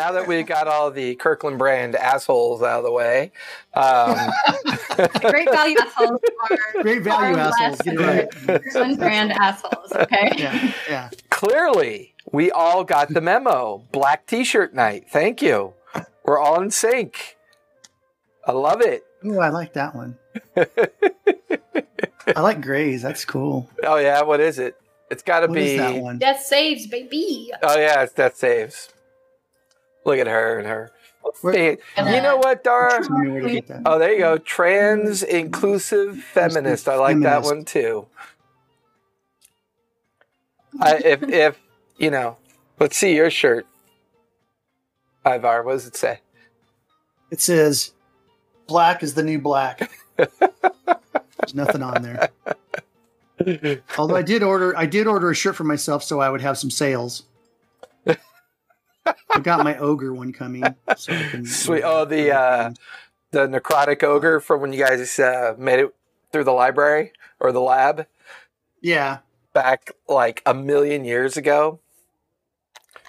well, now that we got all the Kirkland brand assholes out of the way, um, great value assholes are Great value far assholes, less right. Kirkland brand assholes. Okay. Yeah, yeah. clearly we all got the memo. Black T-shirt night. Thank you. We're all in sync. I love it. Ooh, I like that one. I like grays. That's cool. Oh yeah, what is it? It's got to be. is that one? Death saves, baby. Oh yeah, it's Death Saves. Look at her and her. Where- Hey, you know what, Dara? Tell me where to get that. Oh, there you go. Trans inclusive feminist. I like that one too. I, if if you know, let's see your shirt, Ivar. What does it say? It says, "Black is the new black." There's nothing on there. Although I did order, I did order a shirt for myself so I would have some sales. I got my ogre one coming. So I can, Sweet. Oh, the uh, the necrotic ogre from when you guys uh, made it through the library or the lab yeah, back like a million years ago.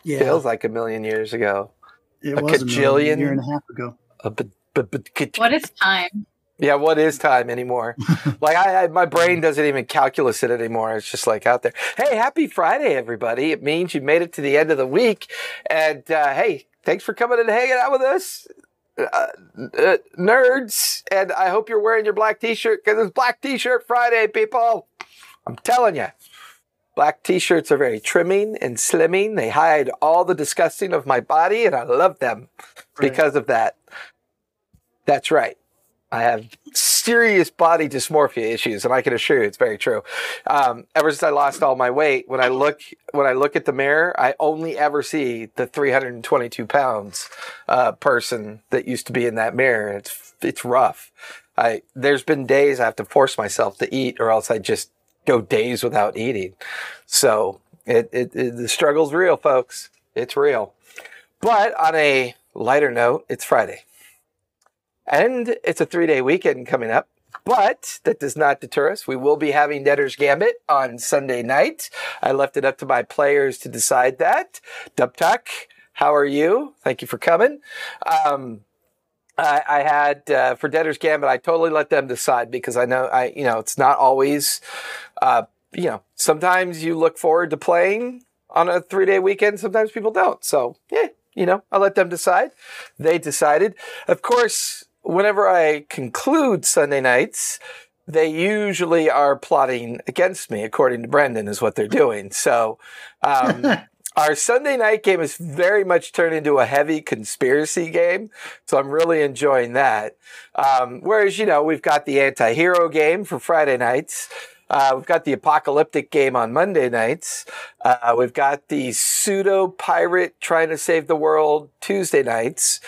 yeah. Feels like a million years ago. it a was a million, cajillion. a year and a half ago. Uh, but, but, but, What is time? Yeah, what is time anymore? like I, I, my brain doesn't even calculus it anymore. It's just like out there. Hey, happy Friday, everybody! It means you made it to the end of the week, and uh, hey, thanks for coming and hanging out with us, uh, uh, nerds. And I hope you're wearing your black T-shirt because it's Black T-shirt Friday, people. I'm telling you. Black t-shirts are very trimming and slimming. They hide all the disgusting of my body, and I love them Right. because of that. That's right. I have serious body dysmorphia issues, and I can assure you it's very true. Um, ever since I lost all my weight, when I look when I look at the mirror, I only ever see the 322 pounds uh, person that used to be in that mirror. It's it's rough. I there's been days I have to force myself to eat, or else I just go days without eating. So it, it, it the struggle's real, folks. It's real. But on a lighter note, it's Friday. And it's a three day weekend coming up. But that does not deter us. We will be having Debtor's Gambit on Sunday night. I left it up to my players to decide that. Dubtuck, how are you? Thank you for coming. Um, I, I had uh, for Debtor's Gambit. I totally let them decide because I know I, you know, it's not always, uh, you know, sometimes you look forward to playing on a three day weekend. Sometimes people don't. So yeah, you know, I let them decide. They decided. Of course, whenever I conclude Sunday nights, they usually are plotting against me, according to Brendan, is what they're doing. So, um, our Sunday night game has very much turned into a heavy conspiracy game. So I'm really enjoying that. Um, whereas, you know, we've got the anti hero game for Friday nights. Uh, we've got the apocalyptic game on Monday nights. Uh, we've got the pseudo pirate trying to save the world Tuesday nights.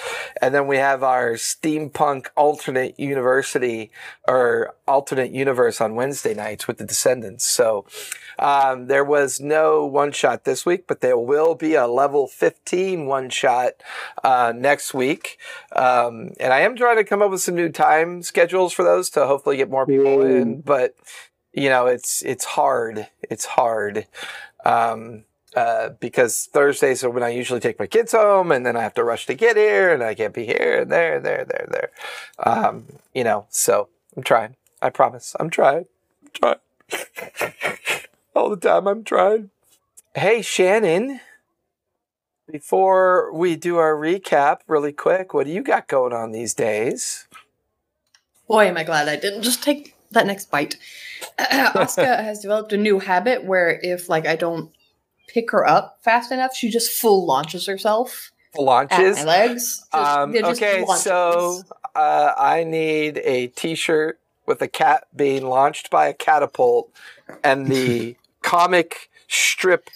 And then we have our steampunk alternate university or alternate universe on Wednesday nights with the Descendants. So, um, there was no one shot this week, but there will be a level 15 one shot, uh, next week. Um, and I am trying to come up with some new time schedules for those to hopefully get more people in, but you know, it's, it's hard. It's hard. Um, uh, because Thursdays are when I usually take my kids home and then I have to rush to get here and I can't be here and there, there, there, there. Um, you know, so I'm trying. I promise. I'm trying. I'm trying. All the time I'm trying. Hey, Shannon. Before we do our recap really quick, what do you got going on these days? Boy, am I glad I didn't just take that next bite. Oscar has developed a new habit where if like I don't pick her up fast enough, she just full launches herself at Launches? my legs. Just- Um, okay, launches. so uh, I need a T-shirt with a cat being launched by a catapult, and the comic strip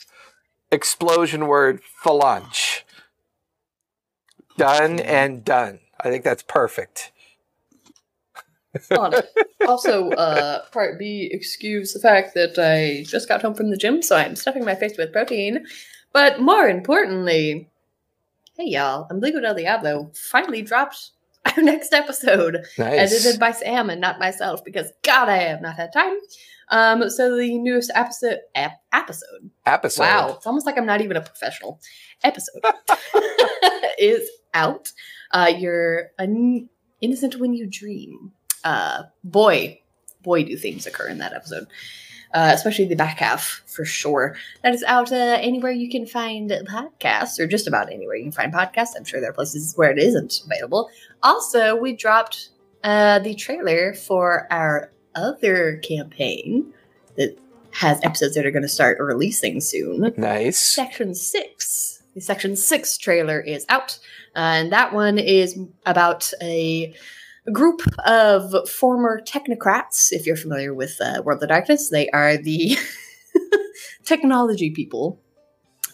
explosion word "phalange." Done and done. I think that's perfect. On it. Also, uh, part B, excuse the fact that I just got home from the gym, so I'm stuffing my face with protein. But more importantly, hey y'all, I'm Ombligo del Diablo finally dropped our next episode, Nice. edited by Sam and not myself, because God, I have not had time. Um, so the newest episode, ep- episode. Episode. Wow, it's almost like I'm not even a professional. Episode is out. Uh, you're innocent when you dream. Uh, boy, boy, do things occur in that episode. Uh, especially the back half for sure. That is out uh, anywhere you can find podcasts, or just about anywhere you can find podcasts. I'm sure there are places where it isn't available. Also, we dropped uh, the trailer for our other campaign that has episodes that are going to start releasing soon. Nice. Section 6. The Section 6 trailer is out, uh, and that one is about a group of former technocrats. If you're familiar with uh, World of Darkness, they are the technology people.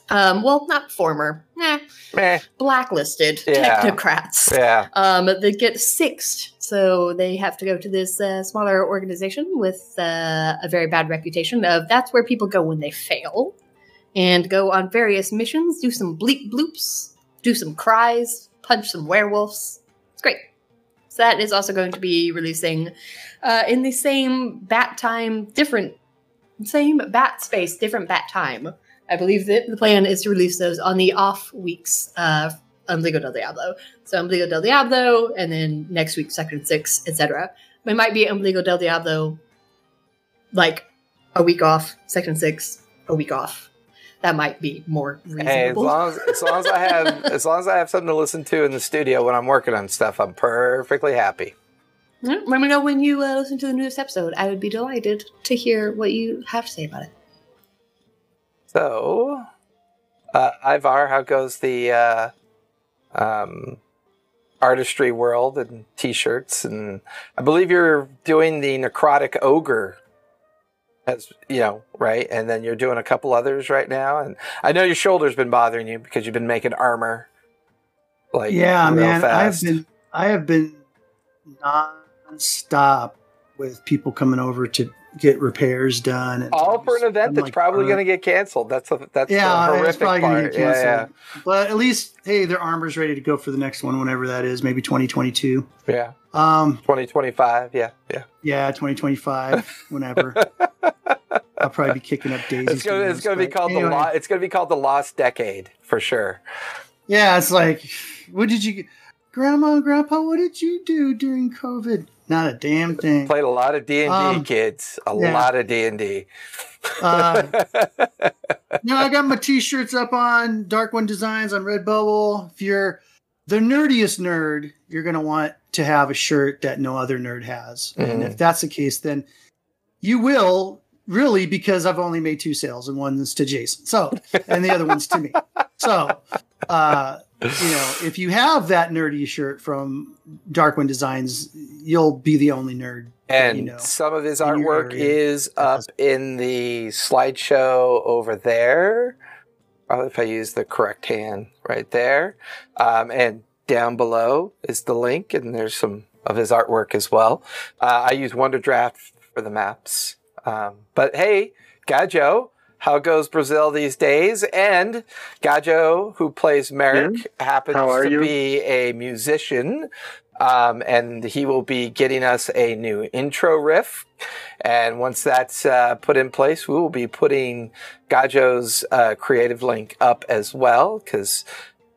Um, well, not former, eh, Meh. blacklisted Yeah. technocrats Yeah. um, they get sixed. So they have to go to this uh, smaller organization with uh, a very bad reputation of that's where people go when they fail and go on various missions, do some bleep bloops, do some cries, punch some werewolves. It's great. So that is also going to be releasing uh, in the same bat time, different, same bat space, different bat time. I believe that the plan is to release those on the off weeks uh, Ombligo del Diablo. So Ombligo del Diablo, and then next week Section Six, etc. It might be Ombligo del Diablo, like a week off. Section Six, a week off. That might be more reasonable. Hey, as long as, as long as I have as long as I have something to listen to in the studio when I'm working on stuff, I'm perfectly happy. Let me know when you uh, listen to the newest episode. I would be delighted to hear what you have to say about it. So, uh, Ivar, how goes the uh, um, artistry world and t-shirts? And I believe you're doing the necrotic ogre, as you know, right? And then you're doing a couple others right now. And I know your shoulder's been bothering you because you've been making armor. Like yeah, real man. I've been I have been non-stop with people coming over to get repairs done. And all for an event I'm that's like, probably uh, going to get canceled. That's a, that's Yeah, the it's horrific probably part. get Yeah, yeah, But at least, hey, their armor's ready to go for the next one, whenever that is, maybe 2022. yeah. Um, 2025. Yeah, yeah. yeah, 2025, whenever. I'll probably be kicking up daisies. It's gonna, it's gonna be called anyway. the lo- it's gonna be called the lost decade for sure. Yeah, it's like, what did you, Grandma and Grandpa? What did you do during COVID? Not a damn thing. Played a lot of D and D, Um, kids. A yeah. lot of D and D. Uh, now I got my t-shirts up on Dark One Designs on Redbubble. If you're the nerdiest nerd, you're gonna want to have a shirt that no other nerd has. And Mhm. if that's the case, then you will really because I've only made two sales and one's to Jason. So and the other one's to me. So uh you know, if you have that nerdy shirt from Darkwing Designs, you'll be the only nerd. And you know, some of his artwork is up in the slideshow over there. If I use the correct hand right there. Um, and down below is the link, and there's some of his artwork as well. Uh, I use Wonderdraft for the maps. Um, but hey, Gajo, how goes Brazil these days? And Gajo, who plays Merrick, happens to you? be a musician. Um, and he will be getting us a new intro riff. And once that's uh, put in place, we will be putting Gajo's uh, creative link up as well. Because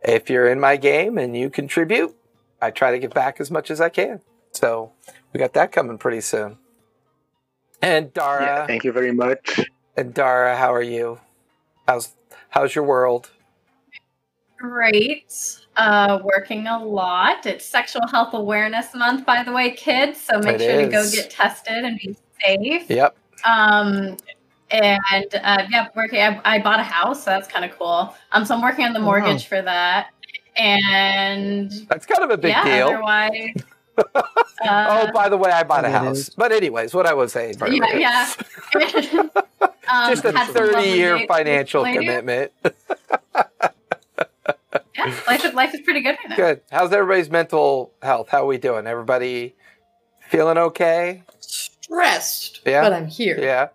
if you're in my game and you contribute, I try to give back as much as I can. So we got that coming pretty soon. And Dara, Yeah, thank you very much. and Dara, how are you? How's how's your world? Great. Uh, working a lot. It's Sexual Health Awareness Month, by the way, kids. So make It sure to go get tested and be safe. Yep. Um, and uh, yeah, working. I, I bought a house, so that's kind of cool. Um, so I'm working on the Oh, wow. mortgage for that. And That's kind of a big yeah, deal. otherwise. oh, uh, by the way, I bought a house. is. But anyways, what I was saying. by the yeah, yeah. um, Just a had some lovely 30 year financial recently. commitment. Yeah, life is, life is pretty good right now. Good. How's everybody's mental health? How are we doing? Everybody feeling okay? Stressed, Yeah? but I'm here. Yeah.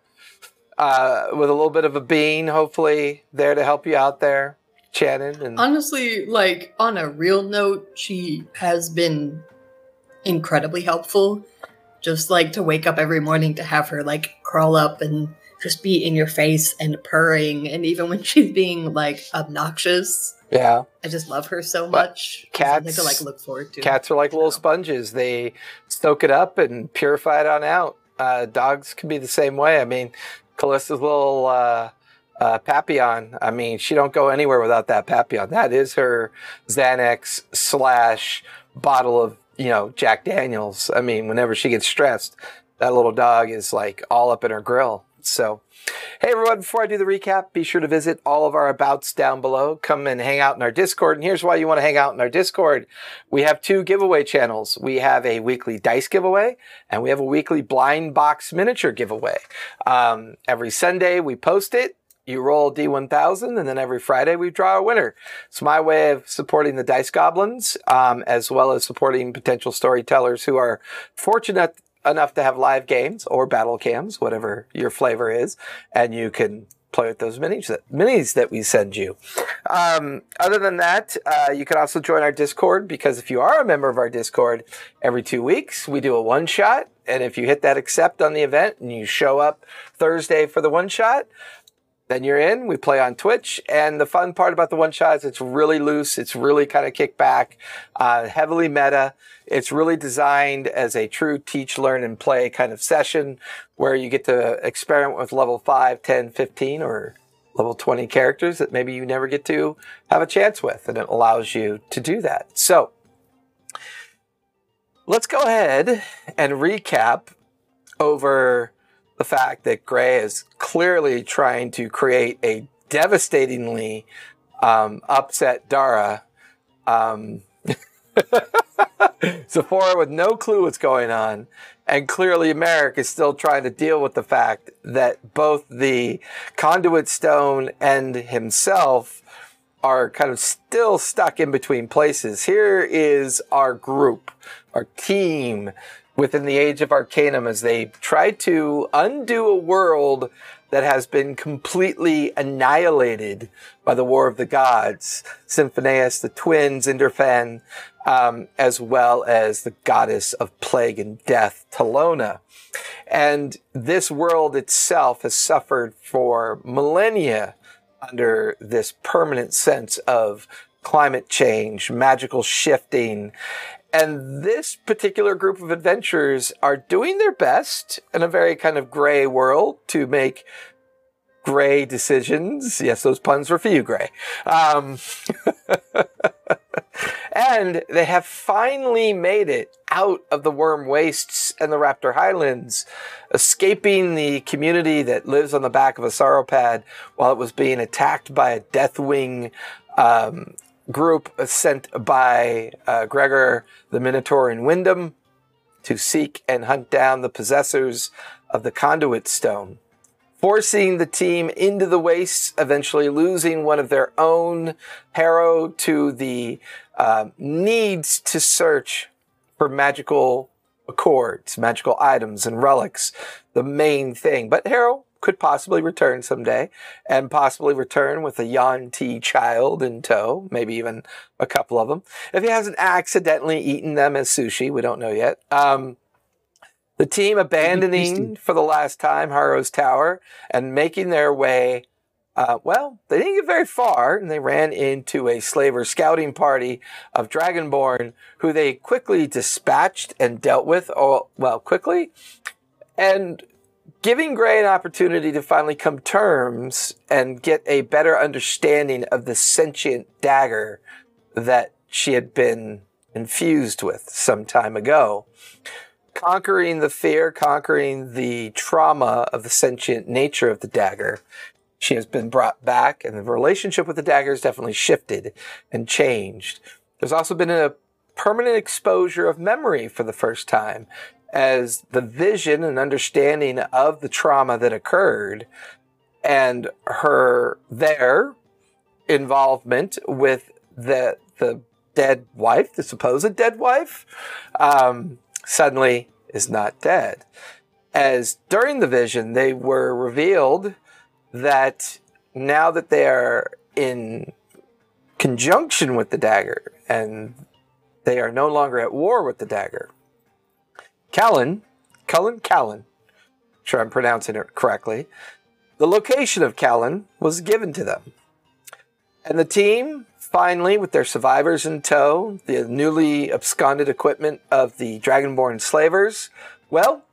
Uh, with a little bit of a bean, hopefully, there to help you out there, Shannon. And Honestly, like on a real note, she has been incredibly helpful. Just like to wake up every morning to have her like crawl up and just be in your face and purring. And even when she's being like obnoxious, Yeah. I just love her so But much. Cats- to like look forward to. Cats are like little sponges. They soak it up and purify it on out. Uh, dogs can be the same way. I mean, Callista's little uh, uh, Papillon. I mean, she don't go anywhere without that Papillon. That is her Xanax slash bottle of you know Jack Daniels. I mean, whenever she gets stressed, that little dog is like all up in her grill. So. Hey everyone, before I do the recap, be sure to visit all of our abouts down below. Come and hang out in our Discord. And here's why you want to hang out in our Discord. We have two giveaway channels. We have a weekly dice giveaway and we have a weekly blind box miniature giveaway. Um, every Sunday we post it. You roll D1000 and then every Friday we draw a winner. It's my way of supporting the Dice Goblins, um, as well as supporting potential storytellers who are fortunate enough to have live games or battle cams, whatever your flavor is, and you can play with those minis that, minis that we send you. Um, other than that, uh, you can also join our Discord because if you are a member of our Discord, every two weeks we do a one shot. And if you hit that accept on the event and you show up Thursday for the one shot, then you're in. We play on Twitch. And the fun part about the one shot is it's really loose. It's really kind of kick back, uh, heavily meta. It's really designed as a true teach, learn, and play kind of session where you get to experiment with level 5, 10, 15, or level 20 characters that maybe you never get to have a chance with. And it allows you to do that. So let's go ahead and recap over the fact that Gray is clearly trying to create a devastatingly um, upset Dara. Um, Sephora with no clue what's going on. And clearly, Merrick is still trying to deal with the fact that both the conduit stone and himself are kind of still stuck in between places. Here is our group, our team within the Age of Arcanum as they try to undo a world that has been completely annihilated by the War of the Gods. Symphoneus, the twins, Inderfen, um, as well as the goddess of plague and death, Talona. And this world itself has suffered for millennia under this permanent sense of climate change, magical shifting. And this particular group of adventurers are doing their best in a very kind of gray world to make gray decisions. Yes, those puns were for you, Gray. Um, and they have finally made it out of the Worm Wastes and the Raptor Highlands, escaping the community that lives on the back of a sauropod while it was being attacked by a Deathwing um, group sent by uh, Gregor the Minotaur in Wyndham to seek and hunt down the possessors of the Conduit Stone forcing the team into the wastes, eventually losing one of their own, Harrow, to the uh, needs to search for magical accords, magical items, and relics, the main thing. But Harrow could possibly return someday, and possibly return with a Yan T child in tow, maybe even a couple of them. If he hasn't accidentally eaten them as sushi, we don't know yet. Um, the team abandoning for the last time Harrow's Tower and making their way. Uh, well, they didn't get very far, and they ran into a slaver scouting party of Dragonborn, who they quickly dispatched and dealt with. Oh, well, quickly, and giving Gray an opportunity to finally come terms and get a better understanding of the sentient dagger that she had been infused with some time ago conquering the fear, conquering the trauma of the sentient nature of the dagger. She has been brought back, and the relationship with the dagger has definitely shifted and changed. There's also been a permanent exposure of memory for the first time, as the vision and understanding of the trauma that occurred and her their involvement with the the dead wife, the supposed dead wife, um, suddenly is not dead. As during the vision, they were revealed that now that they are in conjunction with the dagger and they are no longer at war with the dagger, Callan, Cullen Callan, sure I'm pronouncing it correctly, the location of Callan was given to them. And the team, finally, with their survivors in tow, the newly absconded equipment of the Dragonborn slavers, well,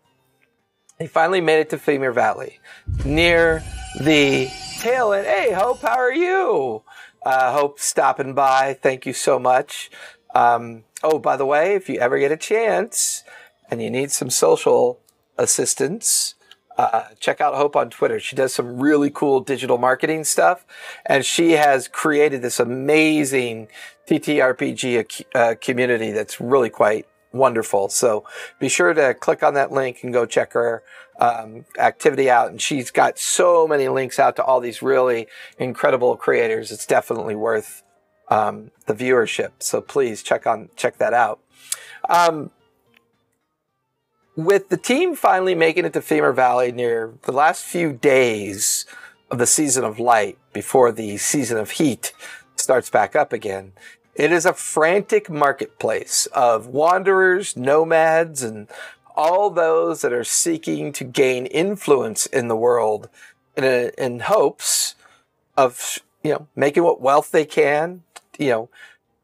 they finally made it to Femur Valley, near the tail end. Hey, Hope, how are you? Uh, Hope stopping by. Thank you so much. Um, oh, by the way, if you ever get a chance and you need some social assistance, uh, check out Hope on Twitter. She does some really cool digital marketing stuff, and she has created this amazing TTRPG uh, community that's really quite wonderful. So be sure to click on that link and go check her um, activity out. And she's got so many links out to all these really incredible creators. It's definitely worth um, the viewership. So please check on check that out. Um, with the team finally making it to Femur Valley near the last few days of the season of light before the season of heat starts back up again, it is a frantic marketplace of wanderers, nomads, and all those that are seeking to gain influence in the world in, a, in hopes of, you know, making what wealth they can, you know,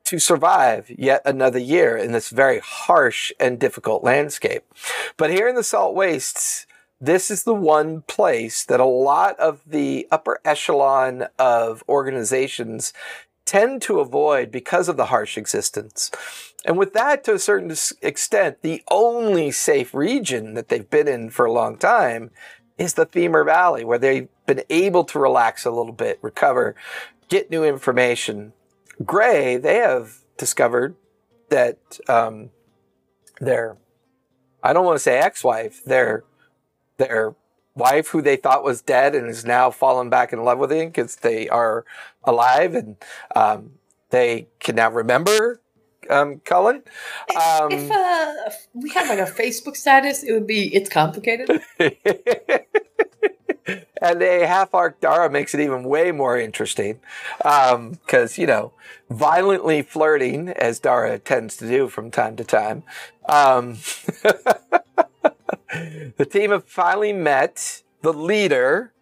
to survive yet another year in this very harsh and difficult landscape. But here in the salt wastes, this is the one place that a lot of the upper echelon of organizations tend to avoid because of the harsh existence. And with that, to a certain extent, the only safe region that they've been in for a long time is the Femur Valley, where they've been able to relax a little bit, recover, get new information, Gray, they have discovered that um, their, I don't want to say ex-wife, their their wife who they thought was dead and is now fallen back in love with him because they are alive and um, they can now remember um, Cullen. Um, if uh, we had like a Facebook status, it would be it's complicated. and a half arc Dara makes it even way more interesting because, um, you know, violently flirting, as Dara tends to do from time to time. Um, the team have finally met the leader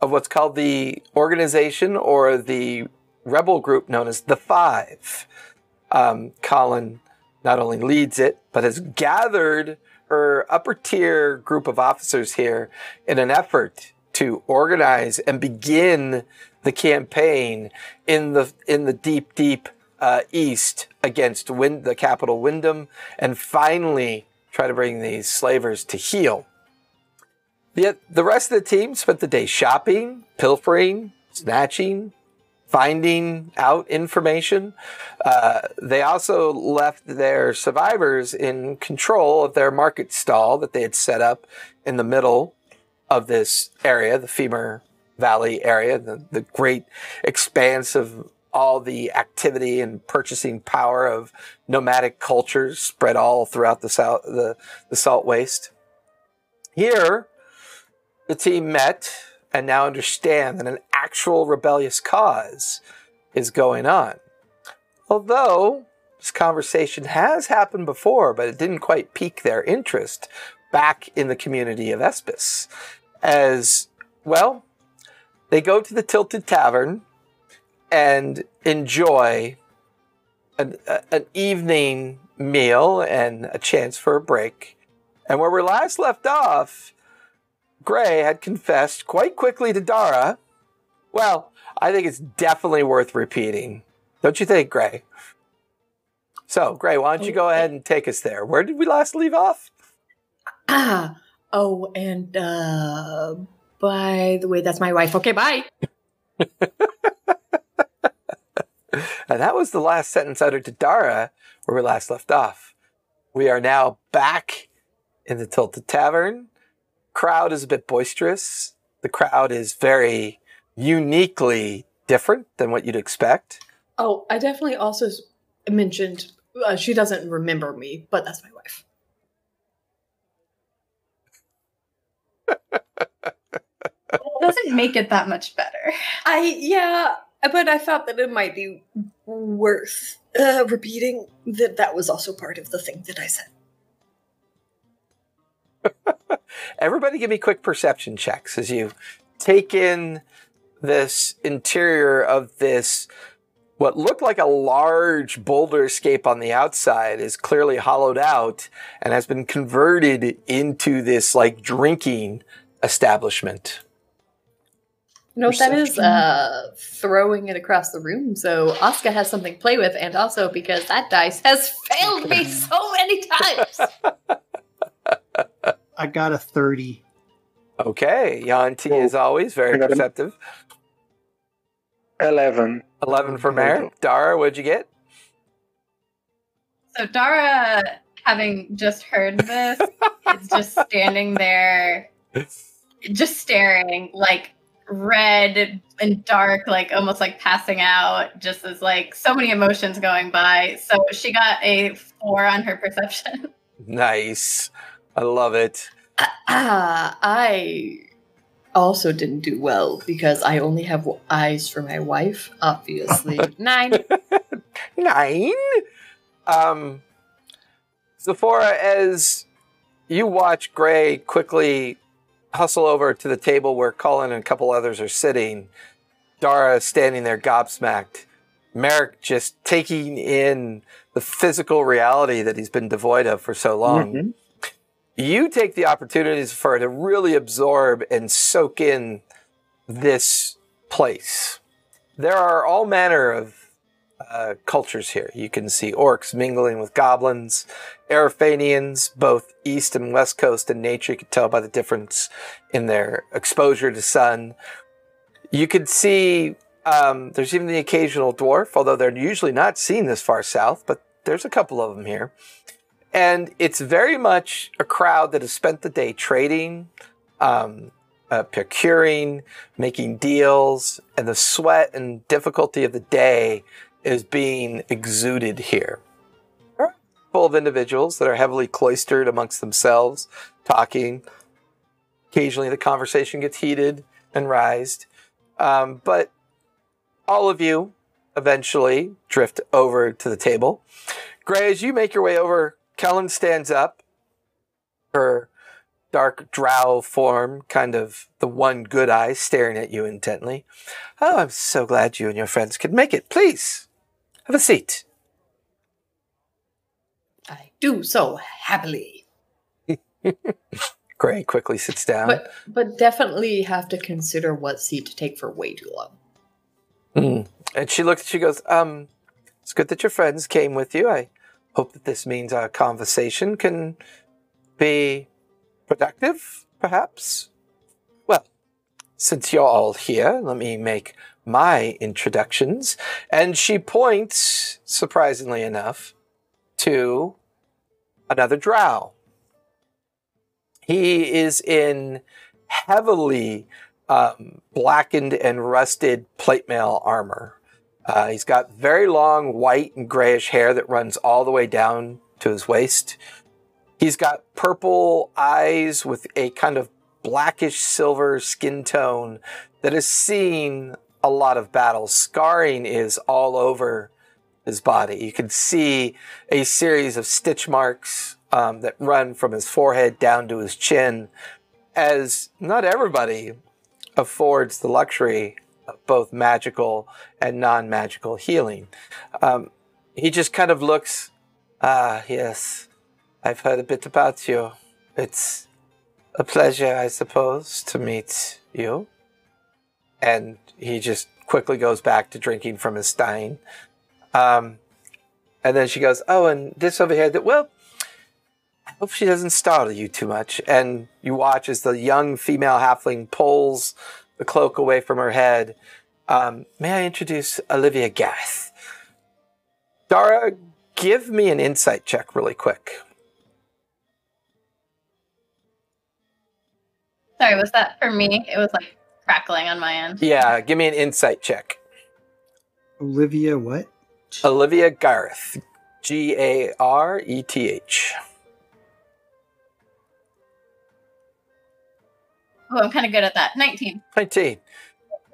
of what's called the organization or the rebel group known as the Five. Um, Colin not only leads it, but has gathered her upper tier group of officers here in an effort to organize and begin the campaign in the in the deep, deep uh, east against Wind, the capital Wyndham, and finally try to bring these slavers to heel. Yet the rest of the team spent the day shopping, pilfering, snatching, finding out information. Uh, they also left their survivors in control of their market stall that they had set up in the middle of this area, the Femur Valley area, the, the great expanse of all the activity and purchasing power of nomadic cultures spread all throughout the, south, the, the salt waste. Here, the team met and now understand that an actual rebellious cause is going on. Although this conversation has happened before, but it didn't quite pique their interest back in the community of Espis. As well, they go to the Tilted Tavern and enjoy an, an evening meal and a chance for a break. And where we last left off, Gray had confessed quite quickly to Dara. Well, I think it's definitely worth repeating. Don't you think, Gray? So, Gray, why don't you go ahead and take us there? Where did we last leave off? Ah, oh, and uh, by the way, that's my wife. Okay, bye. and that was the last sentence uttered to Dara where we last left off. We are now back in the Tilted Tavern. Crowd is a bit boisterous. The crowd is very uniquely different than what you'd expect. Oh, I definitely also mentioned uh, she doesn't remember me, but that's my wife. Doesn't make it that much better. I yeah, but I thought that it might be worth uh, repeating that that was also part of the thing that I said. Everybody give me quick perception checks as you take in this interior of this what looked like a large boulder escape on the outside is clearly hollowed out and has been converted into this like drinking establishment. You know what that is? Uh, throwing it across the room so Oscar has something to play with, and also because that dice has failed me so many times. I got a 30. Okay, Yanti Cool. is always very I got him. perceptive. 11. 11 for Mare. Dara, what'd you get? So Dara, having just heard this, is just standing there, just staring, like red and dark, like almost like passing out. Just as like so many emotions going by. So she got a four on her perception. Nice. I love it. Ah, I also didn't do well because I only have eyes for my wife, obviously. Nine. Nine. Um, Sephora, as you watch Gray quickly hustle over to the table where Colin and a couple others are sitting, Dara standing there gobsmacked, Merrick just taking in the physical reality that he's been devoid of for so long. Mhm. You take the opportunities for to really absorb and soak in this place. There are all manner of uh, cultures here. You can see orcs mingling with goblins, Arafanians, both east and west coast in nature. You can tell by the difference in their exposure to sun. You could see um, there's even the occasional dwarf, although they're usually not seen this far south, but there's a couple of them here. And it's very much a crowd that has spent the day trading, um, uh, procuring, making deals, and the sweat and difficulty of the day is being exuded here. Full of individuals that are heavily cloistered amongst themselves, talking. Occasionally, the conversation gets heated and rised. Um, but all of you eventually drift over to the table. Gray, as you make your way over, Kellen stands up. Her dark drow form, kind of the one good eye staring at you intently. Oh, I'm so glad you and your friends could make it. Please, have a seat. I do so happily. Gray quickly sits down. But but definitely have to consider what seat to take for way too long. Mm. And she looks, she goes, um, it's good that your friends came with you. I hope that this means our conversation can be productive, perhaps. Since you're all here, let me make my introductions. And she points, surprisingly enough, to another drow. He is in heavily um, blackened and rusted plate mail armor. Uh, he's got very long white and grayish hair that runs all the way down to his waist. He's got purple eyes with a kind of blackish silver skin tone that has seen a lot of battles. Scarring is all over his body. You can see a series of stitch marks um, that run from his forehead down to his chin, as not everybody affords the luxury of both magical and non magical healing. Um, he just kind of looks, ah, yes, I've heard a bit about you. It's a pleasure, I suppose, to meet you. And he just quickly goes back to drinking from his stein. Um, and then she goes, Oh, and this over here, that, well, I hope she doesn't startle you too much. And you watch as the young female halfling pulls the cloak away from her head. Um, may I introduce Olivia Gareth? Dara, give me an insight check really quick. Sorry, was that for me? It was like crackling on my end. Yeah, give me an insight check. Olivia, what? Olivia Gareth. G A R E T H. Oh, I'm kind of good at that. 19. 19.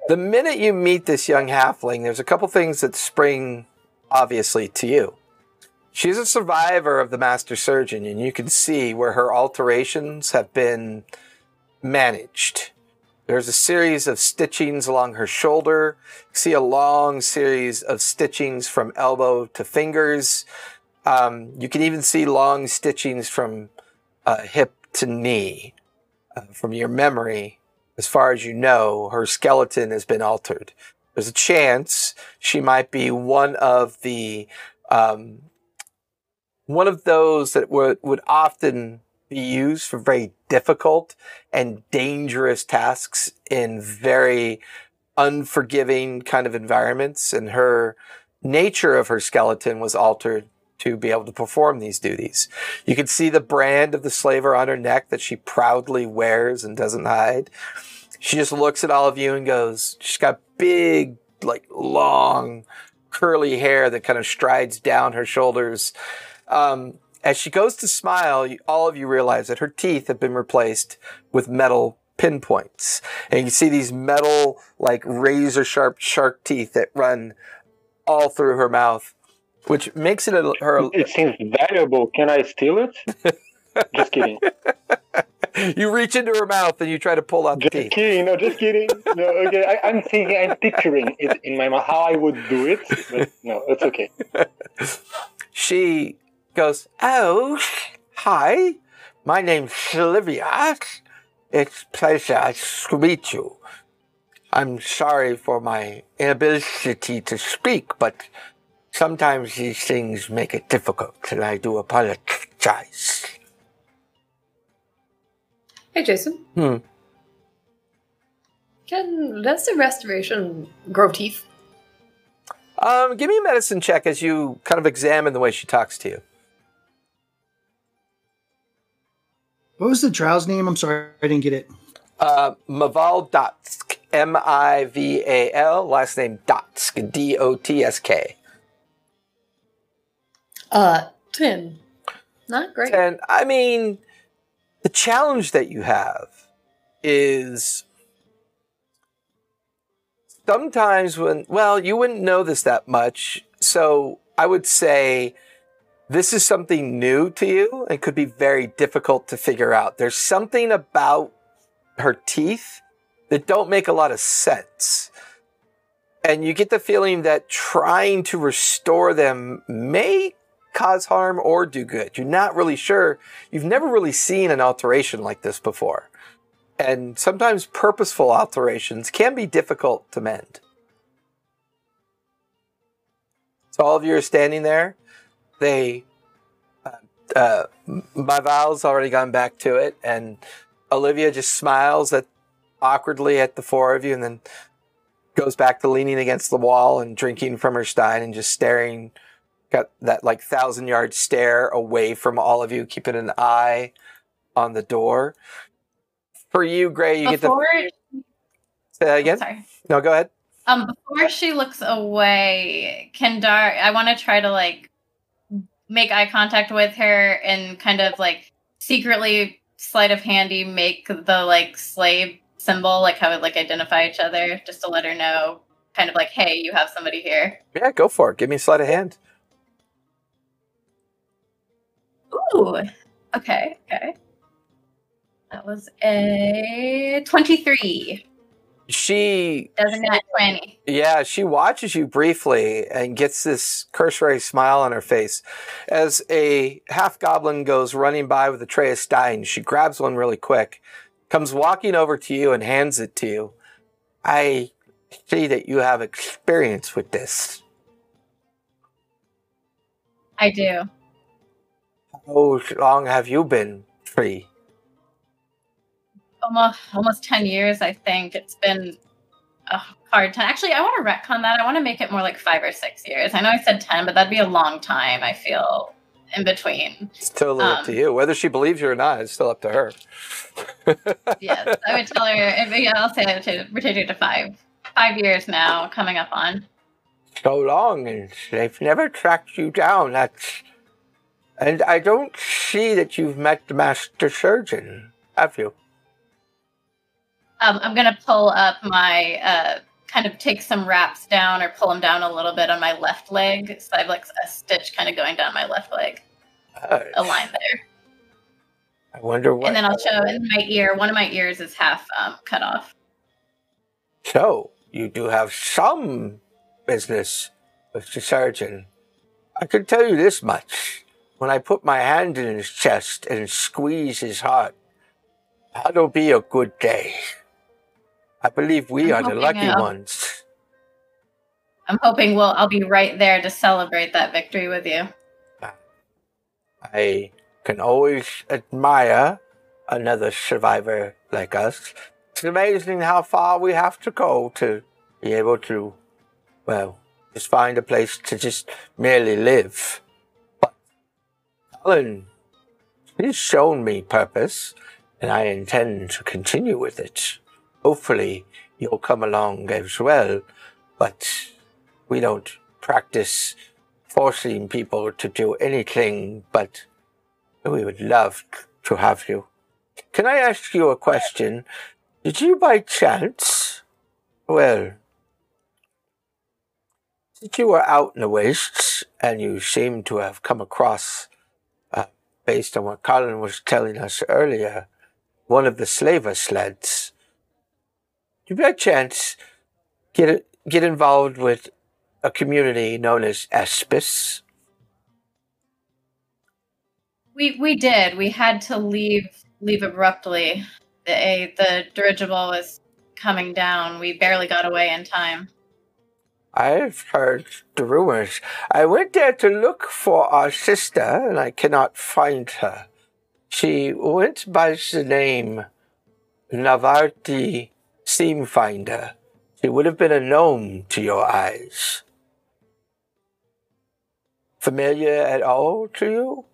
The minute you meet this young halfling, there's a couple things that spring obviously to you. She's a survivor of the master surgeon, and you can see where her alterations have been managed. There's a series of stitchings along her shoulder. You see a long series of stitchings from elbow to fingers. Um, you can even see long stitchings from uh, hip to knee. Uh, from your memory, as far as you know, her skeleton has been altered. There's a chance she might be one of the um, one of those that would would often used for very difficult and dangerous tasks in very unforgiving kind of environments. And her nature of her skeleton was altered to be able to perform these duties. You can see the brand of the slaver on her neck that she proudly wears and doesn't hide. She just looks at all of you and goes, she's got big, like long, curly hair that kind of strides down her shoulders. Um, as she goes to smile, all of you realize that her teeth have been replaced with metal pinpoints. And you see these metal, like razor sharp shark teeth that run all through her mouth, which makes it a, her. It seems valuable. Can I steal it? Just kidding. you reach into her mouth and you try to pull out just the teeth. kidding. No, just kidding. No, okay. I, I'm thinking, I'm picturing it in my mind how I would do it, but no, it's okay. She goes, Oh, hi. My name's Olivia. It's pleasure to meet you. I'm sorry for my inability to speak, but sometimes these things make it difficult, and I do apologize. Hey, Jason. Hmm. Can does the restoration grow teeth? Um, give me a medicine check as you kind of examine the way she talks to you. What was the drow's name? I'm sorry, I didn't get it. Uh, Mival Dotsk, M I V A L, last name Dotsk, D O T S K. Uh, ten. Not great. And I mean, the challenge that you have is sometimes when, well, you wouldn't know this that much. So I would say this is something new to you and could be very difficult to figure out. There's something about her teeth that don't make a lot of sense. And you get the feeling that trying to restore them may cause harm or do good. You're not really sure. You've never really seen an alteration like this before. And sometimes purposeful alterations can be difficult to mend. So all of you are standing there. They, uh, uh, Mival's already gone back to it, and Olivia just smiles at awkwardly at the four of you, and then goes back to leaning against the wall and drinking from her stein and just staring got that like thousand yard stare away from all of you, keeping an eye on the door. For you, Gray, you Before, get to say that again. sorry. No, go ahead. Um, before she looks away, can Dar? I want to try to like make eye contact with her and kind of like secretly sleight of handy make the like slave symbol, like how it like identify each other, just to let her know, kind of like, hey, you have somebody here. Yeah, go for it. Give me a sleight of hand. Ooh. Okay. Okay. That was a twenty-three. She, Doesn't net twenty. yeah, she watches you briefly and gets this cursory smile on her face. As a half goblin goes running by with a tray of steins, she grabs one really quick, comes walking over to you and hands it to you. I see that you have experience with this. I do. How long have you been free? Almost almost 10 years i think it's been a hard time actually i want to retcon that i want to make it more like five or six years i know i said 10 but that'd be a long time i feel in between It's totally up to Um, you. Whether she believes you or not, it's still up to her. yes i would tell her if, yeah i'll say i would say rotate it to five five years now coming up on so long, and they've never tracked you down. That's. And I don't see that you've met the master surgeon, have you? Um, i'm gonna pull up my uh kind of take some wraps down or pull them down a little bit on my left leg so i have like a stitch kind of going down my left leg a line there I wonder what. And then I'll show in my ear. One of my ears is half um, cut off. So, you do have some business with the surgeon. I can tell you this much. When I put my hand in his chest and squeeze his heart, that'll be a good day. I believe we I'm are the lucky I'll- ones. I'm hoping we'll I'll be right there to celebrate that victory with you. I can always admire another survivor like us. It's amazing how far we have to go to be able to, well, just find a place to just merely live. But Colin, he's shown me purpose, and I intend to continue with it. Hopefully, you'll come along as well, but we don't practice forcing people to do anything, but we would love to have you. Can I ask you a question? Did you by chance, well, since you were out in the wastes and you seem to have come across, uh, based on what Colin was telling us earlier, one of the slaver sleds, you by chance get, get involved with a community known as Espis? We we did. We had to leave leave abruptly. The the dirigible was coming down. We barely got away in time. I've heard the rumors. I went there to look for our sister, and I cannot find her. She went by the name Navarti Seamfinder. She would have been a gnome to your eyes. Familiar at all to you?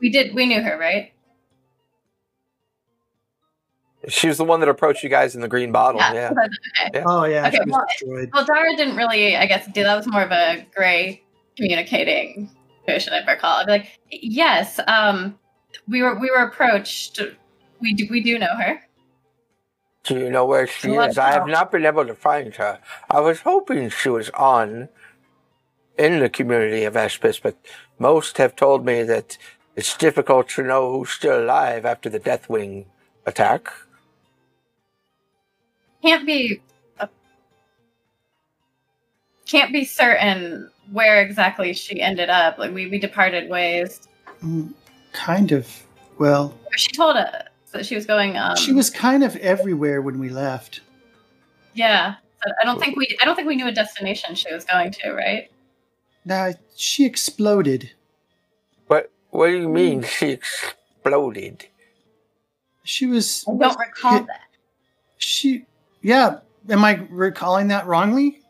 We did. We knew her, right? She was the one that approached you guys in the green bottle. Yeah. Okay. Oh yeah, Okay, she well- destroyed. Well, Dara didn't really, I guess, do that was more of a gray communicating situation, I recall. I'd be like, yes, um, we were we were approached. We do we do know her. Do you know where she Let is? I have not been able to find her. I was hoping she was on in the community of Espis, but most have told me that it's difficult to know who's still alive after the Deathwing attack. Can't be uh, can't be certain where exactly she ended up. Like we we departed ways. Mm, kind of. Well, She told us that she was going. Um, she was kind of everywhere when we left. Yeah. So I don't think we I don't think we knew a destination she was going to. Right. Now she exploded. What What do you mean she exploded? She was. I don't recall hit- that. She. Yeah. Am I recalling that wrongly?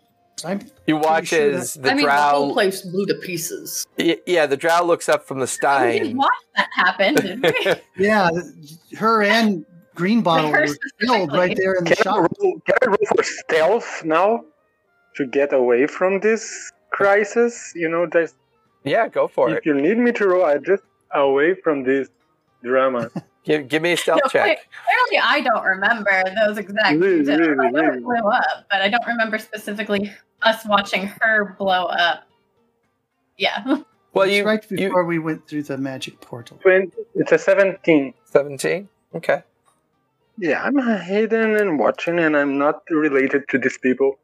I'm You watch sure as the I mean, the whole place blew to pieces. Y- yeah, the drow looks up from the We stein. didn't watch that happen, did we? Yeah, her and Green Bottle were killed right there in the Can I, shop. roll, can I roll for stealth now to get away from this crisis? You know, just yeah, go for if it. If you need me to roll, I just away from this drama. Give, give me a stealth No, check. Clearly, I don't remember those exact Really, details. really, I know it blew up, but I don't remember specifically us watching her blow up. Yeah. Well, It's you right you before we went through the magic portal. 20, it's a 17. seventeen. Okay. Yeah, I'm hidden and watching, and I'm not related to these people.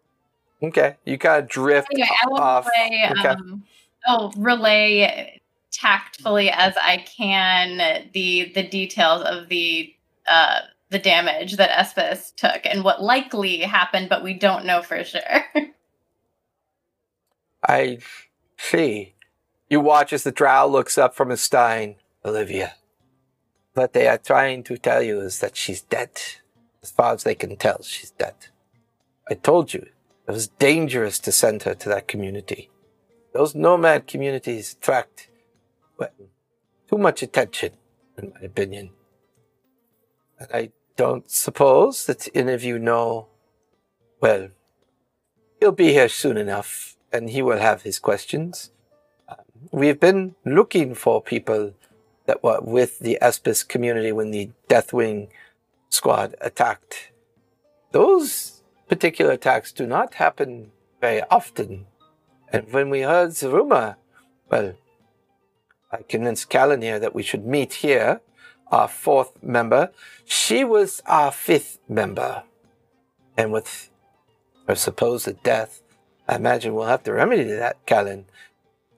Okay. You kind of drift Anyway, I will off. relay, Okay. um, oh, relay tactfully as I can the the details of the uh, the damage that Espis took and what likely happened, but we don't know for sure. I see. You watch as the drow looks up from his stein. Olivia. What they are trying to tell you is that she's dead. As far as they can tell, she's dead. I told you, it was dangerous to send her to that community. Those nomad communities attract, well, too much attention, in my opinion. And I don't suppose that any of you know, well, he'll be here soon enough, and he will have his questions. Um, We've been looking for people that were with the Espis community when the Deathwing squad attacked. Those particular attacks do not happen very often. And when we heard the rumor, well, I convinced Callan here that we should meet here, our fourth member. She was our fifth member. And with her supposed death, I imagine we'll have to remedy that, Callan.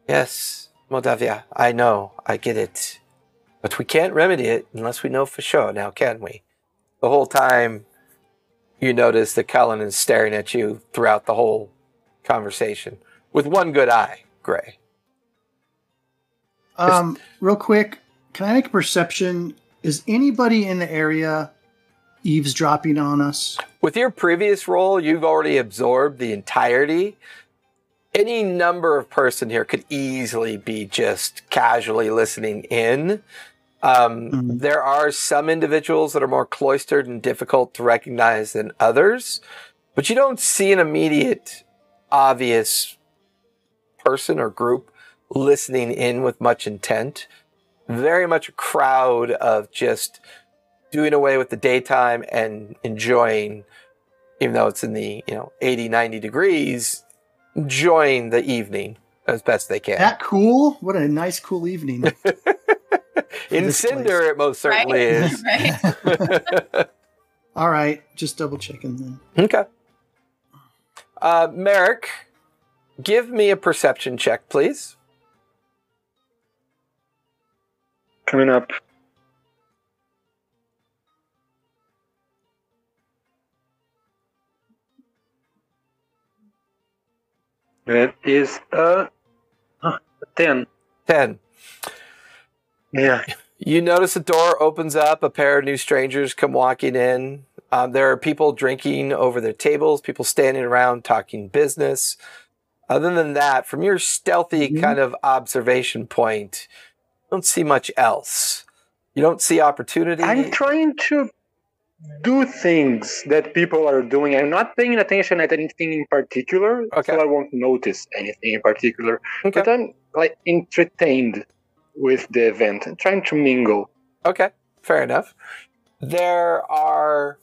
Yes, Moldavia, I know, I get it. But we can't remedy it unless we know for sure now, can we? The whole time you notice that Callan is staring at you throughout the whole conversation with one good eye, Gray. Um, real quick, can I make a perception? Is anybody in the area eavesdropping on us? With your previous role, you've already absorbed the entirety. Any number of person here could easily be just casually listening in. Um, Mhm. There are some individuals that are more cloistered and difficult to recognize than others, but you don't see an immediate, obvious person or group listening in with much intent. Very much a crowd of just doing away with the daytime and enjoying, even though it's in the, you know, 80, 90 degrees, enjoying the evening as best they can. That cool? What a nice, cool evening. in this Sinder, it most certainly Right? is. right? All right, just double checking then. Okay. Uh, Merrick, give me a perception check, please. Coming up. That is a, a 10. 10. Yeah. You notice a door opens up, a pair of new strangers come walking in. Um, there are people drinking over their tables, people standing around talking business. Other than that, from your stealthy Mhm. kind of observation point, don't see much else. You don't see opportunity. I'm trying to do things that people are doing. I'm not paying attention at anything in particular, Okay. so I won't notice anything in particular. okay. But I'm like entertained with the event and trying to mingle. Okay, fair enough. There are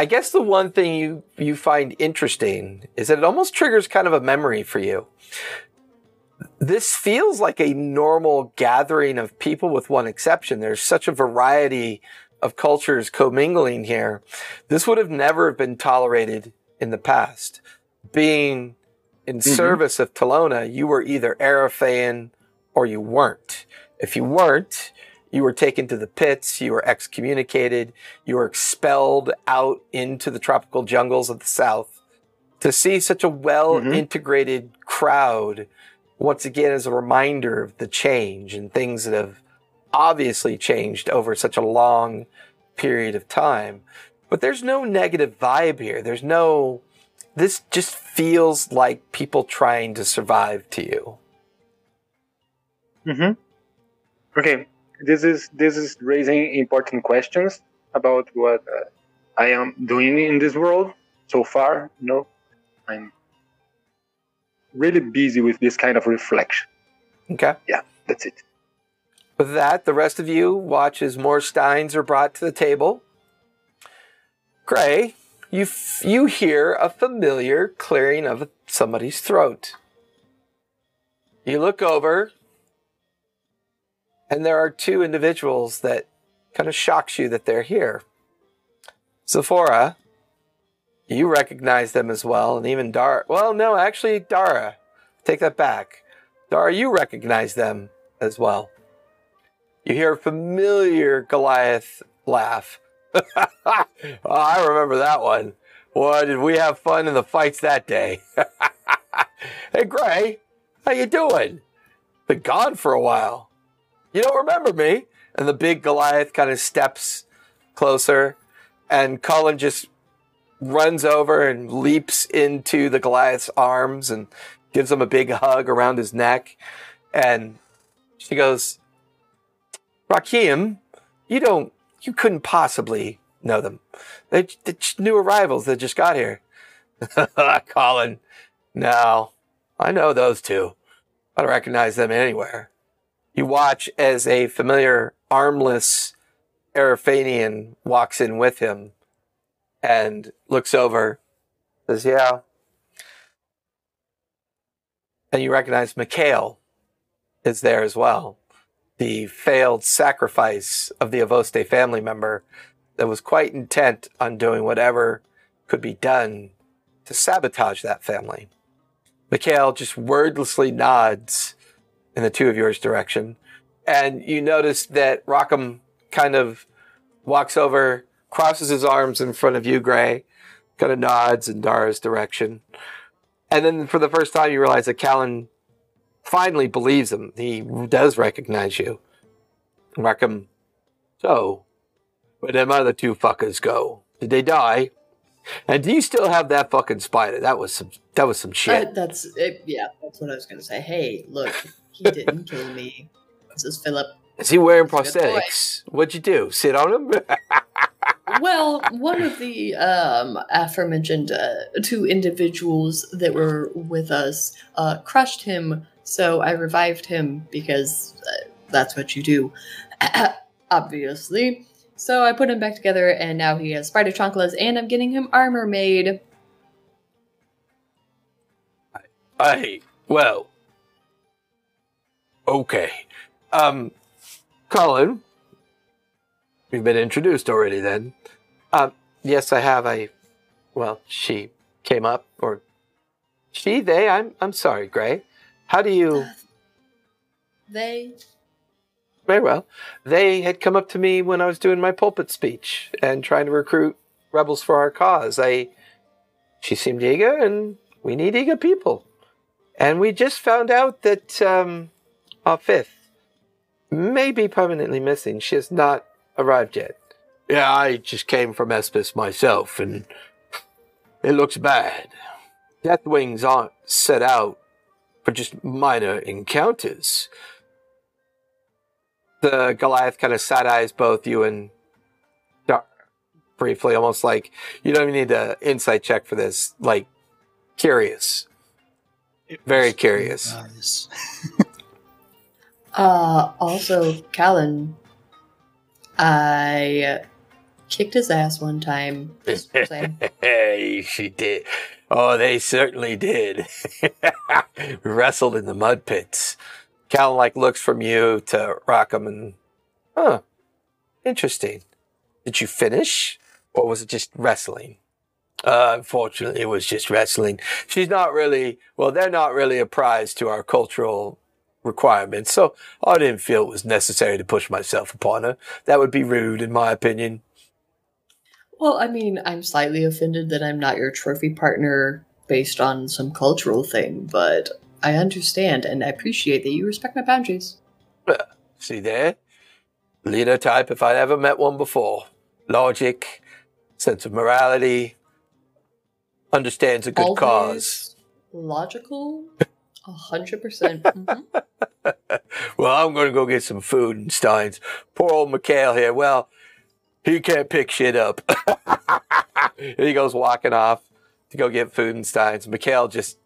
I guess the one thing you you find interesting is that it almost triggers kind of a memory for you. This feels like a normal gathering of people with one exception. There's such a variety of cultures commingling here. This would have never been tolerated in the past. Being in mm-hmm. service of Talona, you were either Araphaean or you weren't. If you weren't, you were taken to the pits, you were excommunicated, you were expelled out into the tropical jungles of the south. To see such a well mm-hmm. integrated crowd once again is a reminder of the change and things that have obviously changed over such a long period of time. But there's no negative vibe here. There's no, this just feels like people trying to survive to you. Mm-hmm. Okay, this is this is raising important questions about what uh, I am doing in this world so far. Know, I'm really busy with this kind of reflection. Okay. Yeah, that's it. With that, the rest of you watch as more steins are brought to the table. Gray, you f- you hear a familiar clearing of somebody's throat. You look over, and there are two individuals that kind of shocks you that they're here. Sephora, you recognize them as well, and even Dara. Well, no, actually, Dara. Take that back. Dara, you recognize them as well. You hear a familiar Goliath laugh. oh, I remember that one. Boy, did we have fun in the fights that day. hey, Gray, how you doing? Been gone for a while. You don't remember me? And the big Goliath kind of steps closer, and Cullen just runs over and leaps into the Goliath's arms and gives him a big hug around his neck. And she goes, Rakim, you don't, you couldn't possibly know them. They're, they're new arrivals that just got here. Colin, no, I know those two. I don't recognize them anywhere. You watch as a familiar armless Araphanian walks in with him and looks over, says, yeah. And you recognize Mikhail, is there as well. The failed sacrifice of the Avoste family member that was quite intent on doing whatever could be done to sabotage that family. Mikhail just wordlessly nods in the two of yours direction. And you notice that Rockham kind of walks over, crosses his arms in front of you, Gray, kind of nods in Dara's direction. And then for the first time, you realize that Callan finally believes him. He does recognize you. Rockham, so, where them other two fuckers go? Did they die? And do you still have that fucking spider? That was some. That was some shit. Uh, that's it, yeah. That's what I was gonna say. Hey, look, he didn't kill me. This is Philip. Is he wearing That's a good boy. prosthetics? What'd you do? Sit on him? Well, one of the um, aforementioned uh, two individuals that were with us uh, crushed him, so I revived him because uh, that's what you do, obviously. So I put him back together, and now he has spider chanclas, and I'm getting him armor made. I well. Okay. Um, Colin, you've been introduced already. Then, um, yes, I have. I, well, she came up, or she, they. I'm, I'm sorry, Gray. How do you? They Very well. They had come up to me when I was doing my pulpit speech and trying to recruit rebels for our cause. I, she seemed eager, and we need eager people. And we just found out that um, our fifth may be permanently missing. She has not arrived yet. Yeah, I just came from Espis myself, and it looks bad. Deathwings aren't set out for just minor encounters the Goliath kind of side eyes both you and Dar briefly, almost like you don't even need an insight check for this. Like curious, very curious. Uh, also, Callan, I kicked his ass one time. Hey, she did. Oh, they certainly did. Wrestled in the mud pits. Callan like looks from you to Rockham and, huh, interesting. Did you finish, or was it just wrestling? Uh, unfortunately, it was just wrestling. She's not really, well, they're not really a prize to our cultural requirements, so I didn't feel it was necessary to push myself upon her. That would be rude, in my opinion. Well, I mean, I'm slightly offended that I'm not your trophy partner based on some cultural thing, but I understand and I appreciate that you respect my boundaries. Uh, see there? Leader type if I'd ever met one before. Logic, sense of morality, understands a good Always cause. Logical? A hundred percent. Mhm. well, I'm going to go get some food and Steins. Poor old Mikhail here. Well, he can't pick shit up. and he goes walking off to go get food and Steins. Mikhail just,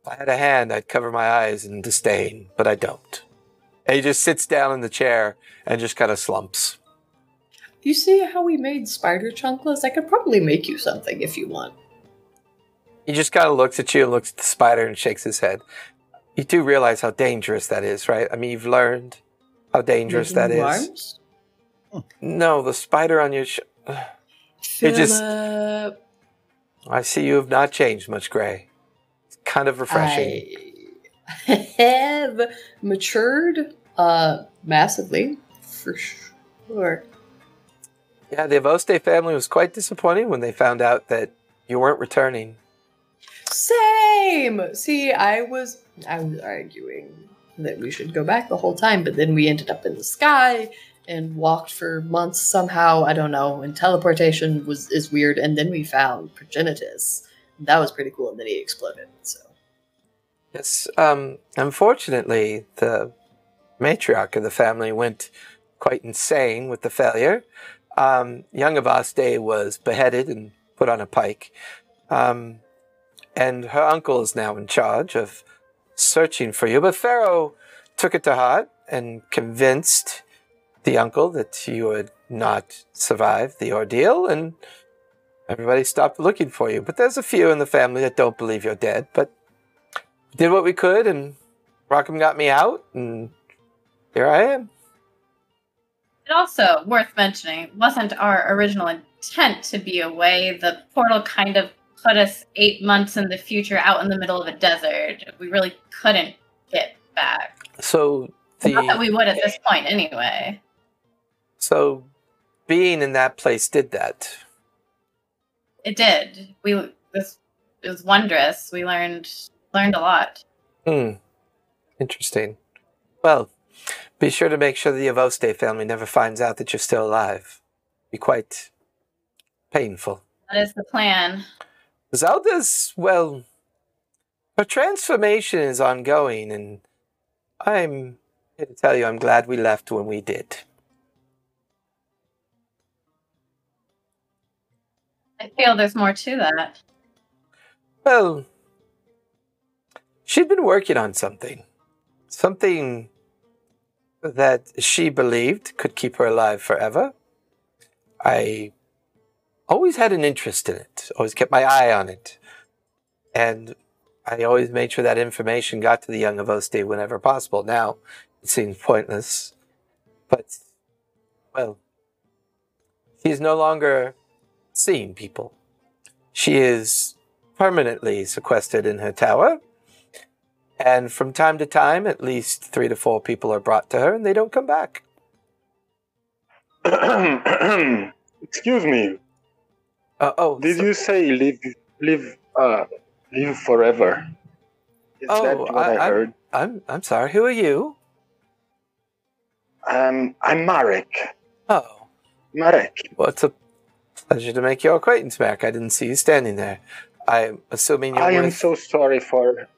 if I had a hand, I'd cover my eyes in disdain, but I don't. And he just sits down in the chair and just kind of slumps. You see how we made spider chunkless? I could probably make you something if you want. He just kind of looks at you and looks at the spider and shakes his head. You do realize how dangerous that is, right? I mean, you've learned how dangerous that Making is. you arms? No, the spider on your. Sh- It just- I see you have not changed much, Gray. It's kind of refreshing. I have matured uh massively for sure. Yeah, the Avoste family was quite disappointed when they found out that you weren't returning. Same. See, I was I was arguing that we should go back the whole time, but then we ended up in the sky and walked for months somehow. I don't know. And teleportation was is weird. And then we found progenitus. That was pretty cool. And then he exploded. So Yes, um, unfortunately, the matriarch of the family went quite insane with the failure. Um, young Avoste was beheaded and put on a pike. Um, and her uncle is now in charge of searching for you. But Pharaoh took it to heart and convinced the uncle that you would not survive the ordeal, and everybody stopped looking for you. But there's a few in the family that don't believe you're dead, but did what we could, and Rockham got me out, and here I am. It also worth mentioning wasn't our original intent to be away. The portal kind of put us eight months in the future out in the middle of a desert. We really couldn't get back. So Not that we would at this point anyway. so being in that place did that. It did. We this it was wondrous. We learned learned a lot. Hmm. Interesting. Well, be sure to make sure the Avoste family never finds out that you're still alive. Be quite painful. That is the plan. Zelda's, well, her transformation is ongoing, and I'm here to tell you I'm glad we left when we did. I feel there's more to that. Well, she'd been working on something. Something that she believed could keep her alive forever. I always had an interest in it, always kept my eye on it. And I always made sure that information got to the young Avoste whenever possible. Now, it seems pointless. But, well, she is no longer seeing people. She is permanently sequestered in her tower. And from time to time, at least three to four people are brought to her and they don't come back. Excuse me. Uh, oh, Did so- you say live, live, uh, live forever? Is Oh, that what I- I, heard? I'm, I'm sorry, who are you? Um, I'm Marek. Oh, Marek. well, it's a pleasure to make your acquaintance, Mac. I didn't see you standing there. I'm assuming you're I am so sorry for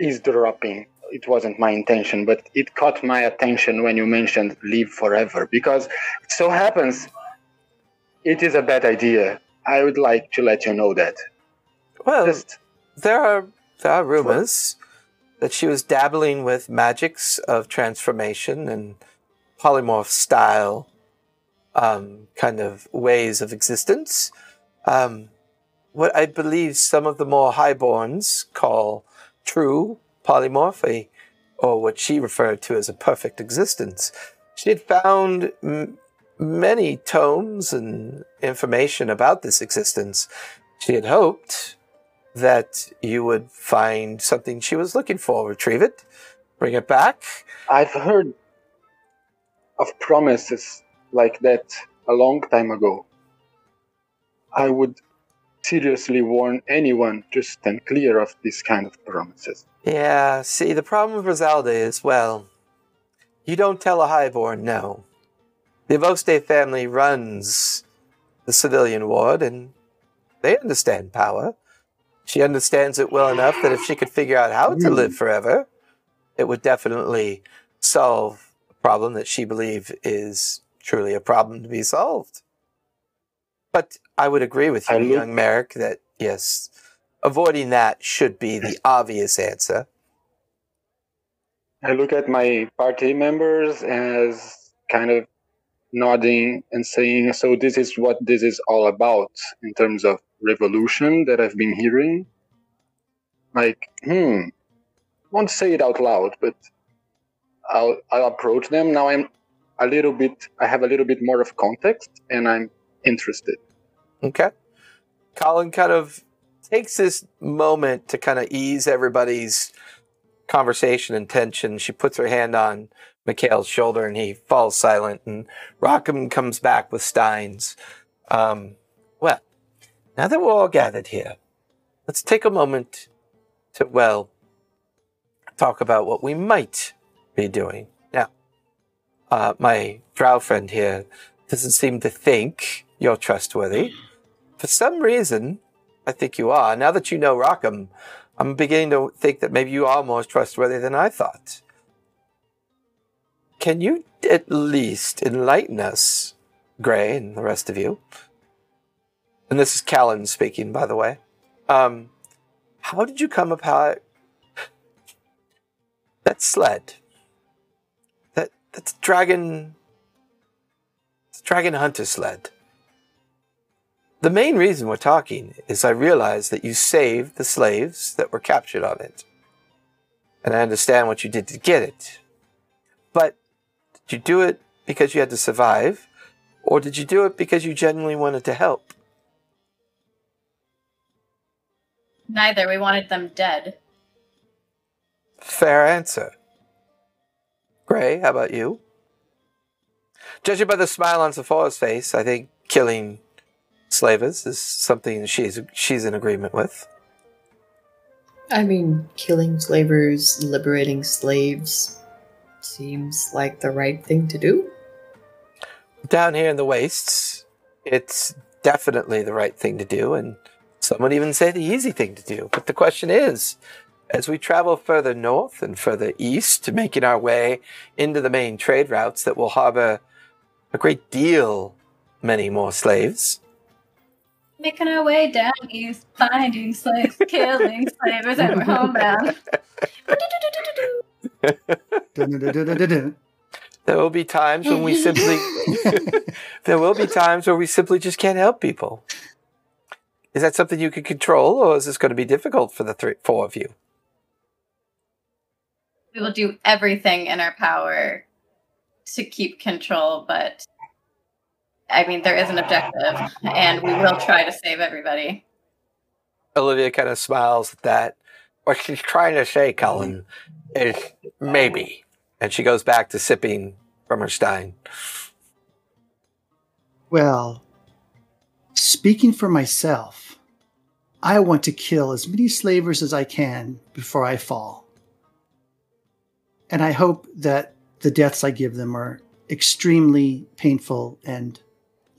eavesdropping. It wasn't my intention, but it caught my attention when you mentioned live forever because it so happens it is a bad idea. I would like to let you know that. Well, Just there are there are rumors that she was dabbling with magics of transformation and polymorph style um, kind of ways of existence. Um, what I believe some of the more highborns call true polymorphy, or what she referred to as a perfect existence. She had found m- many tomes and information about this existence. She had hoped that you would find something she was looking for, retrieve it, bring it back. I've heard of promises like that a long time ago. I would seriously warn anyone to stand clear of this kind of promises. Yeah, see, the problem with Rosalda is, well, you don't tell a highborn no. The Avoste family runs the civilian ward, and they understand power. She understands it well enough that if she could figure out how to live hmm. forever, it would definitely solve a problem that she believes is truly a problem to be solved. But I would agree with you, young Merrick, that yes, avoiding that should be the obvious answer. I look at my party members as kind of nodding and saying, So, this is what this is all about in terms of revolution that I've been hearing. Like, hmm, won't say it out loud, but I'll, I'll approach them. Now I'm a little bit, I have a little bit more of context and I'm interested. Okay. Colin kind of takes this moment to kind of ease everybody's conversation and tension. She puts her hand on Mikhail's shoulder and he falls silent. And Rockham comes back with Steins. Um, well, now that we're all gathered here, let's take a moment to, well, talk about what we might be doing. Now, uh, my drow friend here doesn't seem to think you're trustworthy. For some reason, I think you are. Now that you know Rockham, I'm beginning to think that maybe you are more trustworthy than I thought. Can you at least enlighten us, Gray and the rest of you? And this is Callan speaking, by the way. Um, how did you come about that sled? That that's dragon. It's dragon hunter sled. The main reason we're talking is I realized that you saved the slaves that were captured on it. and I understand what you did to get it. But did you do it because you had to survive, or did you do it because you genuinely wanted to help? Neither. We wanted them dead. Fair answer. Gray, how about you? Judging by the smile on Sephora's face, I think killing slavers is something she's she's in agreement with. I mean, killing slavers, liberating slaves seems like the right thing to do. Down here in the wastes, it's definitely the right thing to do, and some would even say the easy thing to do. But the question is, as we travel further north and further east, making our way into the main trade routes that will harbor a great deal many more slaves, Making our way down east, finding slaves, killing slavers, and we're homebound. There will be times when we simply there will be times where we simply just can't help people. Is that something you can control, or is this going to be difficult for the three, four of you? we will do everything in our power to keep control, but I mean, there is an objective, and we will try to save everybody. Olivia kind of smiles at that. What she's trying to say, Colin, is Eh, maybe. And she goes back to sipping from her stein. Well, speaking for myself, I want to kill as many slavers as I can before I fall. And I hope that the deaths I give them are extremely painful and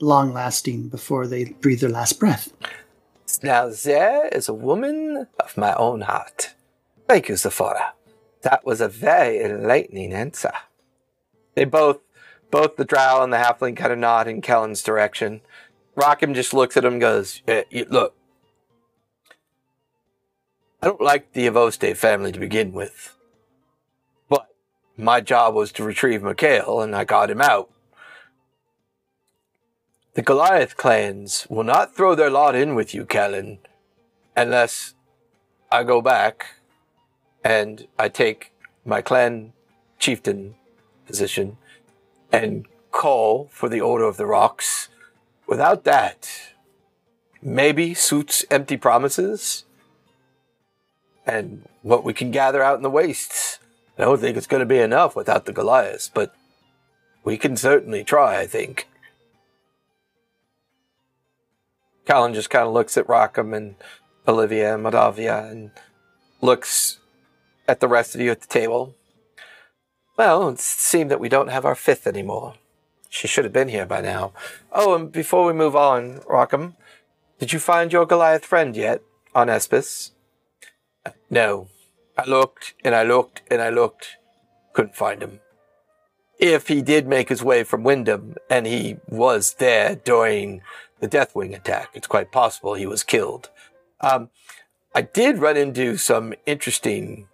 long lasting before they breathe their last breath. Now there is a woman of my own heart. Thank you, Sephora. That was a very enlightening answer. They both, both the drow and the halfling kind of nod in Kellen's direction. Rockham just looks at him and goes, "Eh, you- look, I don't like the Avoste family to begin with. But my job was to retrieve Mikhail, and I got him out. The Goliath clans will not throw their lot in with you, Kellen, unless I go back and I take my clan chieftain position and call for the Order of the Rocks. Without that, maybe suits empty promises and what we can gather out in the wastes. I don't think it's going to be enough without the Goliaths, but we can certainly try, I think. Colin just kind of looks at Rockham and Olivia and Madavia and looks at the rest of you at the table. Well, it seems that we don't have our fifth anymore. She should have been here by now. Oh, and before we move on, Rockham, did you find your Goliath friend yet on Espis? No. I looked and I looked and I looked. Couldn't find him. If he did make his way from Wyndham and he was there during the Deathwing attack, it's quite possible he was killed. Um, I did run into some interesting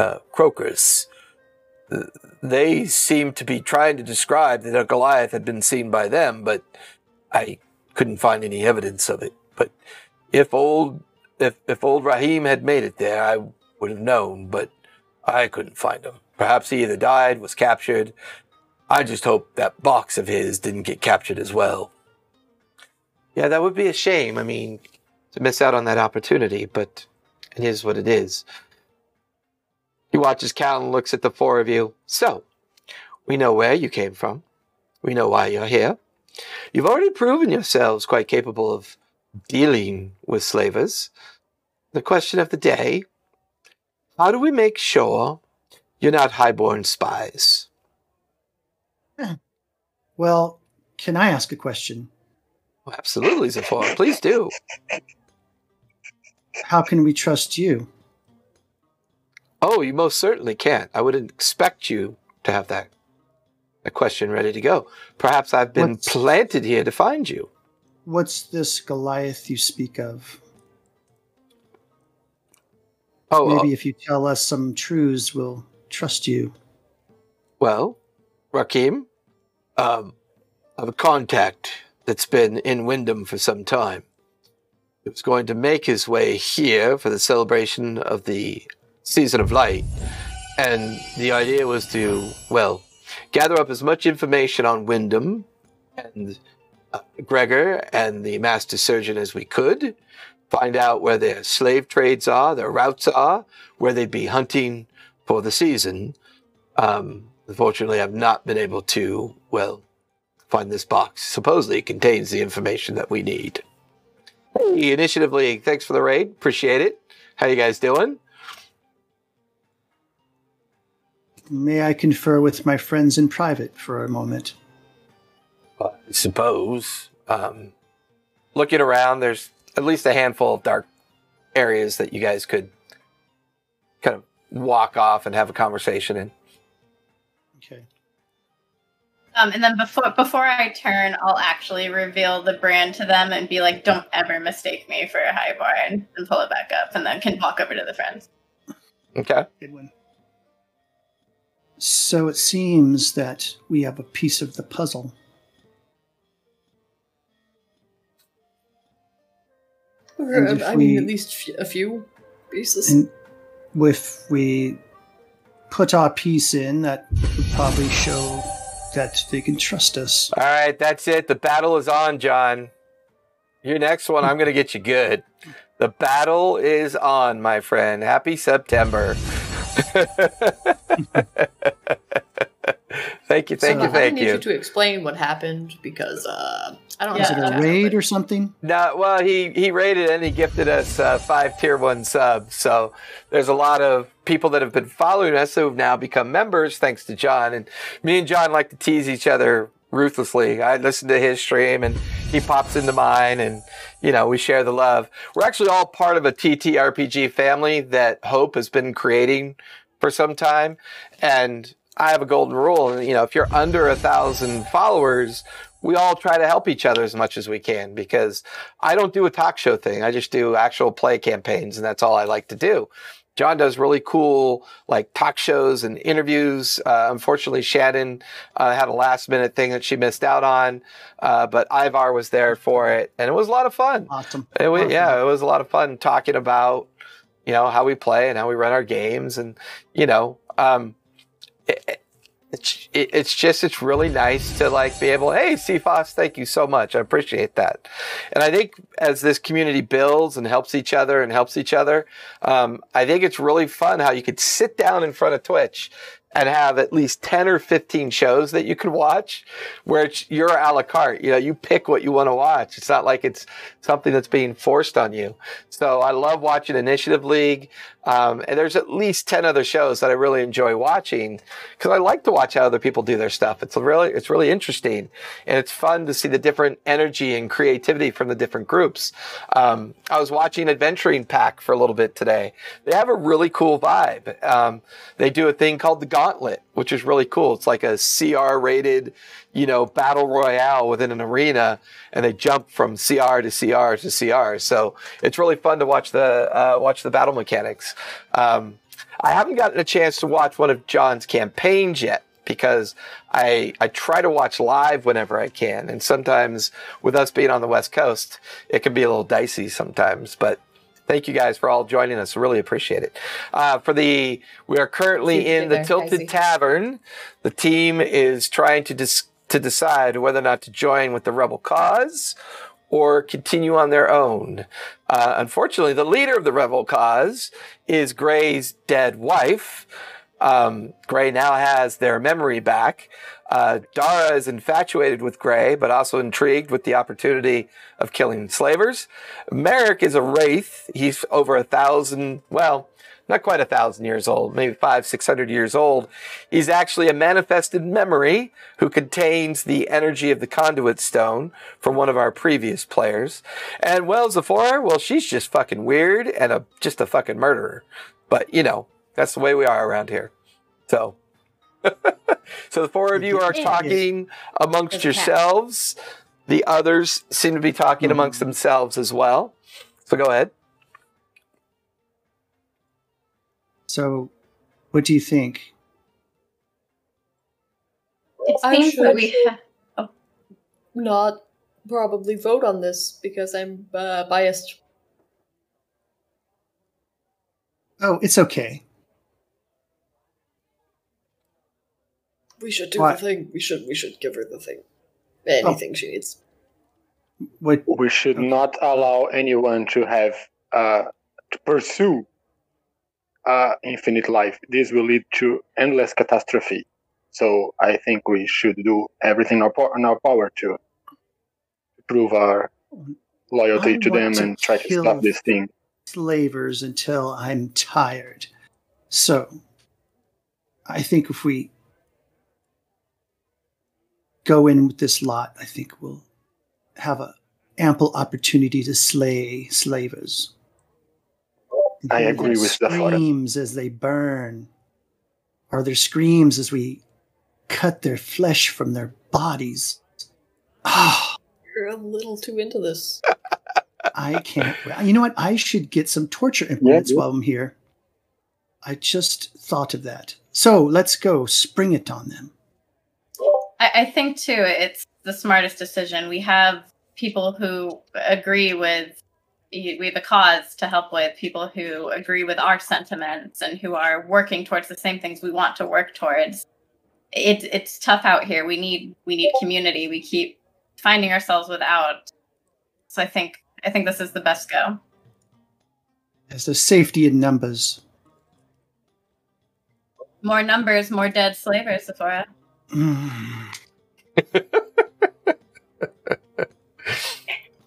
uh, croakers. They seemed to be trying to describe that a Goliath had been seen by them, but I couldn't find any evidence of it. But if old if if old Rahim had made it there, I would have known, but I couldn't find him. Perhaps he either died, was captured. I just hope that box of his didn't get captured as well. Yeah, that would be a shame. I mean, to miss out on that opportunity, but it is what it is. He watches Cal and looks at the four of you. So, we know where you came from. We know why you're here. You've already proven yourselves quite capable of dealing with slavers. The question of the day how do we make sure you're not highborn spies? Hmm. Well, can I ask a question? Absolutely, Zafar. Please do. How can we trust you? Oh, you most certainly can't. I wouldn't expect you to have that, a question ready to go. Perhaps I've been What's- planted here to find you. What's this Goliath you speak of? Oh, Maybe if you tell us some truths, we'll trust you. Well, Rakim, um, I have a contact that's been in Wyndham for some time. He was going to make his way here for the celebration of the Season of Light, and the idea was to, well, gather up as much information on Wyndham and uh, Gregor and the master surgeon as we could, find out where their slave trades are, their routes are, where they'd be hunting for the season. Um, unfortunately, I've not been able to, well, find this box. Supposedly it contains the information that we need. Hey, Initiative League, thanks for the raid. Appreciate it. How you guys doing? May I confer with my friends in private for a moment? I suppose. Um, looking around, there's at least a handful of dark areas that you guys could kind of walk off and have a conversation in. Okay. Um, and then before before I turn, I'll actually reveal the brand to them and be like, "Don't ever mistake me for a highborn," and, and pull it back up, and then can walk over to the friends. Okay. Good one. So it seems that we have a piece of the puzzle. Or, And if I mean, we- at least f- a few pieces. And if we put our piece in, that would probably show that they can trust us. All right, that's it. The battle is on, John. Your next one, I'm going to get you good. The battle is on, my friend. Happy September. Thank you, thank So, you, I thank need you. you to explain what happened because uh, I don't. Yeah. Is have it a raid open. or something? No, well, he he rated and he gifted us uh, five tier one subs. So there's a lot of people that have been following us who have now become members thanks to John. And me and John like to tease each other ruthlessly. I listen to his stream and he pops into mine, and you know we share the love. We're actually all part of a TTRPG family that Hope has been creating for some time, and I have a golden rule. And, You know, if you're under a thousand followers, we all try to help each other as much as we can because I don't do a talk show thing. I just do actual play campaigns, and that's all I like to do. John does really cool like talk shows and interviews. Uh, unfortunately, Shannon uh, had a last minute thing that she missed out on, uh, but Ivar was there for it, and it was a lot of fun. Awesome. It wa- Awesome. yeah, it was a lot of fun talking about you know how we play and how we run our games, and you know, um, it- it's it, it's just it's really nice to like be able. Hey, CFOS, thank you so much. I appreciate that. And I think as this community builds and helps each other and helps each other, um, I think it's really fun how you could sit down in front of Twitch and have at least 10 or 15 shows that you could watch where it's, you're a la carte. You know, you pick what you want to watch. It's not like it's something that's being forced on you. So I love watching Initiative League. Um, and there's at least 10 other shows that I really enjoy watching because I like to watch how other people do their stuff. It's really, it's really interesting and it's fun to see the different energy and creativity from the different groups. Um, I was watching Adventuring Pack for a little bit today. They have a really cool vibe. Um, they do a thing called the Gauntlet, which is really cool. It's like a CR rated, you know, battle royale within an arena, and they jump from CR to CR to CR. So it's really fun to watch the uh, watch the battle mechanics. Um, I haven't gotten a chance to watch one of John's campaigns yet because I I try to watch live whenever I can, and sometimes with us being on the West Coast, it can be a little dicey sometimes, but. Thank you guys for all joining us. Really appreciate it. Uh, for the, we are currently in the there, Tilted Tavern. The team is trying to dis- to decide whether or not to join with the Rebel cause or continue on their own. Uh, unfortunately, the leader of the Rebel cause is Gray's dead wife. Um, Gray now has their memory back. Uh, Dara is infatuated with Gray, but also intrigued with the opportunity of killing slavers. Merrick is a wraith. He's over a thousand, well, not quite a thousand years old, maybe five, six hundred years old. He's actually a manifested memory who contains the energy of the conduit stone from one of our previous players. And well, Zephora, well, she's just fucking weird and a just a fucking murderer. But you know, that's the way we are around here. So, so the four of you are talking amongst There's yourselves. The others seem to be talking amongst themselves as well. So go ahead. So, what do you think? It I seems should- that we ha- Not probably vote on this because I'm uh, biased. Oh, it's okay. We should do What? the thing. We should we should give her the thing. Anything she needs. What? We should not allow anyone to have uh, to pursue uh, infinite life. This will lead to endless catastrophe. So I think we should do everything in our, po- in our power to prove our loyalty I to them to and try to stop this thing. slavers until I'm tired. So, I think if we go in with this lot, I think we'll have a ample opportunity to slay slavers. And I hear agree their with that, Flora. Screams as they burn, or their screams as we cut their flesh from their bodies. Ah. You're a little too into this. I can't. You know what? I should get some torture implements yeah. while I'm here. I just thought of that. So let's go spring it on them. I, I think too, it's the smartest decision. We have people who agree with we have a cause to help with people who agree with our sentiments and who are working towards the same things we want to work towards. It's it's tough out here. We need we need community. We keep finding ourselves without. So I think I think this is the best go. There's a safety in numbers. More numbers, more dead slavers, Sephora.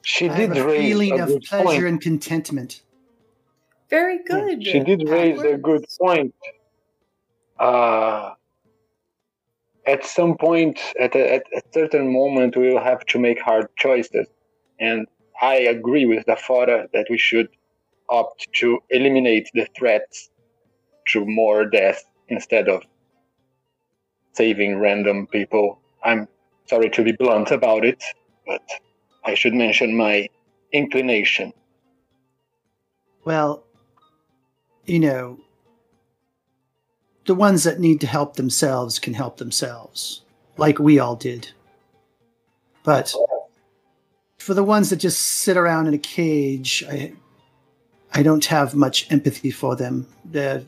She I did have a raise feeling a of good pleasure point. and contentment. Very good. She did raise a good point. Uh, at some point, at a, at a certain moment, we will have to make hard choices. And I agree with Dafora that we should opt to eliminate the threats to more death instead of saving random people. I'm sorry to be blunt about it, but I should mention my inclination. Well, you know, the ones that need to help themselves can help themselves, like we all did. But for the ones that just sit around in a cage, I, I don't have much empathy for them. They're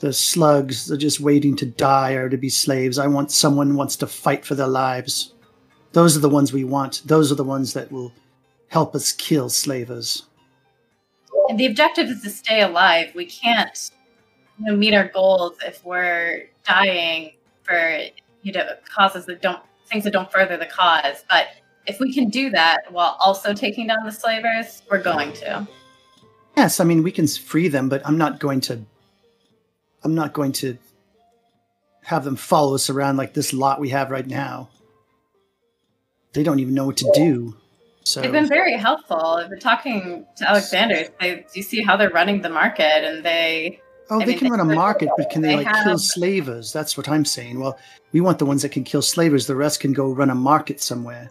the slugs. They're just waiting to die or to be slaves. I want someone who wants to fight for their lives. Those are the ones we want. Those are the ones that will help us kill slavers. And the objective is to stay alive. We can't you know, meet our goals if we're dying for you know causes that don't things that don't further the cause. But if we can do that while also taking down the slavers, we're going to. Yes, I mean we can free them, but I'm not going to. I'm not going to have them follow us around like this lot we have right now. They don't even know what to do. So They've been very helpful. I've been talking to Alexander. You see how they're running the market, and they oh, I they mean, can they- run a market, but can they, they like kill slavers? That's what I'm saying. Well, we want the ones that can kill slavers. The rest can go run a market somewhere.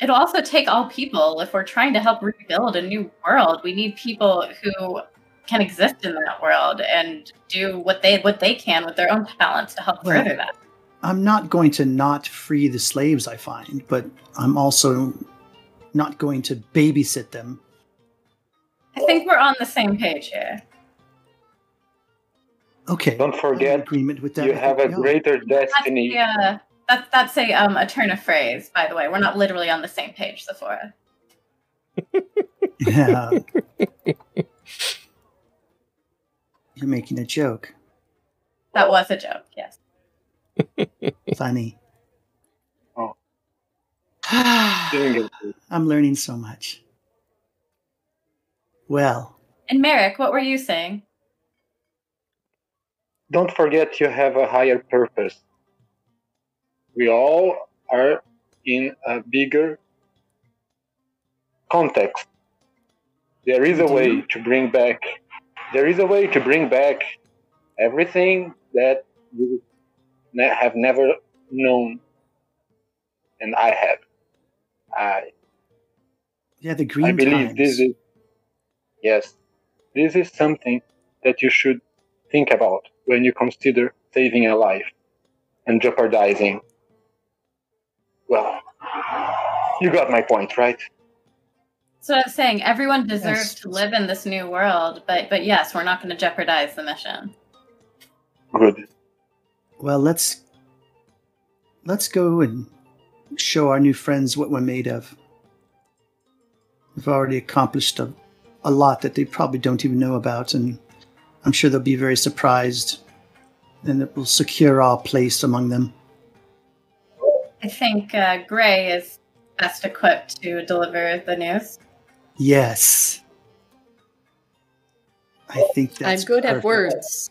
it'll also take all people if we're trying to help rebuild a new world. We need people who can exist in that world and do what they what they can with their own talents to help Well, further that. I'm not going to not free the slaves I find, but I'm also not going to babysit them. I think we're on the same page here. Okay. Don't forget, agreement with that. you have a greater That's destiny. the, uh, that's that's a um a turn of phrase, by the way. We're not literally on the same page, Sephora. Yeah. You're making a joke. That was a joke, yes. Funny. Oh. I'm learning so much. Well, And Merrick, what were you saying? Don't forget you have a higher purpose. We all are in a bigger context. There is a way to bring back there is a way to bring back everything that you ne- have never known and I have. I yeah, the green I believe times. this is yes, this is something that you should think about when you consider saving a life and jeopardizing. Well, you got my point, right? So I was saying everyone deserves Yes. to live in this new world, but but yes, we're not going to jeopardize the mission. Good. Well, let's let's go and show our new friends what we're made of. We've already accomplished a, a lot that they probably don't even know about, and I'm sure they'll be very surprised, and it will secure our place among them. I think uh, Gray is best equipped to deliver the news. Yes. I think that's I'm good at words.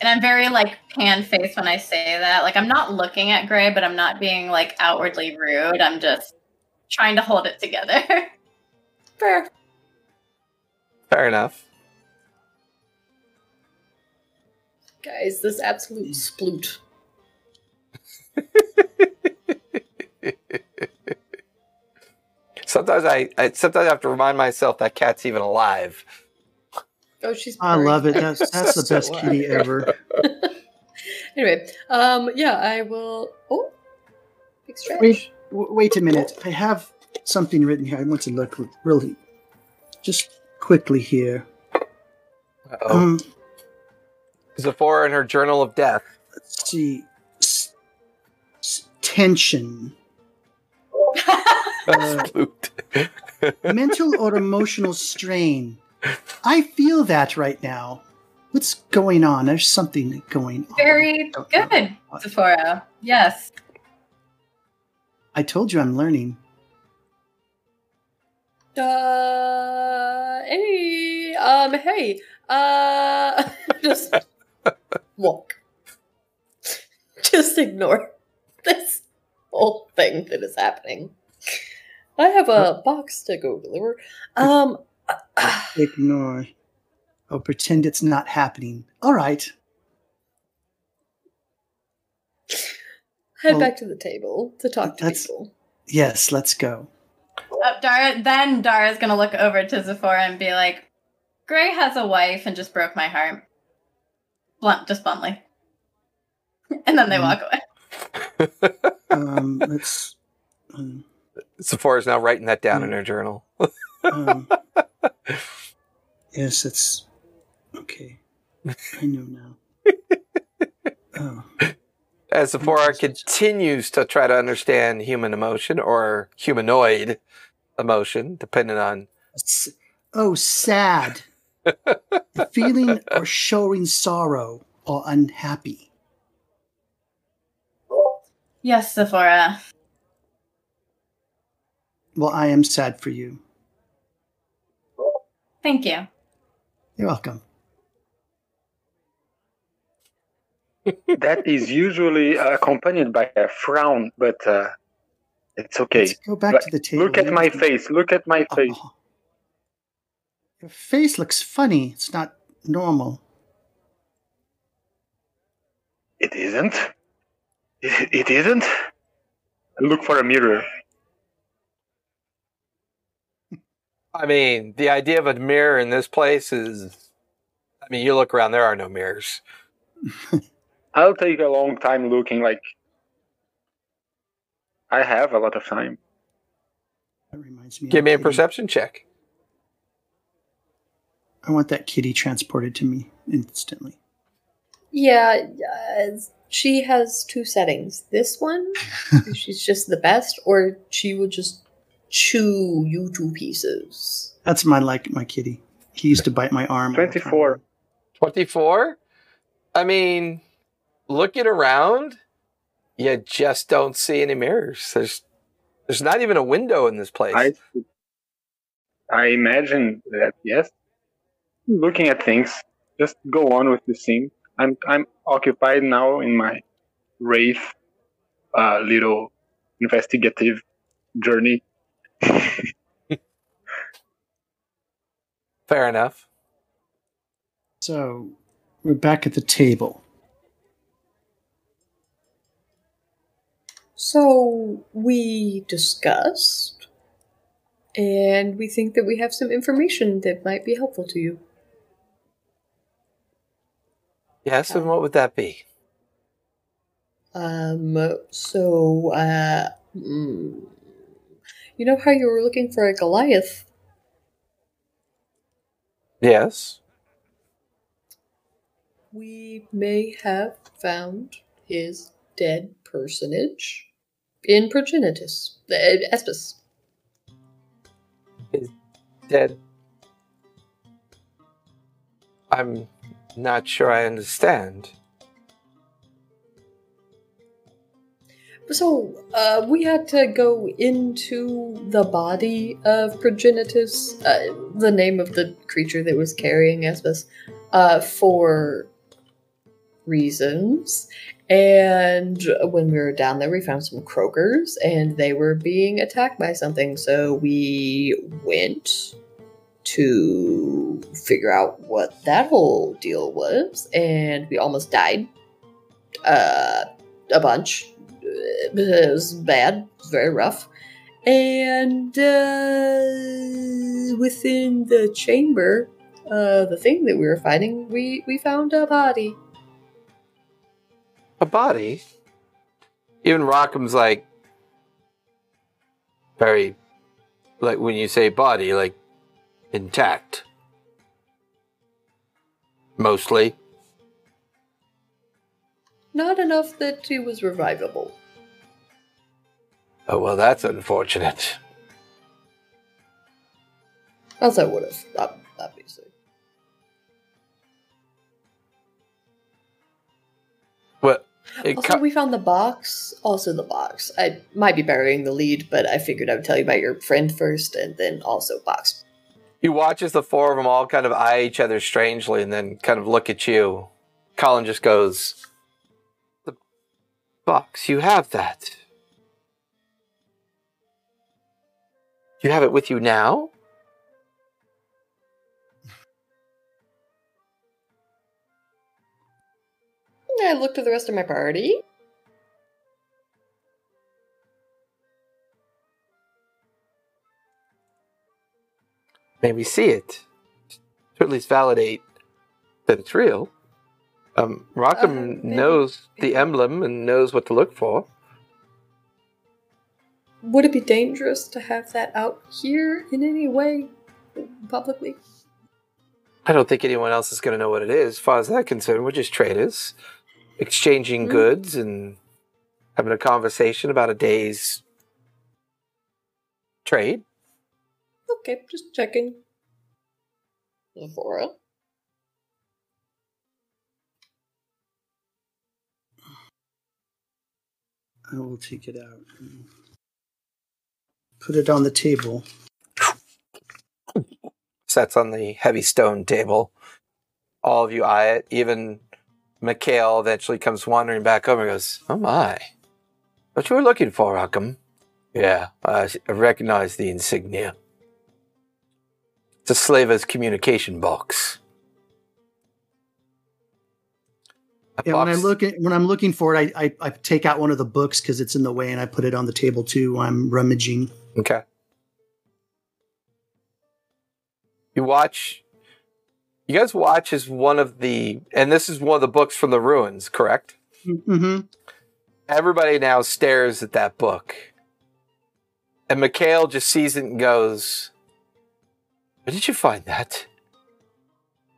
And I'm very like pan faced when I say that. Like I'm not looking at Gray, but I'm not being like outwardly rude. I'm just trying to hold it together. Fair. Fair enough. Guys, this absolute sploot. Sometimes I, I sometimes I have to remind myself that cat's even alive. Oh, she's. I love it. That's that's the So best kitty ever. anyway, um, yeah, I will. Oh, big stretch. Wait, wait a minute. I have something written here. I want to look really, just quickly here. Uh-oh. Um, Zephora in her journal of death. let's see. S- s- tension, Uh, mental or emotional strain. I feel that right now. What's going on? There's something going on. very good, Sephora. Yes. I told you I'm learning. Uh, hey, um, hey, uh, just walk. Just ignore this whole thing that is happening. I have a box to go deliver. Um, Ignore. Oh, pretend it's not happening. All right. head Well, back to the table to talk to people. Yes, let's go. Uh, Dara, then Dara's gonna look over to Zephora and be like, Gray has a wife and just broke my heart. Blunt, just bluntly. And then they Mhm. walk away. Um, let's. Um, Sephora's now writing that down in her journal. um, yes, it's okay. I know now. Oh, As Sephora continues to try to understand human emotion or humanoid emotion, depending on s- oh, sad. Feeling or showing sorrow or unhappy. Yes, Sephora. Well, I am sad for you. Thank you. You're welcome. that is usually accompanied by a frown, but uh, it's okay. Let's go back But to the table. Look at my face. Look at my face. Oh. Your face looks funny. It's not normal. It isn't. It, it isn't. Look for a mirror. I mean, the idea of a mirror in this place is. I mean, you look around, there are no mirrors. I'll take a long time looking. Like I have a lot of time. That reminds me. Give me a kitty. perception check. I want that kitty transported to me instantly. Yeah, uh, she has two settings. This one, she's just the best, or she would just chew you to pieces. That's my like my kitty. He used to bite my arm. all 24. 24? I mean, looking around, you just don't see any mirrors. There's there's not even a window in this place. I I imagine that yes. Looking at things. Just go on with the scene. I'm I'm occupied now in my wraith uh, little investigative journey. Fair enough. So we're back at the table. So we discussed, and we think that we have some information that might be helpful to you. Yes, and what would that be? Um, so, uh, mm, you know how you were looking for a Goliath? Yes. We may have found his dead personage in Progenitus, uh, Espis. Dead. I'm not sure I understand. So, uh, we had to go into the body of Progenitus, uh, the name of the creature that was carrying Espis, uh, for reasons. And when we were down there, we found some croakers, and they were being attacked by something. So we went to figure out what that whole deal was, and we almost died. Uh, a bunch. It was bad, very rough. And uh, within the chamber, uh, the thing that we were fighting, we, we found a body. A body? Even Rockham's like very like when you say body, like intact. Mostly. Not enough that he was revivable. Oh well that's unfortunate. Else I would have, ob- obviously. What it Also, co- we found the box. Also, the box. I might be burying the lead, but I figured I would tell you about your friend first, and then also box. You watch as the four of them all kind of eye each other strangely and then kind of look at you. Colin just goes, The box, you have that. You have it with you now? I look at the rest of my party. Maybe see it. To at least validate that it's real. Um, Rockham Uh, knows the emblem and knows what to look for. Would it be dangerous to have that out here in any way, publicly? I don't think anyone else is going to know what it is. As far as that's concerned, we're just traders, exchanging Mm. goods and having a conversation about a day's trade. Okay, just checking. Sephora. I will take it out. Put it on the table. Sets on the heavy stone table. All of you eye it. Even Mikhail eventually comes wandering back over and goes, Oh my. What you were looking for, Rockham? Yeah, I recognize the insignia. It's a slaver's communication box. A Yeah, when I look at, when I'm looking for it, I I, I take out one of the books because it's in the way, and I put it on the table too. While I'm rummaging. Okay. You watch. You guys watch as one of the, and this is one of the books from the ruins, correct? Mm-hmm. Everybody now stares at that book. And Mikhail just sees it and goes, Where did you find that?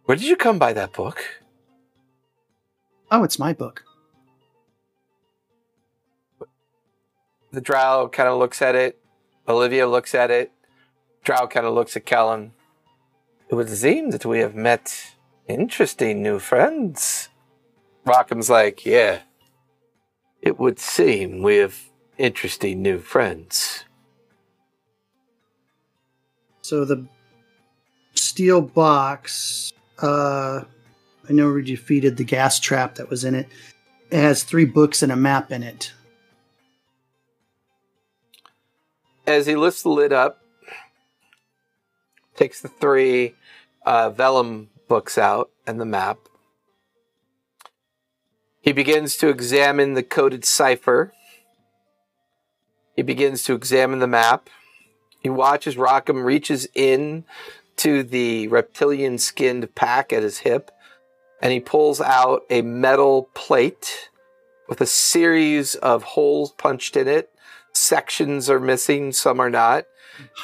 Where did you come by that book? Oh, it's my book. The drow kind of looks at it. Olivia looks at it. Drow kind of looks at Kellen. It would seem that we have met interesting new friends. Rockham's like, yeah. It would seem we have interesting new friends. So the steel box. Uh, I know we defeated the gas trap that was in it. It has three books and a map in it. As he lifts the lid up, takes the three uh, vellum books out and the map. He begins to examine the coded cipher. He begins to examine the map. He watches Rockham reaches in to the reptilian skinned pack at his hip and he pulls out a metal plate with a series of holes punched in it. Sections are missing, some are not.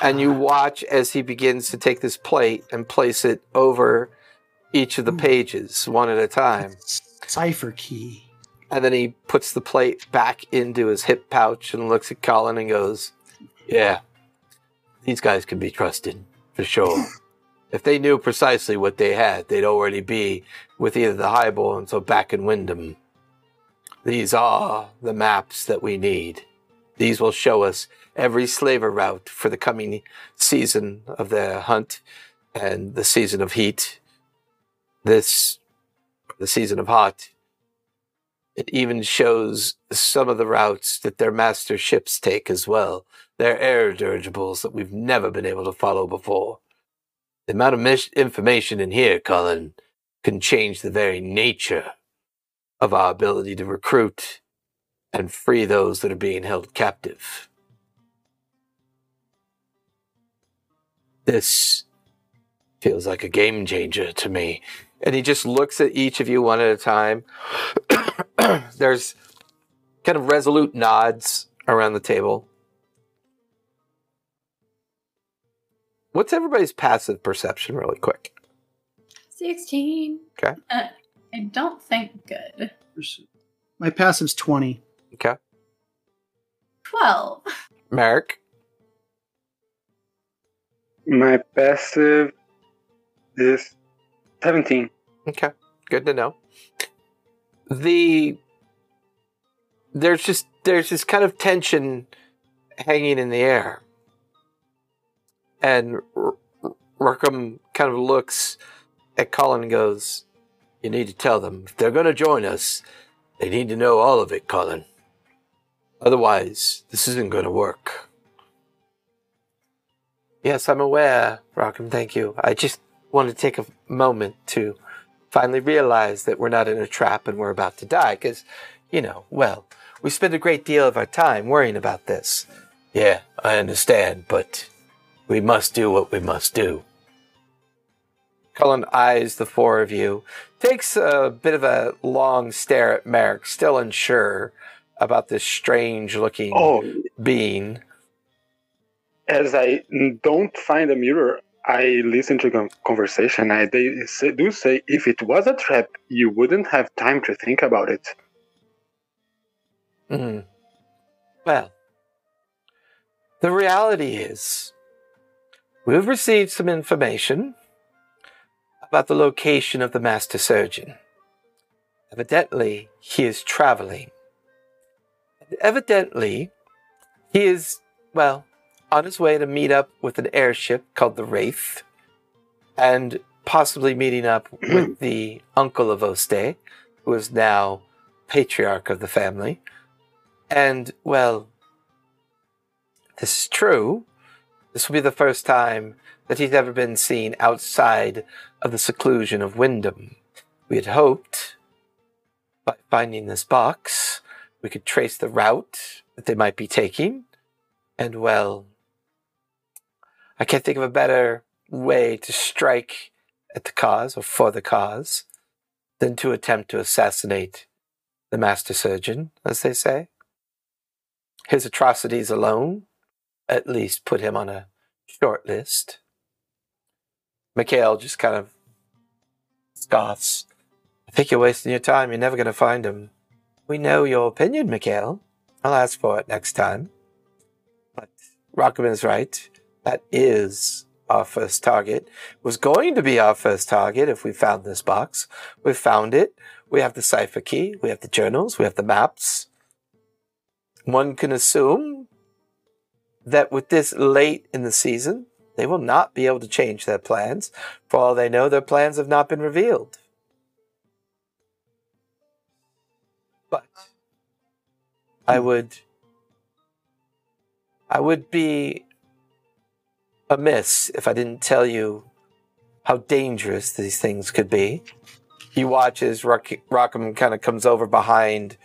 And you watch as he begins to take this plate and place it over each of the hmm. pages one at a time. Cipher key. And then he puts the plate back into his hip pouch and looks at Colin and goes, Yeah, these guys can be trusted, for sure. if they knew precisely what they had, they'd already be with either the Highborns or back in Wyndham. These are the maps that we need. These will show us every slaver route for the coming season of the hunt and the season of heat. This, the season of hot. It even shows some of the routes that their master ships take as well. Their air dirigibles that we've never been able to follow before. The amount of mis- information in here, Colin, can change the very nature of our ability to recruit and free those that are being held captive. This feels like a game changer to me. And he just looks at each of you one at a time. There's kind of resolute nods around the table. What's everybody's passive perception, really quick? 16. Okay. Uh, I don't think good. My passive's 20. Okay. 12. Merrick? My passive is 17. Okay, good to know. The there's just there's this kind of tension hanging in the air, and R- R- kind of looks at Colin and goes, "You need to tell them if they're going to join us, they need to know all of it, Colin. Otherwise, this isn't going to work." Yes, I'm aware, Rockham, Thank you. I just want to take a moment to finally realize that we're not in a trap and we're about to die. Because, you know, well, we spend a great deal of our time worrying about this. Yeah, I understand, but we must do what we must do. Cullen eyes the four of you, takes a bit of a long stare at Merrick, still unsure about this strange looking Oh, being. as I don't find a mirror, I listen to the conversation. I they say, do say if it was a trap, you wouldn't have time to think about it. Mhm. Well, the reality is, we've received some information about the location of the master surgeon. Evidently, he is traveling. Evidently, he is, well, on his way to meet up with an airship called the Wraith, and possibly meeting up with the uncle of Oste, who is now patriarch of the family. And, well, this is true. This will be the first time that he's ever been seen outside of the seclusion of Wyndham. We had hoped, by finding this box, we could trace the route that they might be taking. And, well, I can't think of a better way to strike at the cause or for the cause than to attempt to assassinate the master surgeon, as they say. His atrocities alone at least put him on a short list. Mikhail just kind of scoffs. I think you're wasting your time. You're never going to find him. We know your opinion, Mikhail. I'll ask for it next time. But Rockham is right. That is our first target. It Was going to be our first target if we found this box. We found it. We have the cipher key. We have the journals. We have the maps. One can assume that with this late in the season, they will not be able to change their plans. For all they know, their plans have not been revealed. But I would I would be amiss if I didn't tell you how dangerous these things could be. He watches Rock- Rockham kind of comes over behind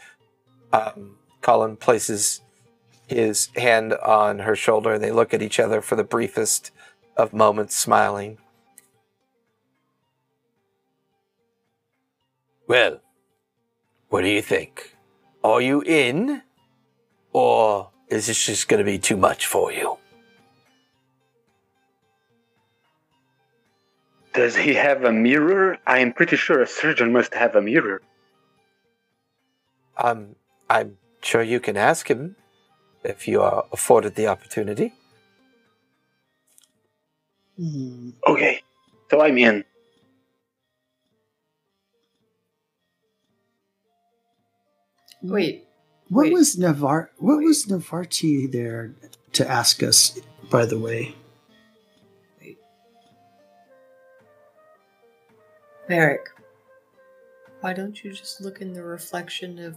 um, Colin, places his hand on her shoulder, and they look at each other for the briefest of moments, smiling. Well, what do you think? Are you in? Or is this just going to be too much for you? Does he have a mirror? I am pretty sure a surgeon must have a mirror. Um, I'm sure you can ask him if you are afforded the opportunity. Hmm. Okay, so I'm in. Mm. Wait, What Wait. was Navar? What was Navarti there to ask us? By the way, Merrick, why don't you just look in the reflection of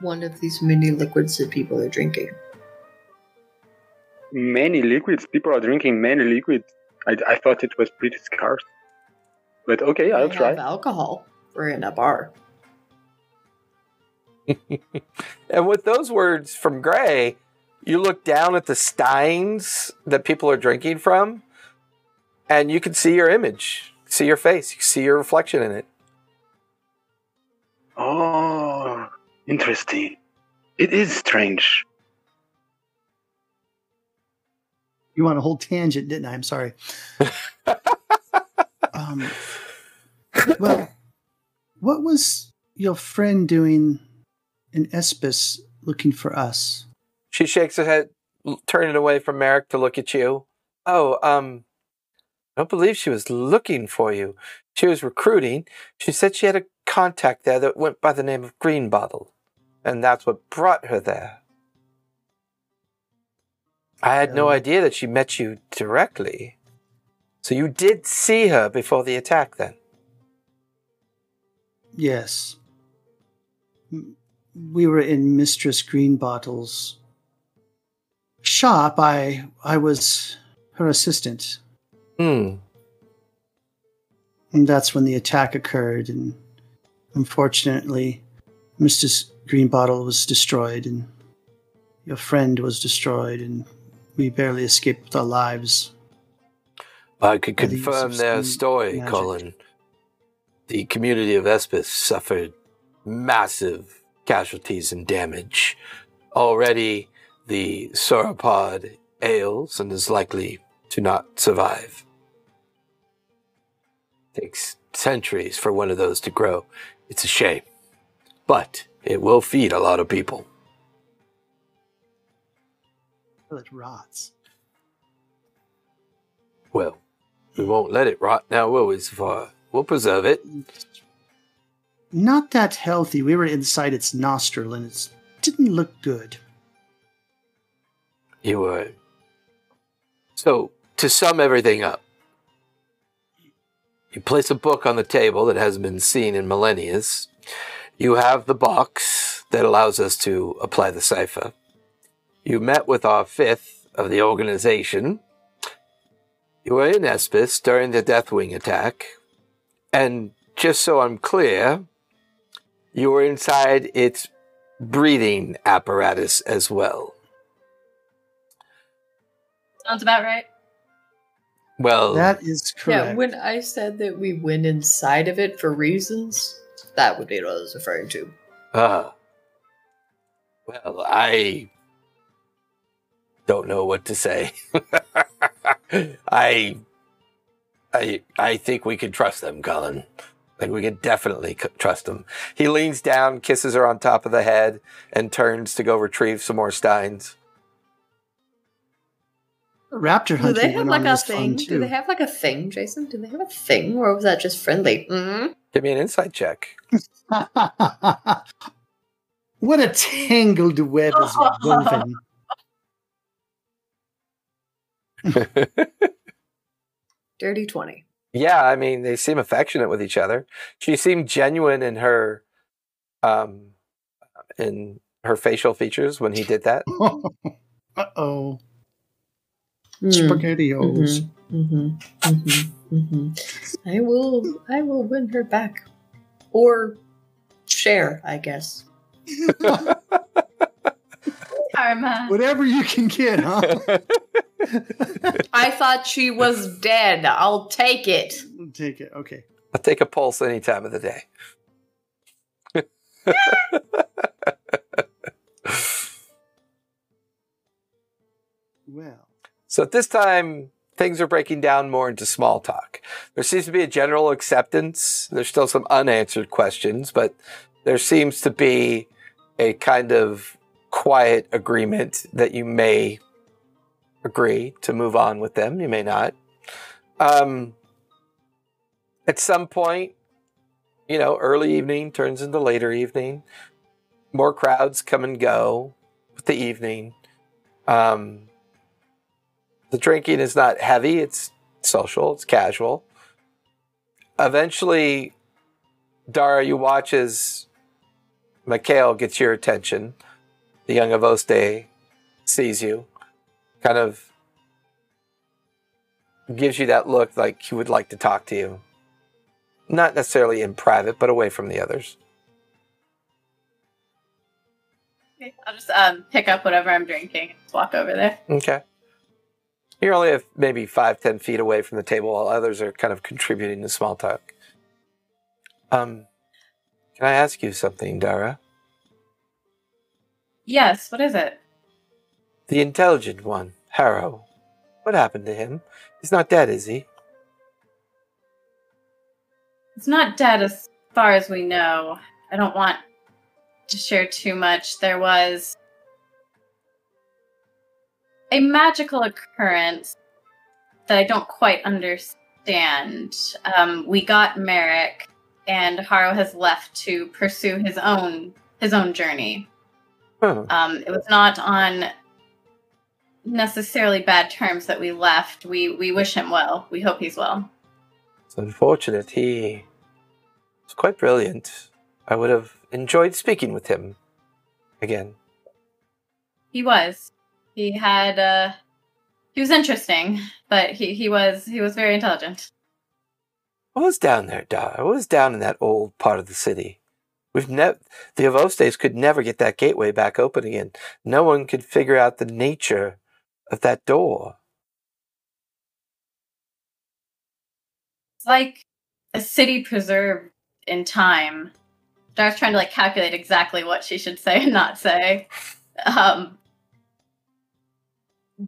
one of these many liquids that people are drinking? Many liquids. People are drinking many liquids. I, I thought it was pretty scarce. But okay, I'll They try. have alcohol. We're in a bar. And with those words from Gray, you look down at the steins that people are drinking from, and you can see your image, see your face, you can see your reflection in it. Oh, interesting. It is strange. you want a whole tangent, didn't I? I'm sorry. um, well, what was your friend doing in Espis looking for us? She shakes her head, turning away from Merrick to look at you. Oh, um, I don't believe she was looking for you. She was recruiting. She said she had a contact there that went by the name of Greenbottle, and that's what brought her there. I had no Oh. idea that she met you directly. So you did see her before the attack, then? Yes. We were in Mistress Greenbottle's shop. I I was her assistant. Hmm. And that's when the attack occurred and unfortunately Mistress Greenbottle was destroyed and your friend was destroyed and we barely escaped with our lives. I could By the use confirm their story, magic. Colin. The community of Espis suffered massive casualties and damage. Already, the sauropod ails and is likely to not survive. Takes centuries for one of those to grow. It's a shame. But it will feed a lot of people. Well, it rots. Well, we won't let it rot now, will we, Safar? We'll preserve it. Mm. Not that healthy. We were inside its nostril and it didn't look good. You were. So, to sum everything up, you place a book on the table that hasn't been seen in millennia. You have the box that allows us to apply the cipher. You met with our fifth of the organization. You were in Espis during the Deathwing attack. And just so I'm clear, you were inside its breathing apparatus as well. Sounds about right. Well, That is correct. Yeah, when I said that we went inside of it for reasons, that would be what I was referring to. Ah. Well, I don't know what to say. I, I, I think we can trust them, Colin. Like we can definitely c- trust him. He leans down, kisses her on top of the head, and turns to go retrieve some more steins. Raptor hunting. Do they have like a thing? Do they have like a thing, Jason? Do they have a thing, or was that just friendly? Mm-hmm. Give me an insight check. what a tangled web is woven. Dirty twenty. Yeah, I mean, they seem affectionate with each other. She seemed genuine in her, um, in her facial features when he did that. uh oh. Hmm. Spaghettios. Mm-hmm. Mm-hmm. Mm-hmm. I will. I will win her back, or share. I guess. Karma. Whatever you can get, huh? I thought she was dead. I'll take it. Take it. Okay. I'll take a pulse any time of the day. Well. So at this time, things are breaking down more into small talk. There seems to be a general acceptance. There's still some unanswered questions, but there seems to be a kind of quiet agreement that you may agree to move on with them. You may not. Um, at some point, you know, early evening turns into later evening. More crowds come and go with the evening. Um, the drinking is not heavy, it's social, it's casual. Eventually, Dara, you watch as Mikhail gets your attention. The young Avoste sees you, kind of gives you that look like he would like to talk to you. Not necessarily in private, but away from the others. Okay, I'll just um, pick up whatever I'm drinking and walk over there. Okay. You're only maybe five, ten feet away from the table while others are kind of contributing to small talk. Um, can I ask you something, Dara? Yes, what is it? The intelligent one, Harrow. What happened to him? He's not dead, is he? He's not dead as far as we know. I don't want to share too much. There was a magical occurrence that I don't quite understand. Um, we got Merrick, and Harrow has left to pursue his own his own journey. Huh. Um, it was not on necessarily bad terms that we left. We we wish him well. We hope he's well. It's unfortunate. He was quite brilliant. I would have enjoyed speaking with him again. He was. He had uh he was interesting, but he, he was he was very intelligent. What was down there, Dara? What was down in that old part of the city? We've never the Avostes could never get that gateway back open again. No one could figure out the nature of that door. It's like a city preserved in time. Dar's trying to like calculate exactly what she should say and not say. Um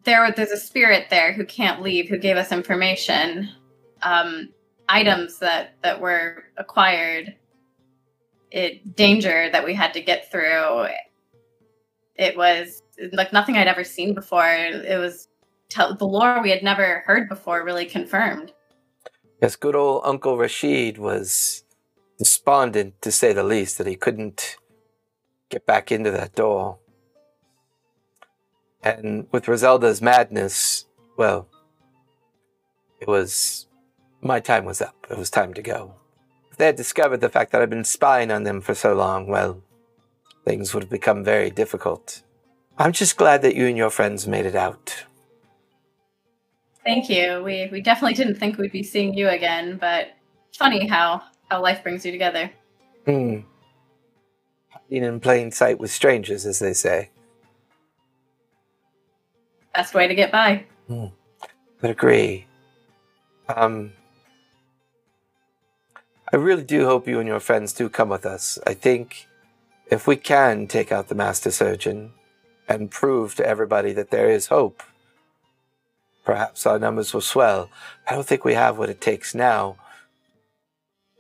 there there's a spirit there who can't leave, who gave us information. Um items that that were acquired it danger that we had to get through it was like nothing i'd ever seen before it was tell the lore we had never heard before really confirmed Yes, good old Uncle Rashid was despondent, to say the least, that he couldn't get back into that door. And with Roselda's madness, well, it was. My time was up. It was time to go. If they had discovered the fact that I'd been spying on them for so long, well, things would have become very difficult. I'm just glad that you and your friends made it out. thank you we we definitely didn't think we'd be seeing you again but funny how how life brings you together Hmm. Hiding in plain sight with strangers, as they say. best way to get by Hmm. would agree. Um, I really do hope you and your friends do come with us. I think if we can take out the Master Surgeon and prove to everybody that there is hope, perhaps our numbers will swell. I don't think we have what it takes now.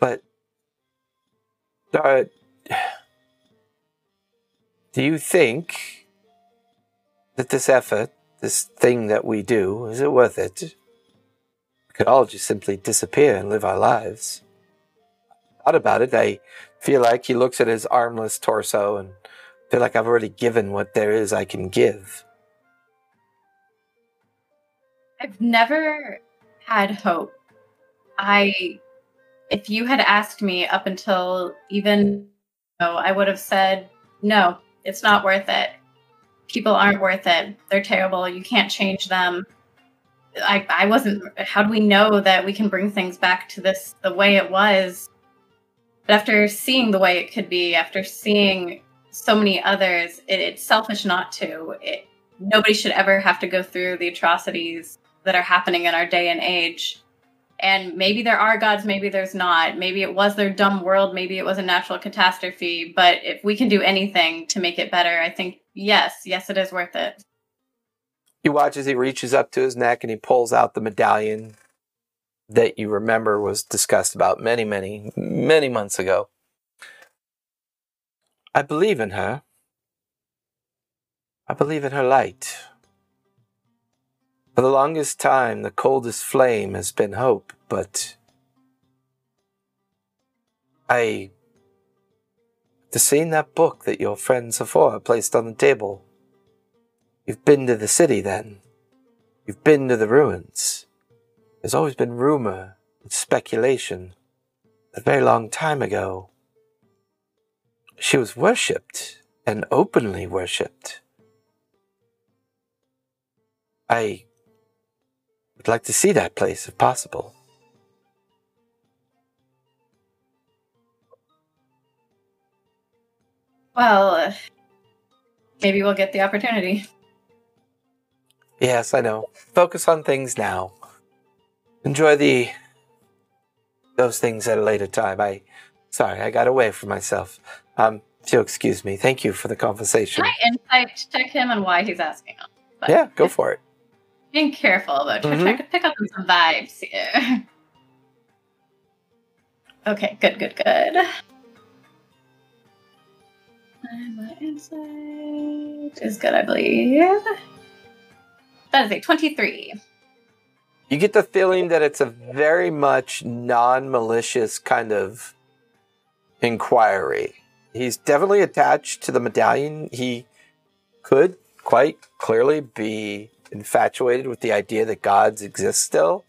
But, Dara, do you think that this effort, this thing that we do, is it worth it? We could all just simply disappear and live our lives. Thought about it, I feel like he looks at his armless torso and feel like I've already given what there is I can give. I've never had hope. I, if you had asked me up until even, no, I would have said, no, it's not worth it. People aren't worth it. They're terrible. You can't change them. I, I wasn't, how do we know that we can bring things back to this the way it was? But after seeing the way it could be, after seeing so many others, it, it's selfish not to. It, nobody should ever have to go through the atrocities that are happening in our day and age. And maybe there are gods, maybe there's not. Maybe it was their dumb world, maybe it was a natural catastrophe. But if we can do anything to make it better, I think yes, yes, it is worth it. He watches, he reaches up to his neck and he pulls out the medallion that you remember was discussed about many, many, many months ago. I believe in her. I believe in her light. For the longest time, the coldest flame has been hope, but I. To seeing that book that your friend Zephora placed on the table. You've been to the city then. You've been to the ruins. There's always been rumor and speculation. A very long time ago, she was worshipped and openly worshipped. I would like to see that place if possible. Well, uh, maybe we'll get the opportunity. Yes, I know. Focus on things now. Enjoy the those things at a later time. I sorry, I got away from myself. Um, if you'll excuse me. Thank you for the conversation. I insight check him on why he's asking? But Yeah, go for it. Being careful though, Mhm. trying to pick up on some vibes here. Okay, good, good, good. And my insight is good, I believe. That is a 23. You get the feeling that it's a very much non malicious kind of inquiry. He's definitely attached to the medallion. He could quite clearly be infatuated with the idea that gods exist still.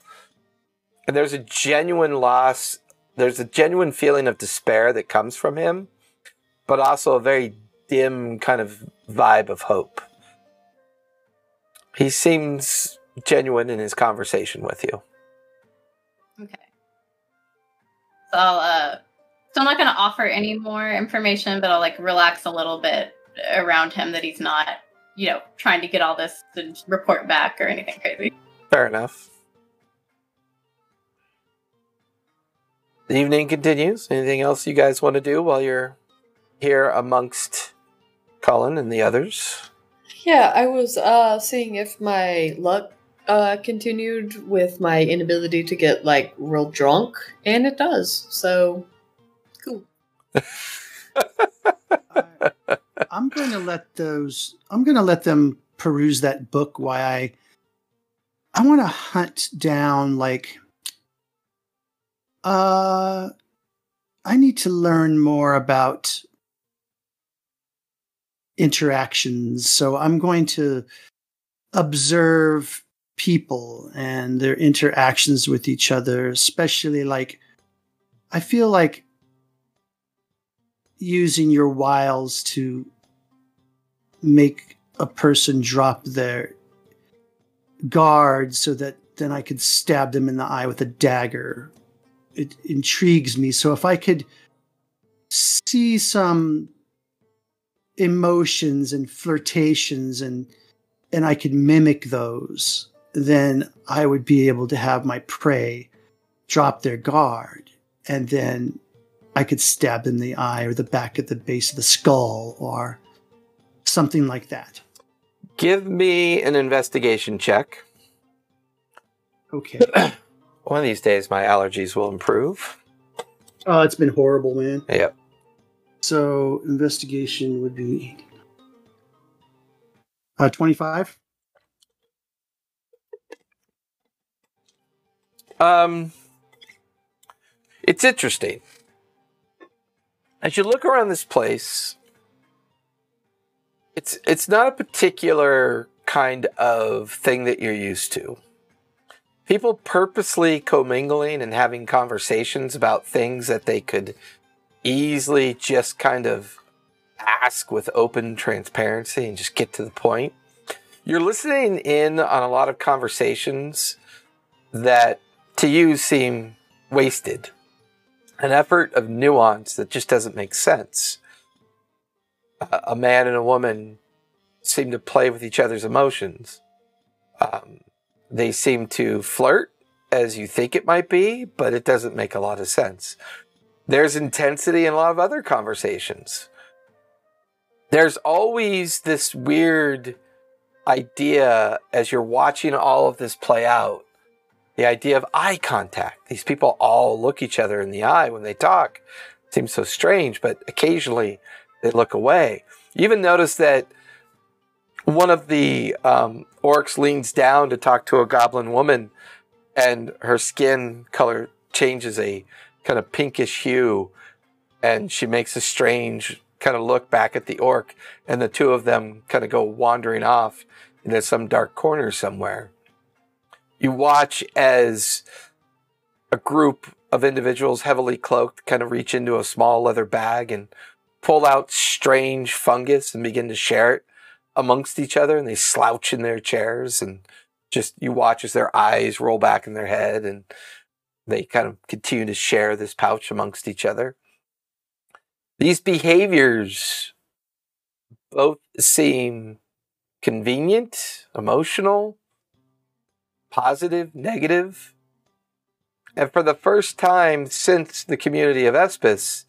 And there's a genuine loss, there's a genuine feeling of despair that comes from him, but also a very dim kind of vibe of hope. He seems genuine in his conversation with you. Okay. So I'll, uh, so I'm not going to offer any more information, but I'll like relax a little bit around him that he's not, you know, trying to get all this to report back or anything crazy. Fair enough. The evening continues. Anything else you guys want to do while you're here amongst Colin and the others? Yeah, I was uh seeing if my luck uh continued with my inability to get like real drunk, and it does. So cool. I'm going to let those. I'm going to let them peruse that book. Why I I want to hunt down like. Uh, I need to learn more about interactions. So I'm going to observe people and their interactions with each other, especially like I feel like using your wiles to make a person drop their guard so that then I could stab them in the eye with a dagger. It intrigues me. So if I could see some emotions and flirtations and and I could mimic those, then I would be able to have my prey drop their guard and then I could stab them in the eye or the back at the base of the skull or something like that. Give me an investigation check. Okay. One of these days, my allergies will improve. Oh, it's been horrible, man. Yep. So investigation would be uh, 25. Um, it's interesting. As you look around this place, it's it's not a particular kind of thing that you're used to. People purposely commingling and having conversations about things that they could easily just kind of ask with open transparency and just get to the point. You're listening in on a lot of conversations that to you seem wasted. An effort of nuance that just doesn't make sense. A, man and a woman seem to play with each other's emotions. Um, they seem to flirt as you think it might be, but it doesn't make a lot of sense. There's intensity in a lot of other conversations. There's always this weird idea as you're watching all of this play out the idea of eye contact. These people all look each other in the eye when they talk. seems so strange, but occasionally they look away. You even notice that one of the um, orcs leans down to talk to a goblin woman, and her skin color changes a kind of pinkish hue, and she makes a strange kind of look back at the orc, and the two of them kind of go wandering off into some dark corner somewhere. You watch as a group of individuals heavily cloaked kind of reach into a small leather bag and pull out strange fungus and begin to share it amongst each other and they slouch in their chairs and just you watch as their eyes roll back in their head and they kind of continue to share this pouch amongst each other. These behaviors both seem convenient, emotional, positive, negative. And for the first time since the community of Espis,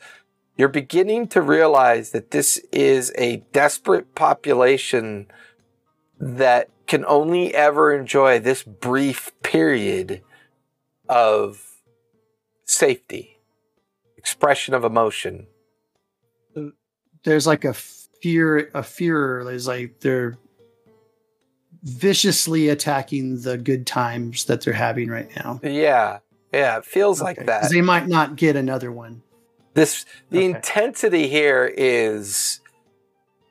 you're beginning to realize that this is a desperate population that can only ever enjoy this brief period of safety, expression of emotion. There's like a fear, a fear is like they're viciously attacking the good times that they're having right now. Yeah, yeah, it feels Okay. like that. They might not get another one. This the Okay. intensity here is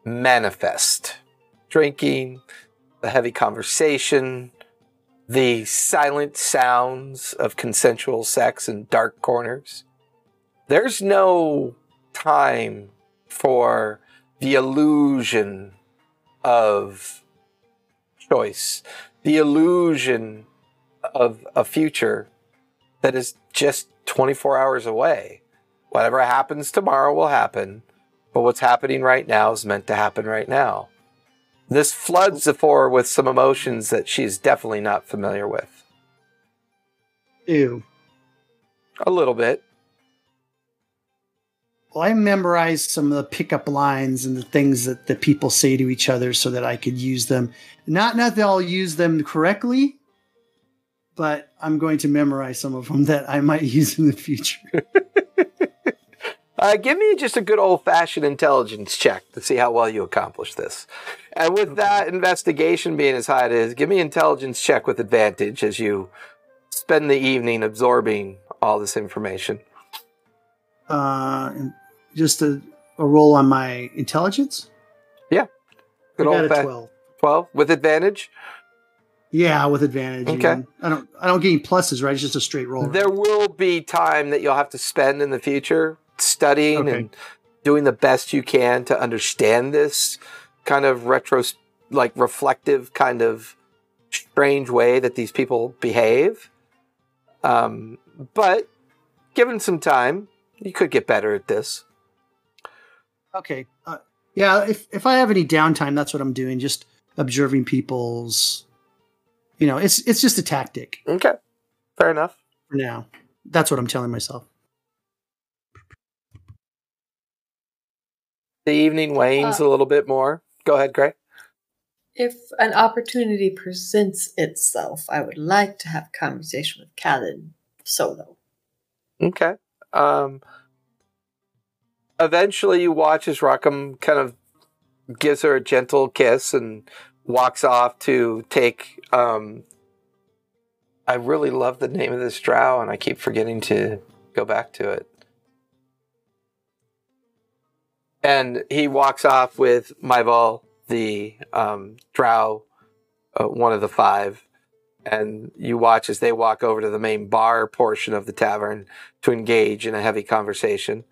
manifest. Drinking, the heavy conversation, the silent sounds of consensual sex in dark corners. There's no time for the illusion of choice, the illusion of a future that is just 24 hours away whatever happens tomorrow will happen, but what's happening right now is meant to happen right now. This floods Zephyr with some emotions that she's definitely not familiar with. Ew. A little bit. Well, I memorized some of the pickup lines and the things that, that people say to each other so that I could use them. Not not that I'll use them correctly, but I'm going to memorize some of them that I might use in the future. Uh, give me just a good old fashioned intelligence check to see how well you accomplish this. And with that investigation being as high as it is, give me intelligence check with advantage as you spend the evening absorbing all this information. Uh, just a, a roll on my intelligence. Yeah, good I got old a fa- twelve. 12 with advantage. Yeah, with advantage. Okay. I don't. I don't get any pluses, right? It's just a straight roll. right? There will be time that you'll have to spend in the future studying Okay. and doing the best you can to understand this kind of retro, like reflective kind of strange way that these people behave. Um, but given some time, you could get better at this. Okay. Uh, yeah, if if I have any downtime, that's what I'm doing. Just observing people's. You know, it's it's just a tactic Okay, fair enough. for now. That's what I'm telling myself. The evening wanes Uh, a little bit more. Go ahead, Gray. If an opportunity presents itself, I would like to have a conversation with Callan solo. Okay. Um, eventually, you watch as rockham kind of gives her a gentle kiss and walks off to take. Um, I really love the name of this drow, and I keep forgetting to go back to it. And he walks off with Mival, the um, drow, uh, one of the five. And you watch as they walk over to the main bar portion of the tavern to engage in a heavy conversation.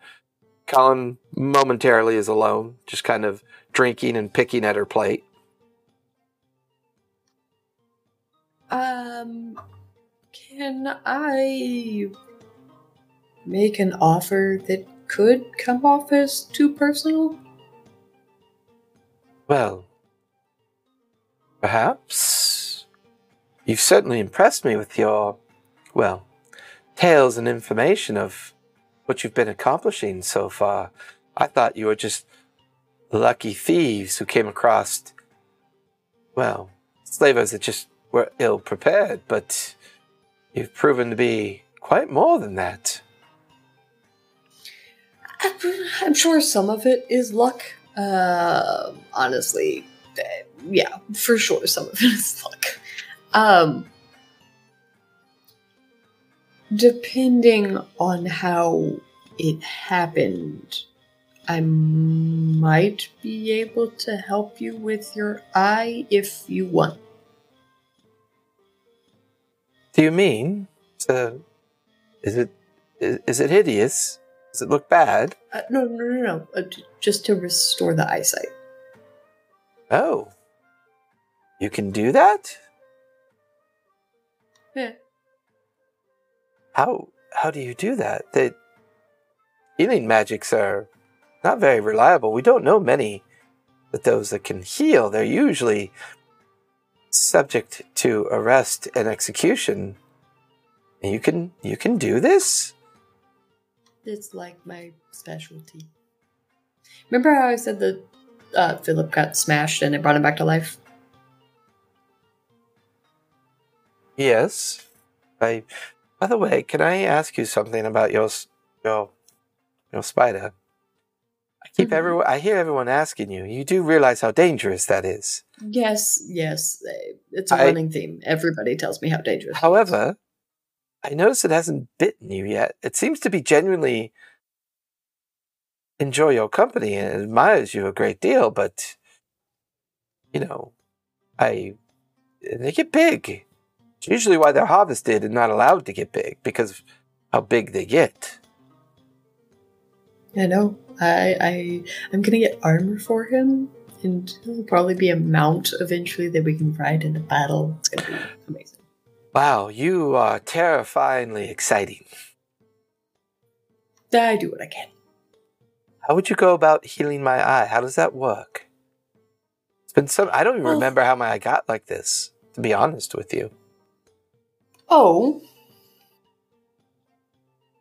Colin momentarily is alone, just kind of drinking and picking at her plate. Um, can I make an offer that could come off as too personal? Well, perhaps. You've certainly impressed me with your, well, tales and information of what you've been accomplishing so far. I thought you were just lucky thieves who came across, well, slavers that just were ill prepared, but you've proven to be quite more than that. I'm sure some of it is luck. Uh, honestly, yeah, for sure, some of it is luck. Um, depending on how it happened, I might be able to help you with your eye if you want. Do you mean? So, is it is, is it hideous? Does it look bad? Uh, no, no, no, no. Uh, j- just to restore the eyesight. Oh, you can do that? Yeah. How how do you do that? The healing magics are not very reliable. We don't know many that those that can heal. They're usually subject to arrest and execution. And you can you can do this? It's like my specialty. Remember how I said that uh, Philip got smashed and it brought him back to life? Yes. I by the way, can I ask you something about your your your spider? I keep Mhm. everyone I hear everyone asking you. You do realize how dangerous that is. Yes, yes. It's a I- running theme. Everybody tells me how dangerous. it is. However, I notice it hasn't bitten you yet. It seems to be genuinely enjoy your company and admires you a great deal, but you know, I they get big. It's usually why they're harvested and not allowed to get big because of how big they get. I know. I, I, I'm gonna get armor for him, and he'll probably be a mount eventually that we can ride in into battle. It's gonna be amazing. Wow, you are terrifyingly exciting. I do what I can. How would you go about healing my eye? How does that work? It's been some I don't even remember how my eye got like this, to be honest with you. Oh,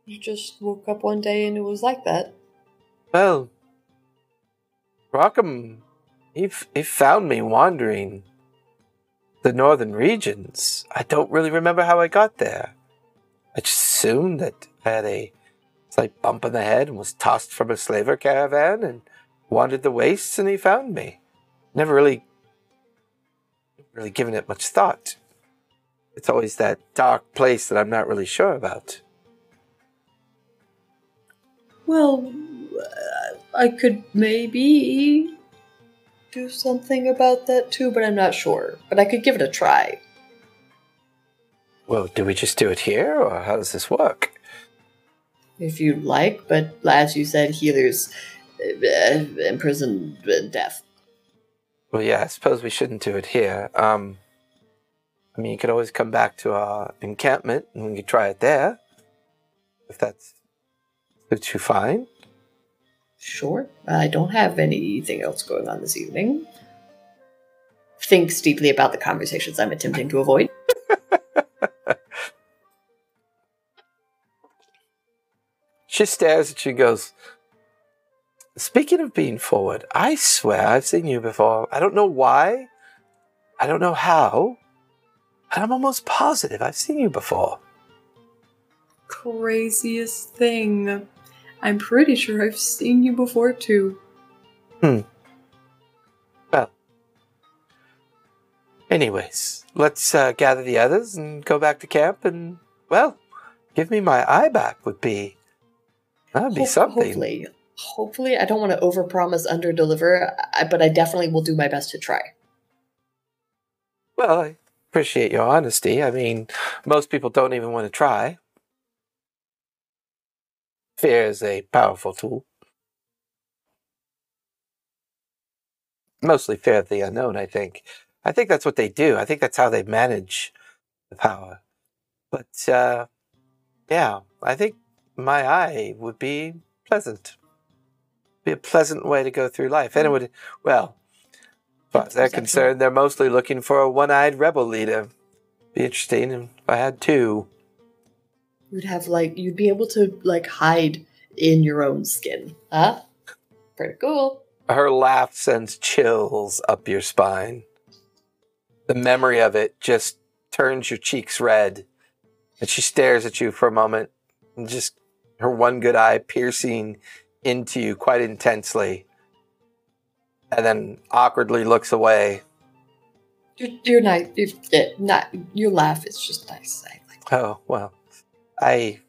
you just woke up one day and it was like that. Well, Rockham, he, f- he found me wandering the northern regions. I don't really remember how I got there. I just assumed that I had a slight bump in the head and was tossed from a slaver caravan and wandered the wastes, and he found me. Never really, really given it much thought. It's always that dark place that I'm not really sure about. Well, I could maybe do something about that too, but I'm not sure. But I could give it a try. Well, do we just do it here, or how does this work? If you'd like, but as you said, healers uh, imprison uh, death. Well, yeah, I suppose we shouldn't do it here. Um, I mean, you could always come back to our encampment and we could try it there. If that's suits you fine. Sure. I don't have anything else going on this evening. Thinks deeply about the conversations I'm attempting to avoid. She stares at you and goes, Speaking of being forward, I swear I've seen you before. I don't know why. I don't know how. But I'm almost positive I've seen you before. Craziest thing. I'm pretty sure I've seen you before too. Hmm. Well, anyways, let's uh, gather the others and go back to camp and, well, give me my eye back would be. That would be Ho- something. Hopefully. Hopefully, I don't want to overpromise, underdeliver, I- but I definitely will do my best to try. Well, I appreciate your honesty. I mean, most people don't even want to try. Fear is a powerful tool. Mostly fear of the unknown, I think. I think that's what they do. I think that's how they manage the power. But, uh, yeah, I think my eye would be pleasant. Be a pleasant way to go through life. And it would, well, as far as they're concerned, they're mostly looking for a one eyed rebel leader. Be interesting if I had two. You'd have like you'd be able to like hide in your own skin. Huh? Pretty cool. Her laugh sends chills up your spine. The memory of it just turns your cheeks red. And she stares at you for a moment, and just her one good eye piercing into you quite intensely. and then awkwardly looks away. You're, you're nice. You're, eh, not, your laugh is just nice. I like Oh, well, I.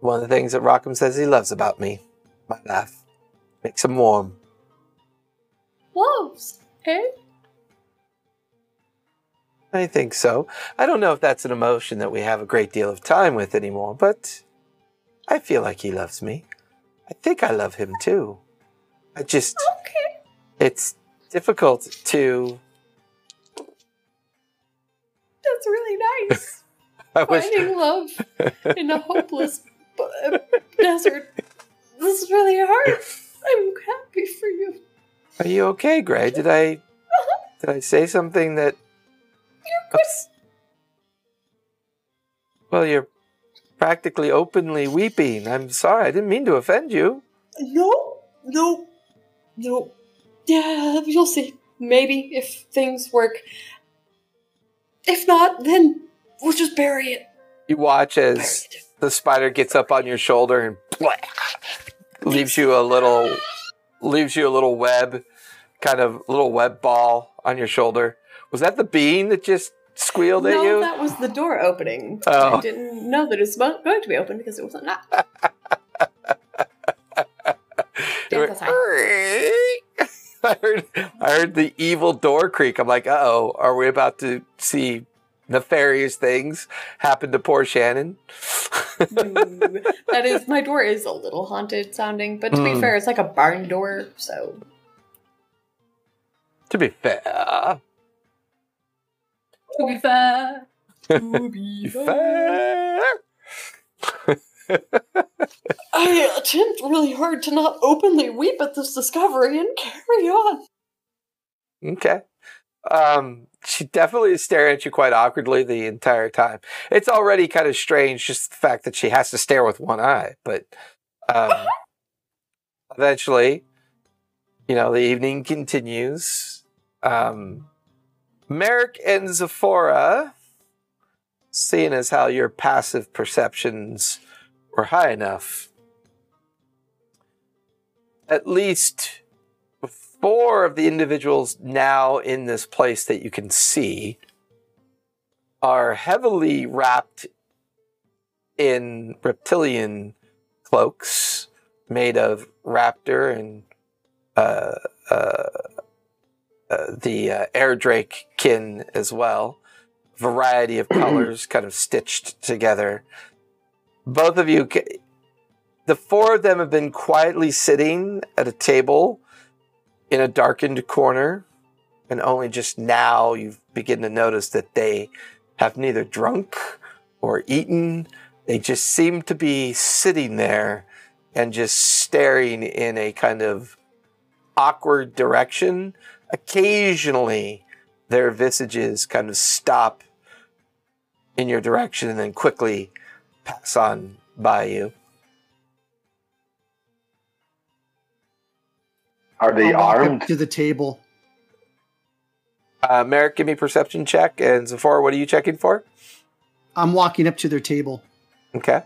One of the things that Rockham says he loves about me, my laugh, makes him warm. Loves, eh? I think so. I don't know if that's an emotion that we have a great deal of time with anymore, but I feel like he loves me. I think I love him too. I just, Okay. it's difficult to. That's really nice. I wish. Finding love in a hopeless bu- desert. This is really hard. I'm happy for you. Are you okay, Gray? Did I, did I say something that? You're good. Well, you're practically openly weeping. I'm sorry. I didn't mean to offend you. No, no, no. Yeah, you'll see. Maybe if things work. If not, then we'll just bury it. You watch as the spider gets up on your shoulder and leaves you a little leaves you a little web kind of little web ball on your shoulder was that the bean that just squealed at you? no, that was the door opening. Oh. I didn't know that it was going to be open because it wasn't not. You went, that's fine. I heard, I heard the evil door creak. I'm like, uh oh, are we about to see nefarious things happen to poor Shannon? That is, my door is a little haunted sounding, but to be Mm. fair, it's like a barn door, so. to be fair, To be fair. To be fair. I attempt really hard to not openly weep at this discovery and carry on. Okay. Um, she definitely is staring at you quite awkwardly the entire time. It's already kind of strange, just the fact that she has to stare with one eye. But um, eventually, you know, the evening continues. Um, Merrick and Zephora, seeing as how your passive perceptions were high enough, at least four of the individuals now in this place that you can see are heavily wrapped in reptilian cloaks made of raptor and uh, uh, uh, the uh, air drake kin as well. Variety of colors kind of stitched together. Both of you, ca- the four of them have been quietly sitting at a table in a darkened corner, and only just now you begin to notice that they have neither drunk or eaten. They just seem to be sitting there and just staring in a kind of awkward direction. Occasionally, their visages kind of stop in your direction and then quickly pass on by you. Are they I'll armed? to the table. Uh, Merrick, give me perception check, and Zephora, what are you checking for? I'm walking up to their table. Okay.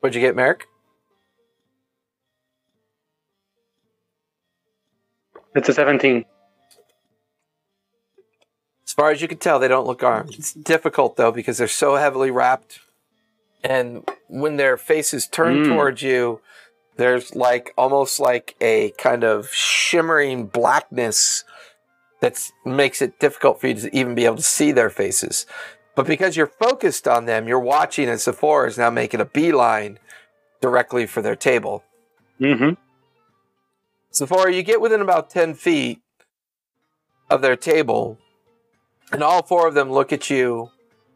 What'd you get, Merrick? It's a 17. As far as you can tell, they don't look armed. It's difficult though because they're so heavily wrapped, and when their faces turn Mm. towards you, there's like almost like a kind of shimmering blackness that makes it difficult for you to even be able to see their faces. But because you're focused on them, you're watching and Zephora is now making a beeline directly for their table. Mm-hmm. Zephora, you get within about 10 feet of their table, and all four of them look at you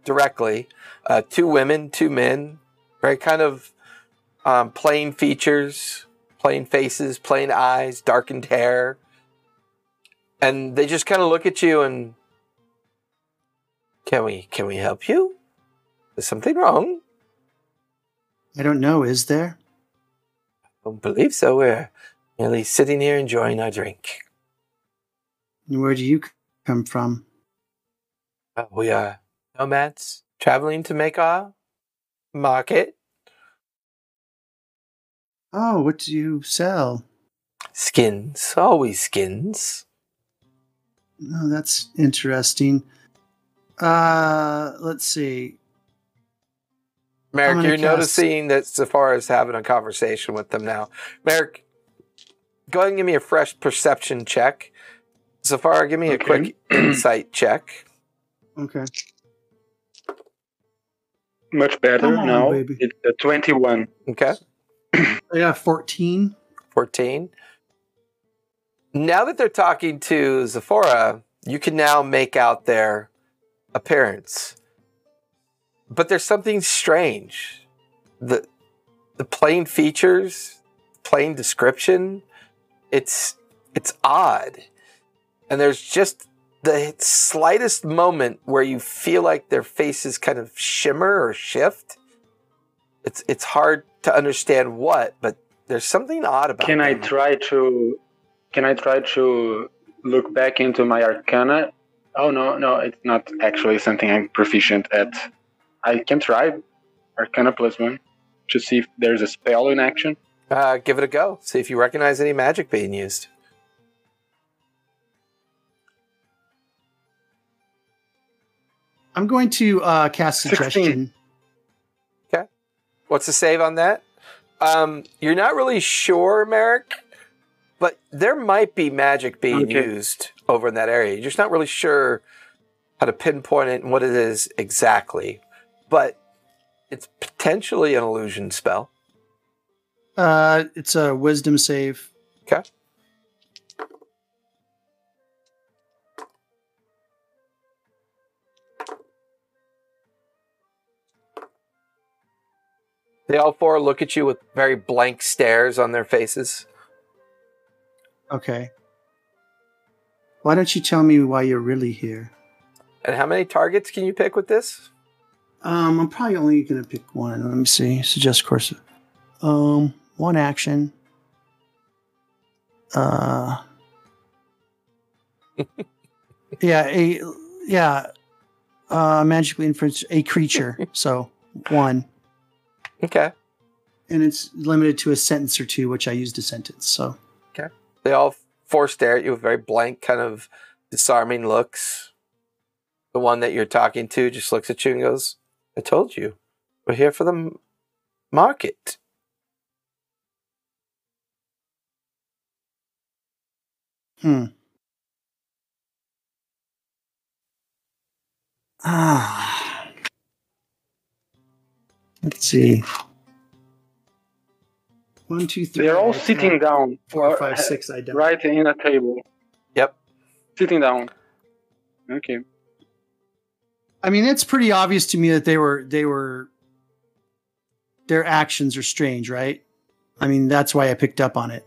directly. Uh, two women, two men, very kind of um, plain features, plain faces, plain eyes, darkened hair. And they just kind of look at you and can we can we help you? Is something wrong? I don't know, is there? I don't believe so. We're merely sitting here enjoying our drink. Where do you come from? Uh, we are nomads traveling to make our market. Oh, what do you sell? Skins, always skins. Oh, that's interesting. Uh, let's see. Merrick, you're cast- noticing that Zephora's having a conversation with them now. Merrick, go ahead and give me a fresh perception check. Zafara, give me a quick insight check. Okay. Much better Come on, now. baby. It's a 21. Okay. I got 14. 14. Now that they're talking to Zephora, you can now make out their appearance. But there's something strange. The the plain features, plain description, it's it's odd. And there's just the slightest moment where you feel like their faces kind of shimmer or shift. It's it's hard to understand what, but there's something odd about it. Can I try to can I try to look back into my arcana? Oh no, no, it's not actually something I'm proficient at. I can try arcana plus one to see if there's a spell in action. Uh, give it a go. See if you recognize any magic being used. I'm going to uh, cast 16. suggestion. Okay. What's the save on that? Um, you're not really sure, Merrick, but there might be magic being Okay. used over in that area. You're just not really sure how to pinpoint it and what it is exactly. But it's potentially an illusion spell. Uh, it's a wisdom save. Okay. They all four look at you with very blank stares on their faces. Okay. Why don't you tell me why you're really here? And how many targets can you pick with this? Um, I'm probably only gonna pick one. Let me see. Suggest course. Um, one action. Uh. yeah, a yeah. Uh, magically influence a creature. so one, Okay. and it's limited to a sentence or two, which I used a sentence. So Okay. They all four stare at you with very blank, kind of disarming looks. The one that you're talking to just looks at you and goes, I told you, we're here for the m- market. Hmm. Ah. Let's see. One, two, three. They're all sitting count. down. Four, five, six. I don't. Right in a table. Yep. Sitting down. Okay. I mean, it's pretty obvious to me that they were they were. Their actions are strange, right? I mean, that's why I picked up on it.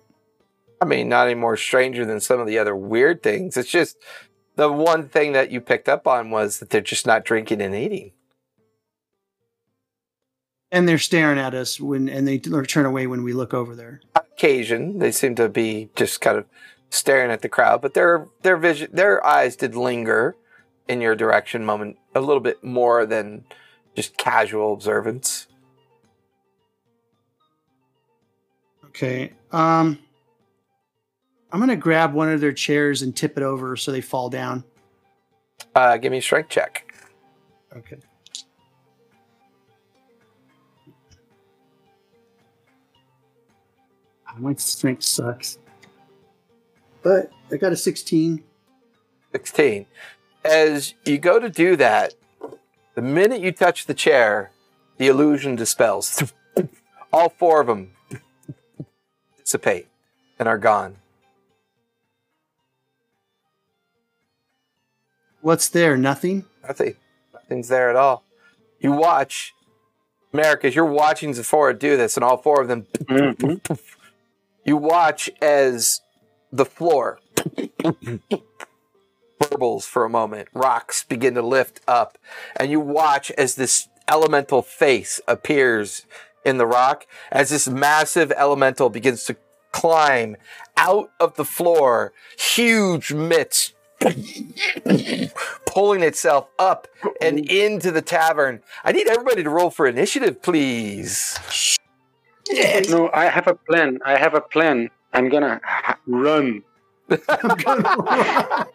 I mean, not any more stranger than some of the other weird things. It's just the one thing that you picked up on was that they're just not drinking and eating. And they're staring at us when, and they turn away when we look over there. occasion they seem to be just kind of staring at the crowd but their their vision their eyes did linger in your direction moment a little bit more than just casual observance Okay. Um, I'm gonna grab one of their chairs and tip it over so they fall down. uh, give me a strength check Okay. My strength sucks. But I got a 16. 16 as you go to do that the minute you touch the chair the illusion dispels all four of them dissipate and are gone What's there? Nothing? Nothing. Nothing's there at all. You watch, Merrick, as you're watching Zephora do this, and all four of them, Mhm. You watch as the floor burbles for a moment. Rocks begin to lift up, and you watch as this elemental face appears in the rock, as this massive elemental begins to climb out of the floor, huge mitts pulling itself up and into the tavern. I need everybody to roll for initiative, please. Shit. No, I have a plan. I have a plan. I'm gonna run. I'm gonna-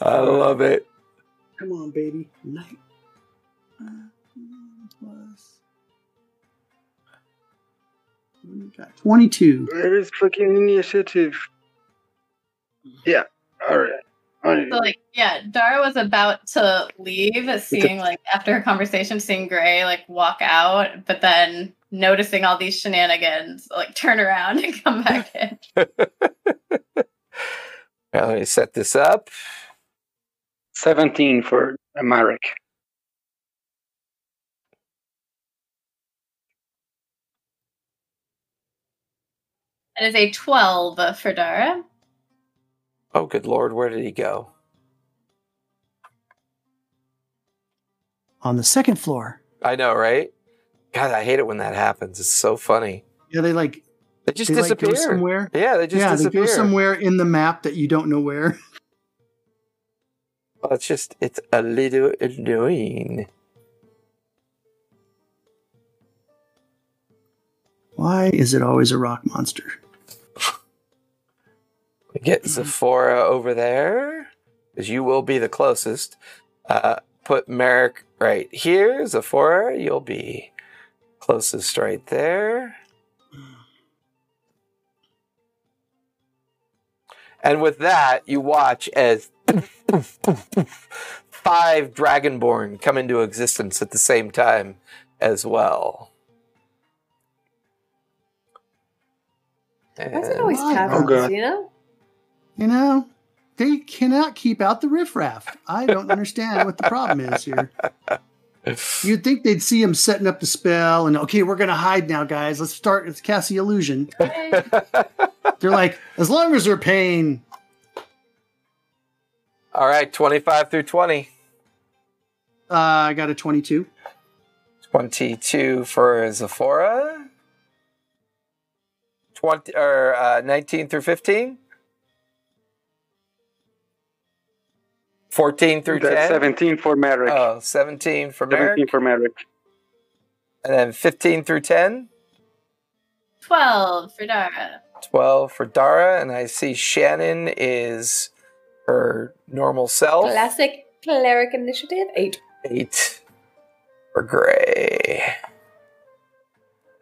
I love it. Come on, baby. Night. Uh, plus. We got? 22. Where is fucking initiative? Yeah. All right. All right. So like yeah, Dara was about to leave, seeing like after her conversation, seeing Gray like walk out, but then noticing all these shenanigans, like turn around and come back in. Now, let me set this up. 17 for Merrick. That is a twelve for Dara. Oh, good lord, where did he go? On the second floor. I know, right? God, I hate it when that happens. It's so funny. Yeah, they like They just they like disappear. somewhere. yeah, they just yeah, disappear. they go somewhere in the map that you don't know where. Well, it's just, it's a little annoying. Why is it always a rock monster? We get Zephora over there, because you will be the closest. Uh, put Merrick right here. Zephora, you'll be closest right there. And with that, you watch as five Dragonborn come into existence at the same time as well. Why is it And- always Oh, taverns, God. you know? You know, they cannot keep out the riffraff. I don't understand what the problem is here. You'd think they'd see him setting up the spell and okay, we're gonna hide now, guys. Let's start. Let's cast the illusion. They're like, as long as they're paying. All right, 25 through 20. Uh, I got a twenty-two. 22 for Zephora. 20 or uh, 19 through 15. 14 through That's 10. 17 for Merrick. Oh, 17 for 17 Merrick. for Merrick. And then 15 through 10. Twelve for Dara. 12 for Dara. And I see Shannon is her normal self. Classic cleric initiative. Eight. 8 for Gray.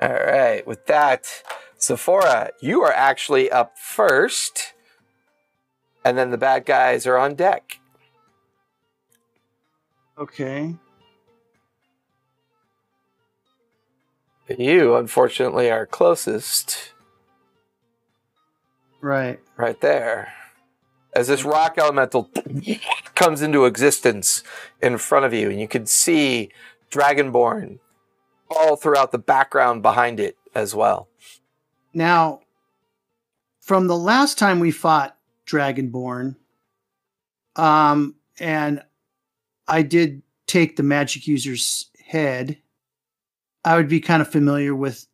All right. With that, Zephora, you are actually up first. And then the bad guys are on deck. Okay. You, unfortunately, are closest Right. right there. As this rock elemental comes into existence in front of you, and you can see Dragonborn all throughout the background behind it as well. Now, from the last time we fought Dragonborn, um, and I did take the magic user's head, I would be kind of familiar with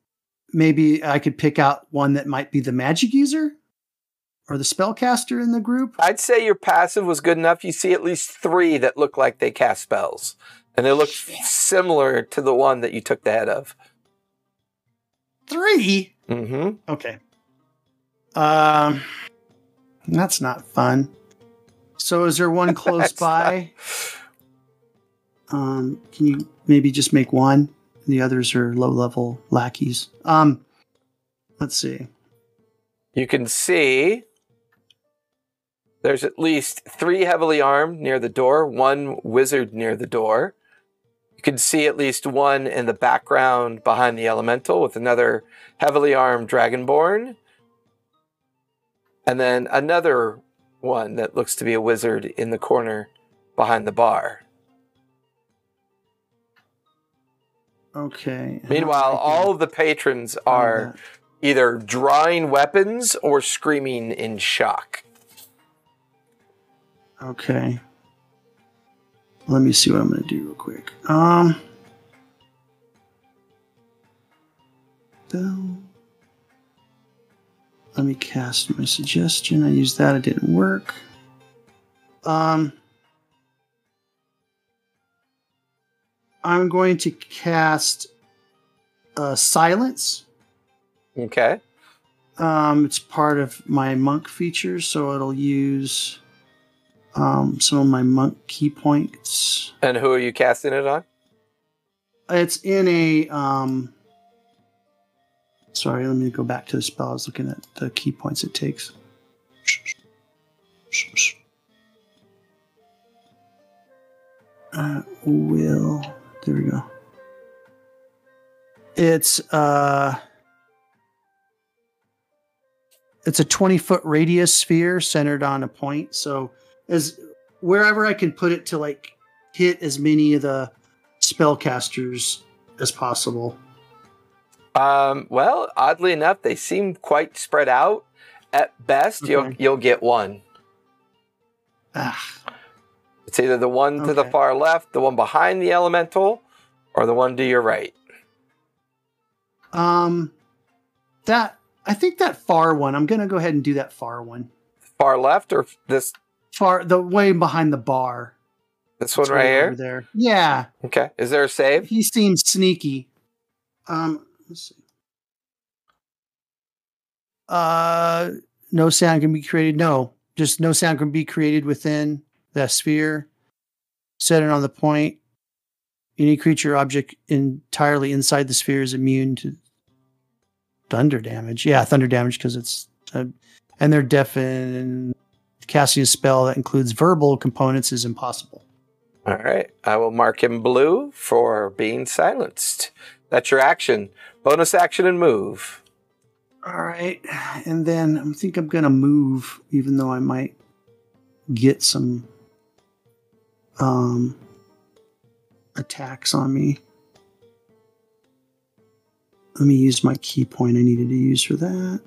maybe I could pick out one that might be the magic user or the spellcaster in the group. I'd say your passive was good enough. You see at least three that look like they cast spells, and they look similar to the one that you took the head of. Three? Mm-hmm. Okay. Um, that's not fun. So, is there one close by? Um, can you maybe just make one? The others are low level lackeys. Um, let's see. You can see there's at least three heavily armed near the door, one wizard near the door. You can see at least one in the background behind the elemental with another heavily armed dragonborn. And then another one that looks to be a wizard in the corner behind the bar. Okay. Meanwhile, all of the patrons are either drawing weapons or screaming in shock. Okay. Let me see what I'm going to do real quick. Um. Bell. Let me cast my suggestion. I used that. It didn't work. Um. I'm going to cast uh, silence. Okay. Um, it's part of my monk features, so it'll use um, some of my monk ki points. And who are you casting it on? It's in a. Um, sorry, let me go back to the spell. I was looking at the ki points it takes. Uh, will there we go. It's uh, it's a twenty foot radius sphere centered on a point. So as wherever I can put it to like hit as many of the spellcasters as possible. Um, well, oddly enough, they seem quite spread out. At best, you'll you'll get one. Ah, It's either the one to the far left, the one behind the elemental, or the one to your right. um, that I think that far one. I'm gonna go ahead and do that far one. Far left or this Far the way behind the bar. this one right here? there. Yeah, Okay. Is there a save? he seems sneaky. Um, let's see. Uh, no sound can be created. No, just no sound can be created within the sphere. Set it on the point. Any creature object entirely inside the sphere is immune to thunder damage. Yeah, thunder damage because it's uh, and they're deaf and casting a spell that includes verbal components is impossible. All right. I will mark him blue for being silenced. That's your action. Bonus action and move. All right. And then I think I'm going to move, even though I might get some um, attacks on me. Let me use my ki point I needed to use for that.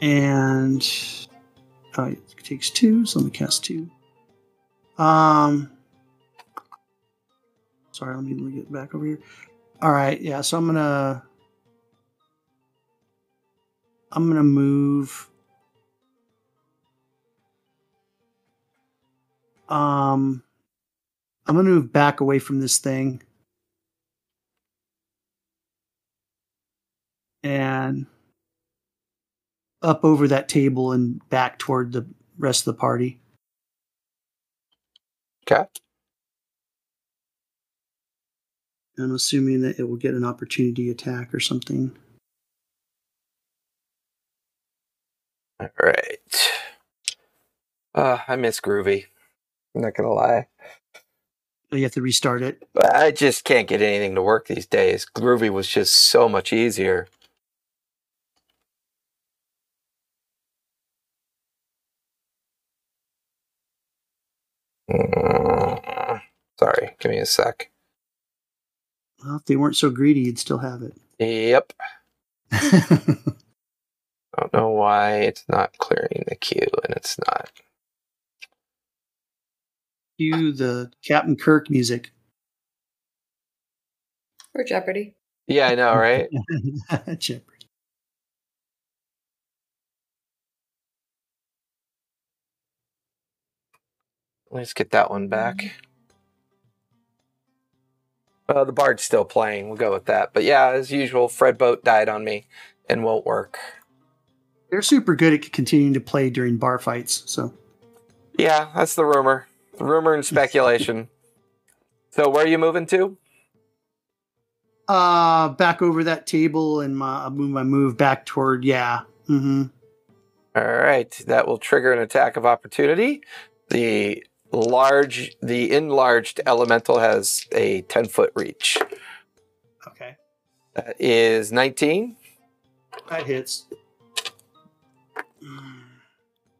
And oh, it takes two, so let me cast two. Um, sorry, let me get back over here. All right, yeah. So I'm gonna I'm gonna move. Um, I'm gonna move back away from this thing, and up over that table and back toward the rest of the party. Okay. I'm assuming that it will get an opportunity attack or something. All right. Uh, I miss Groovy. I'm not gonna lie. Oh, You have to restart it. But I just can't get anything to work these days. Groovy was just so much easier. Mm, Sorry, give me a sec. Well, if they weren't so greedy, you'd still have it. Yep. I don't know why it's not clearing the queue, and it's not. Cue the Captain Kirk music. For Jeopardy. Yeah, I know, right? Jeopardy. Let's get that one back. Uh, the bard's still playing. We'll go with that. But yeah, as usual, FredBoat died on me and won't work. They're super good at continuing to play during bar fights. So Yeah, that's the rumor. Rumor and speculation. so where are you moving to? uh back over that table and my move my move back toward yeah. Mm-hmm. All right, that will trigger an attack of opportunity. The large, the enlarged elemental has a ten foot reach. Okay. That is nineteen. That hits. The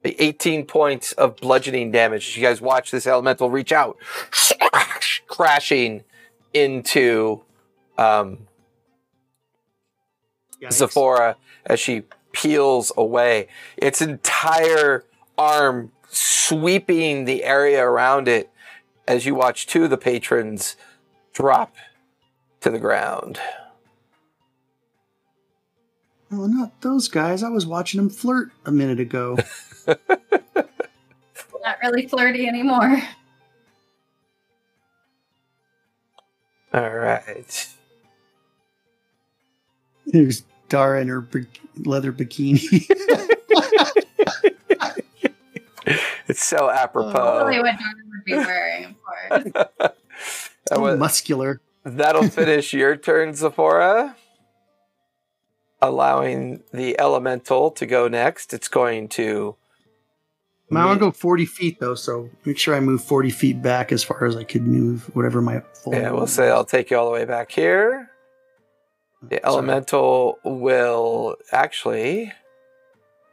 18 points of bludgeoning damage. You guys watch this elemental reach out, crashing into um, Yikes. Zephora as she peels away. Its entire arm sweeping the area around it as you watch two of the patrons drop to the ground. Oh, not those guys. I was watching them flirt a minute ago. Not really flirty anymore. All right. right. There's Dara in her bi- leather bikini. It's so apropos. Totally what Jordan would be wearing, of course. That was- muscular. That'll finish your turn, Zephora. Allowing the elemental to go next. It's going to. I want to go 40 feet though, so make sure I move 40 feet back as far as I could move whatever my full. Yeah, we'll say I'll take you all the way back here. The Sorry. elemental will actually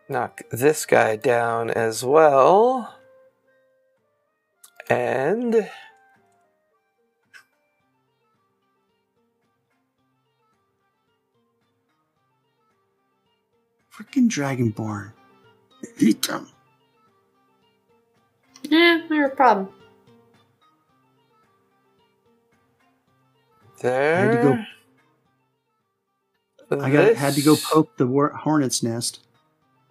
knock this guy down as well. And Freaking Dragonborn. I hate them. Um, yeah, not a problem. there. had to I got had to go poke the war- hornet's nest.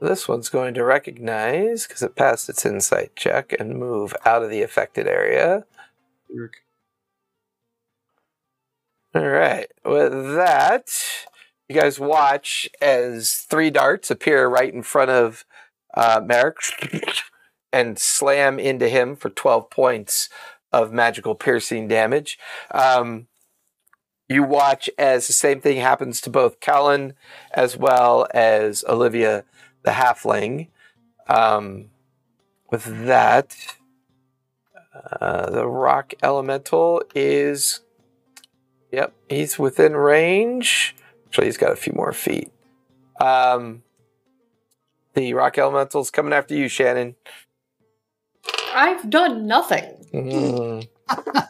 This one's going to recognize because it passed its insight check and move out of the affected area. All right. With that, you guys watch as three darts appear right in front of uh, Merrick and slam into him for 12 points of magical piercing damage. Um, you watch as the same thing happens to both Callan as well as Olivia the Halfling. Um, with that, uh, the rock elemental is Yep, he's within range. Actually, he's got a few more feet. Um, the rock elemental's coming after you, Shannon. I've done nothing. Mm.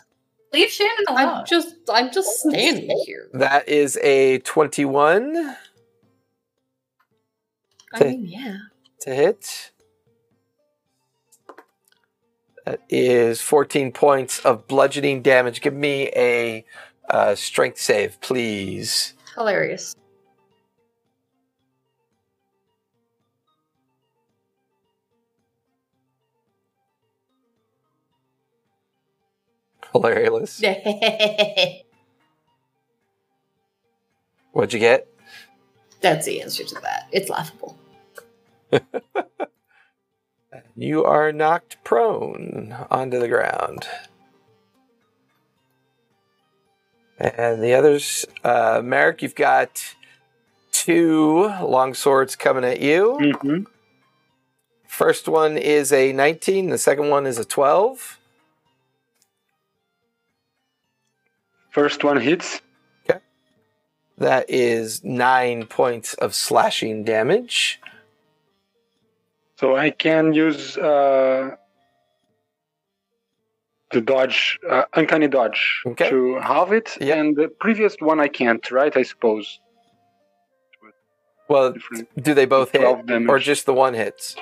Leave Shannon alone. I'm just I'm just standing here. That is a 21 I mean, yeah. to hit. That is 14 points of bludgeoning damage. Give me a uh, strength save, please. Hilarious. Hilarious. What'd you get? That's the answer to that. It's laughable. You are knocked prone onto the ground. And the others, uh, Merrick, you've got two long swords coming at you. hmm First one is a 19, the second one is a 12. First one hits. Okay. That is nine points of slashing damage. So I can use uh, the dodge, uh, uncanny dodge, Okay. to halve it. Yep. And the previous one I can't, right? I suppose. Well, Different. do they both hit? damage. Or just the one hits?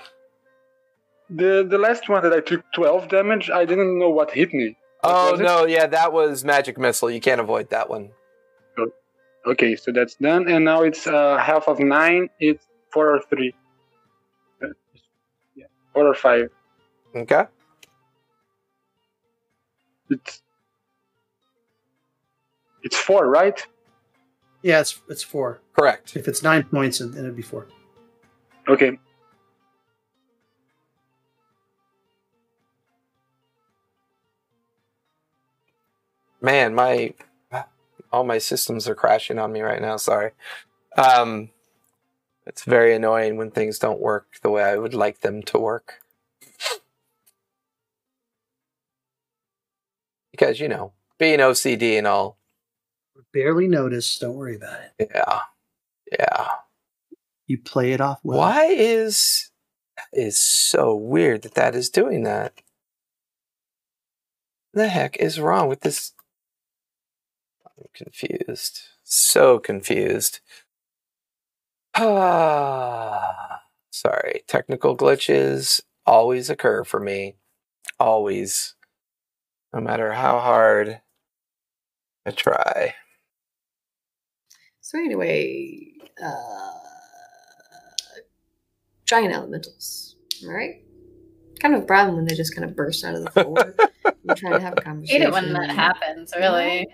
The the last one that I took 12 damage, I didn't know what hit me. What Oh, was it? no, yeah, that was magic missile. You can't avoid that one. Okay, so that's done. And now it's uh, half of nine. It's four or three. Uh, Yeah, four or five. Okay. It's it's four, right? Yeah, it's it's four. Correct. If it's nine points, then it'd be four. Okay. Man, my all my systems are crashing on me right now. Sorry. Um, it's very annoying when things don't work the way I would like them to work. Because you know, being OCD and all. Barely notice. Don't worry about it. Yeah, yeah. You play it off well. Why is is so weird that that is doing that? The heck is wrong with this? I'm confused. So confused. Ah, sorry. Technical glitches always occur for me. Always. No matter how hard I try. So anyway, uh, giant elementals. All right. Kind of a problem when they just kind of burst out of the floor. I'm trying to have a I conversation. hate it when that happens, really.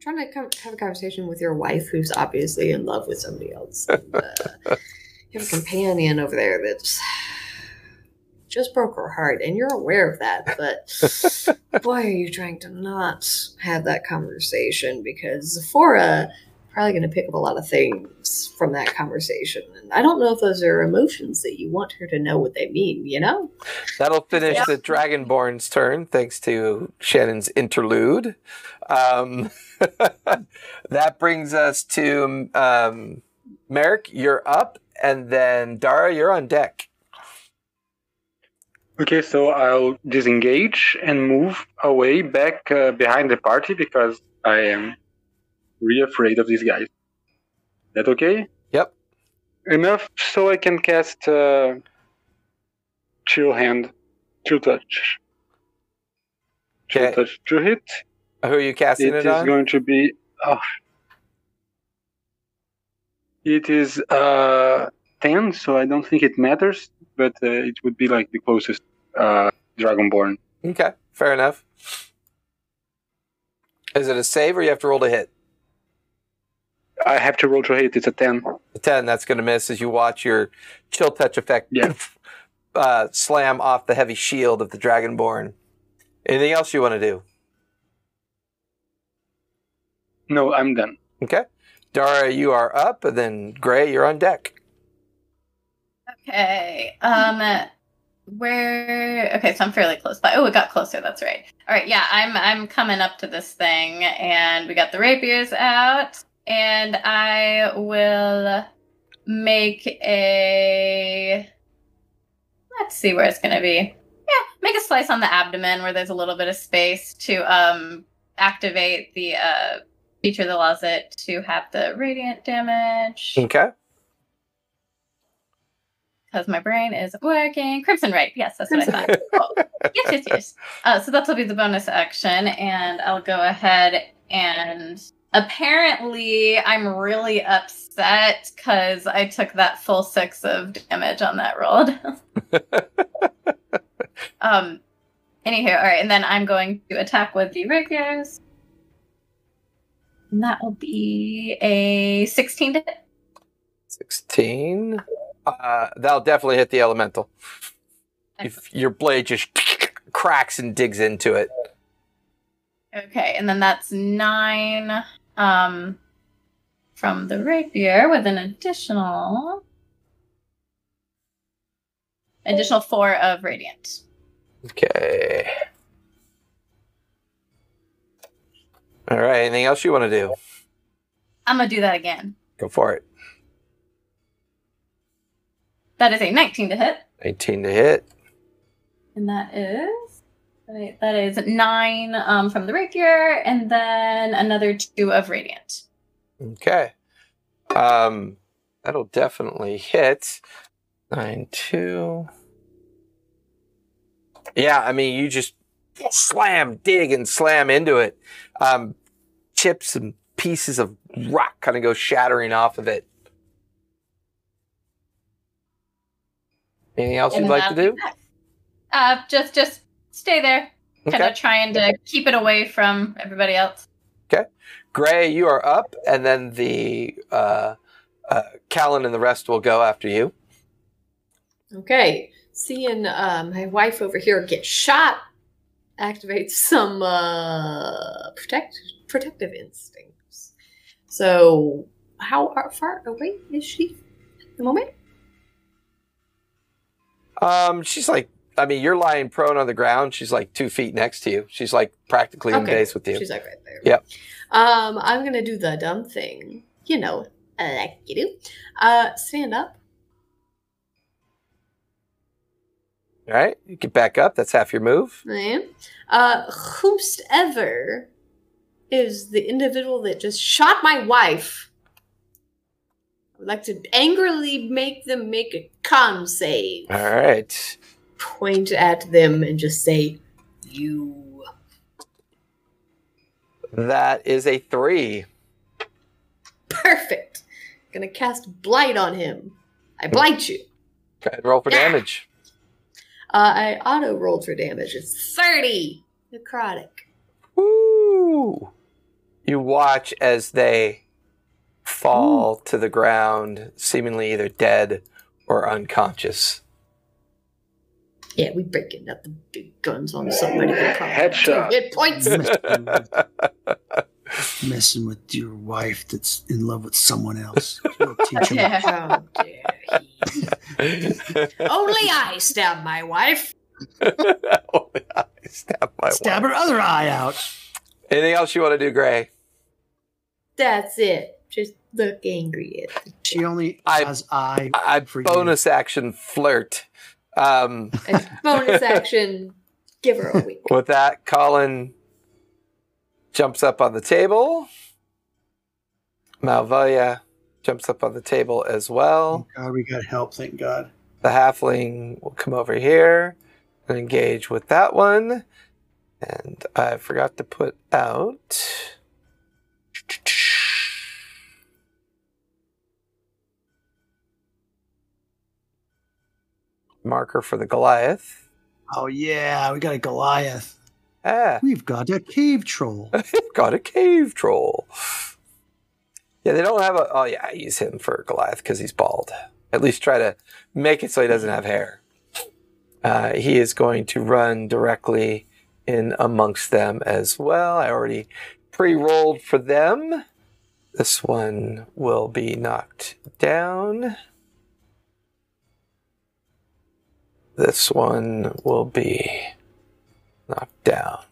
trying to come, have a conversation with your wife, who's obviously in love with somebody else. And, uh, you have a companion over there that's just broke her heart, and you're aware of that. But boy, are you trying to not have that conversation because Zephora probably going to pick up a lot of things from that conversation, and I don't know if those are emotions that you want her to know what they mean. You know? That'll finish the Dragonborn's turn, thanks to Shannon's interlude. Um, that brings us to um, Merrick. You're up, and then Dara, you're on deck. Okay, so I'll disengage and move away back uh, behind the party because I am really afraid of these guys. That okay? Yep. Enough so I can cast uh, Chill Hand, Chill Touch. Chill Okay. Touch to hit. Who are you casting It it, is on? going to be. Oh. It is uh, 10, so I don't think it matters, but uh, it would be like the closest uh, Dragonborn. Okay, fair enough. Is it a save or you have to roll to hit? I have to roll to hit, it's a 10. A 10, that's going to miss as you watch your chill touch effect Yeah. uh, slam off the heavy shield of the Dragonborn. Anything else you want to do? No, I'm done. Okay. Dara, you are up, and then Gray, you're on deck. Okay. Um where okay, so I'm fairly close by. Oh, it got closer, that's right. Alright, yeah, I'm I'm coming up to this thing and we got the rapiers out and I will make a let's see where it's gonna be. Yeah, make a slice on the abdomen where there's a little bit of space to um activate the uh feature that allows it to have the radiant damage Okay. Because my brain is working. Crimson Rite. Yes, that's what I thought. Cool. Yes, yes, yes. Uh, so that'll be the bonus action, and I'll go ahead and apparently I'm really upset because I took that full six of damage on that roll. um. Anywho, all right, and then I'm going to attack with the rapiers. And that will be a 16 to hit. 16. Uh, that'll definitely hit the elemental. If your blade just cracks and digs into it. Okay, and then that's nine um, from the rapier with an additional additional four of radiant. Okay. All right. Anything else you want to do? I'm gonna do that again. Go for it. That is a 19 to hit, 18 to hit. and that is that is nine um, from the rapier, and then another two of radiant. Okay. Um, that'll definitely hit. Nine two. Yeah, I mean, you just slam, dig, and slam into it. Um, chips and pieces of rock kind of go shattering off of it. Anything else And you'd like to do? Uh, just just stay there, kind Okay. of trying to keep it away from everybody else. Okay, Gray, you are up, and then the uh, uh, Callan and the rest will go after you. Okay, seeing uh, my wife over here get shot activates some uh, protect protective instincts. So, how far away is she at the moment? Um, she's like, I mean, you're lying prone on the ground. She's like two feet next to you. She's like practically in base with you. She's like right there. Yep. Um, I'm gonna do the dumb thing. You know, like you do. Uh, stand up. All right, you get back up. That's half your move. I am. Uh, whoever is the individual that just shot my wife, I would like to angrily make them make a con save. All right. Point at them and just say, "You." That is a three. Perfect. Gonna cast blight on him. I blight you. Go ahead roll for damage. Uh, I auto rolled for damage. It's thirty necrotic. Woo! you watch as they fall to the ground, seemingly either dead or unconscious. Yeah, we breaking out the big guns on somebody. that probably Headshot. Hit points. Messing with your wife that's in love with someone else. You'll teach him. Yeah. Oh, How dare he? Only I stab my wife. Only I stab my wife. Stab wife. her other eye out. Anything else you want to do, Gray? That's it. Just look angry at the She only I- has eye. I For you. bonus action flirt. Um, and bonus action. Give her a week. with that, Colin jumps up on the table. Malvolia jumps up on the table as well. Oh God, we got help. Thank God. The halfling will come over here and engage with that one. And I forgot to put out. Marker for the Goliath. Oh yeah, we got a Goliath. Ah, We've got a cave troll. We've got a cave troll. Yeah, they don't have a. Oh, yeah, I use him for Goliath because he's bald. At least try to make it so he doesn't have hair. Uh, he is going to run directly in amongst them as well. I already pre rolled for them. This one will be knocked down. This one will be knocked down.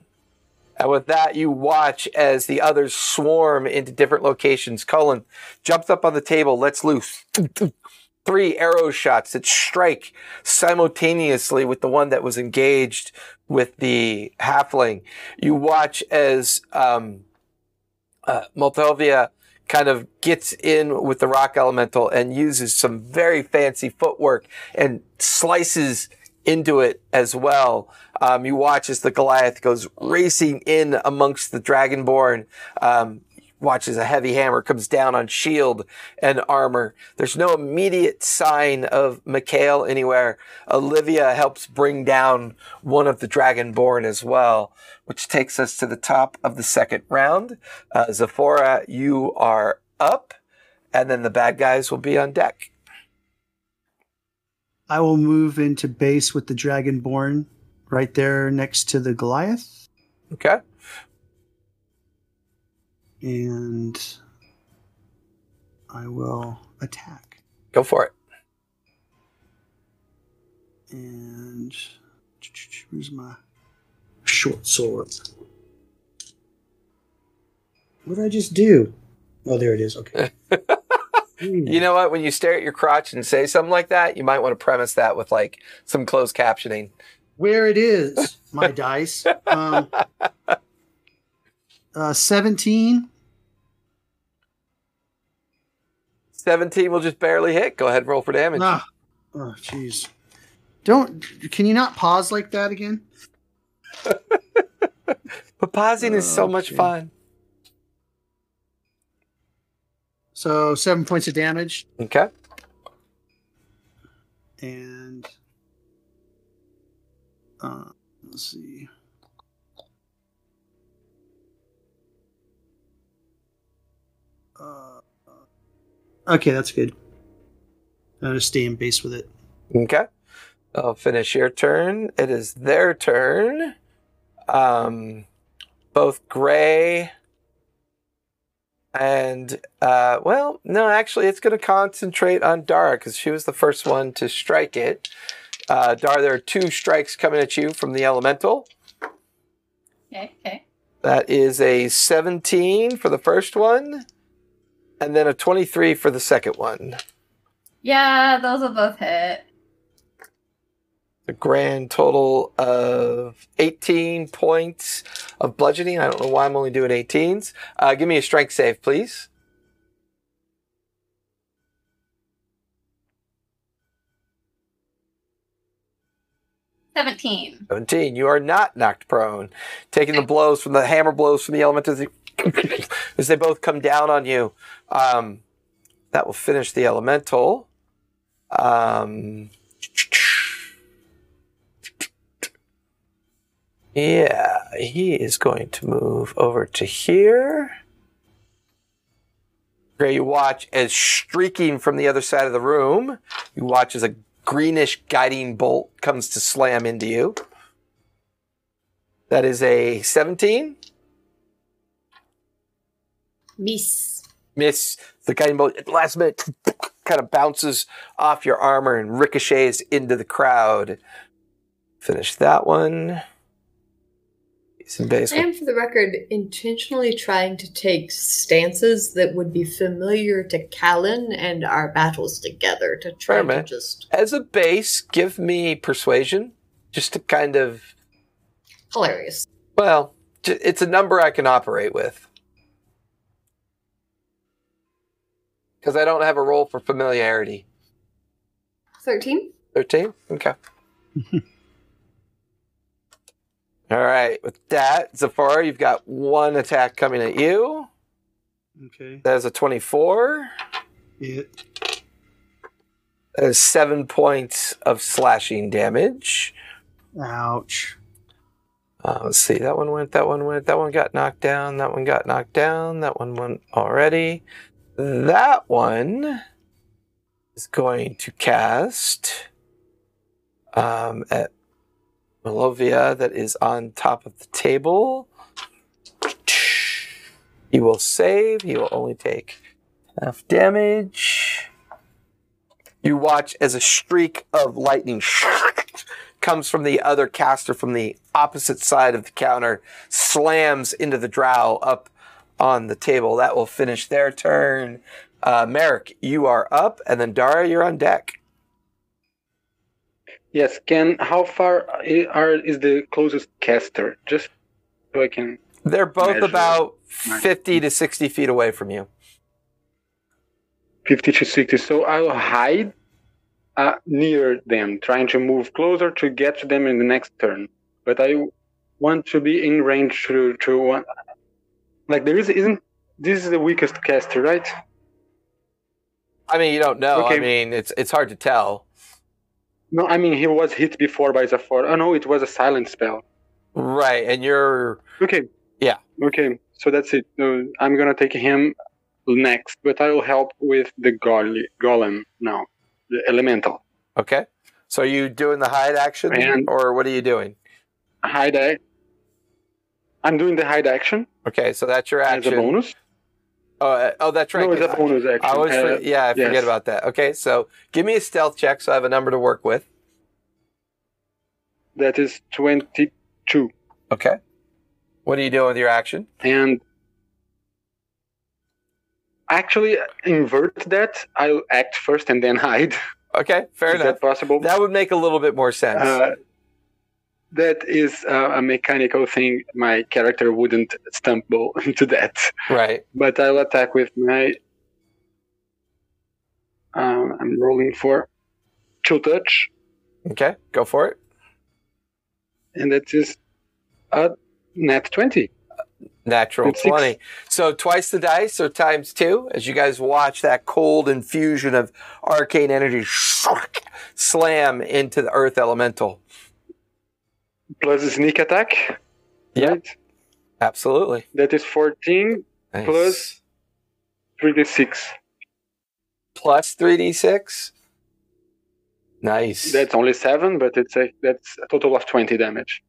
And with that, you watch as the others swarm into different locations. Cullen jumps up on the table, lets loose three arrow shots that strike simultaneously with the one that was engaged with the halfling. You watch as um, uh, kind of gets in with the rock elemental and uses some very fancy footwork and slices into it as well. Um, you watch as the Goliath goes racing in amongst the Dragonborn. Um, watch as a heavy hammer comes down on shield and armor. There's no immediate sign of Mikhail anywhere. Olivia helps bring down one of the Dragonborn as well, which takes us to the top of the second round. Uh, Zephora, you are up, and then the bad guys will be on deck. I will move into base with the Dragonborn right there next to the Goliath. Okay. And I will attack. Go for it. And where's my short sword? What did I just do? Oh, there it is. Okay. You know what? When you stare at your crotch and say something like that, you might want to premise that with like some closed captioning. where it is, my dice. Um, uh, 17. 17 will just barely hit. Go ahead and roll for damage. Ah. Oh, jeez. Don't. Can you not pause like that again? But pausing is so much Okay. fun. So seven points of damage, Okay. and uh, let's see. Uh, okay, that's good. I'm gonna stay in base with it. Okay. I'll finish your turn. It is their turn. Um, both Gray and, uh, well, no, actually, it's going to concentrate on Dara because she was the first one to strike it. Uh, Dara, there are two strikes coming at you from the elemental. Okay, okay. That is a 17 for the first one, and then a 23 for the second one. Yeah, those will both hit. The grand total of 18 points of bludgeoning. I don't know why I'm only doing 18s. Uh, give me a strength save, please. Seventeen. 17. You are not knocked prone. Taking the blows from the hammer blows from the element as, they- both come down on you. Um, that will finish the elemental. Um, yeah, he is going to move over to here. Gray, you watch as streaking from the other side of the room, you watch as a greenish guiding bolt comes to slam into you. That is a 17. Miss. Miss the guy bolt at the last minute kind of bounces off your armor and ricochets into the crowd. Finish that one. He's in base. I am, for the record, intentionally trying to take stances that would be familiar to Callan and our battles together to try Fair, to man. just As a base, give me persuasion, just to kind of hilarious. Well, it's a number I can operate with. Because I don't have a roll for familiarity. 13? 13? Okay. All right. With that, Zephora, you've got one attack coming at you. Okay. That is a 24. It. That is seven points of slashing damage. Ouch. Uh, let's see. That one went. That one went. That one got knocked down. That one got knocked down. That one went already. That one is going to cast um, at Melovia that is on top of the table. He will save. He will only take half damage. You watch as a streak of lightning comes from the other caster from the opposite side of the counter, slams into the drow up on the table. That will finish their turn. Uh, Merrick, you are up, and then Dara, you're on deck. Yes, can how far are is the closest caster? Just so I can. They're both about 50 to 60 feet away from you. 50 to 60. So I'll hide uh, near them, trying to move closer to get to them in the next turn. But I want to be in range to to one. Like there is isn't this is the weakest caster, right? I mean, you don't know. I mean, it's it's hard to tell. No, I mean he was hit before by Zephora. Oh no, it was a silent spell. Right, and you're Okay. Yeah. Okay, so that's it. No, I'm gonna take him next, but I will help with the gole- golem now, the elemental. okay. So are you doing the hide action, And- or what are you doing? Hide ac- I'm doing the hide action Okay, so that's your action. as a bonus. Oh, uh, oh, that's right. No, it's a bonus action. I always, Uh, for- yeah, I forget about that. Okay, so give me a stealth check, so I have a number to work with. that is 22. Okay. What are you doing with your action? And actually, invert that. I'll act first and then hide. Okay, fair is enough. that possible? That would make a little bit more sense. Uh, that is uh, a mechanical thing. My character wouldn't stumble into that. right. But I'll attack with my. Um, I'm rolling for chill touch, Okay, go for it. and that is a net 20. Natural It's six. 20. So twice the dice, so times two, as you guys watch that cold infusion of arcane energy slam into the earth elemental. Plus sneak attack. Yeah. Right? Absolutely. That is 14 Nice. Plus- 3d6. Plus 3d6. Nice. That's only 7, but it's a, that's a total of 20 damage.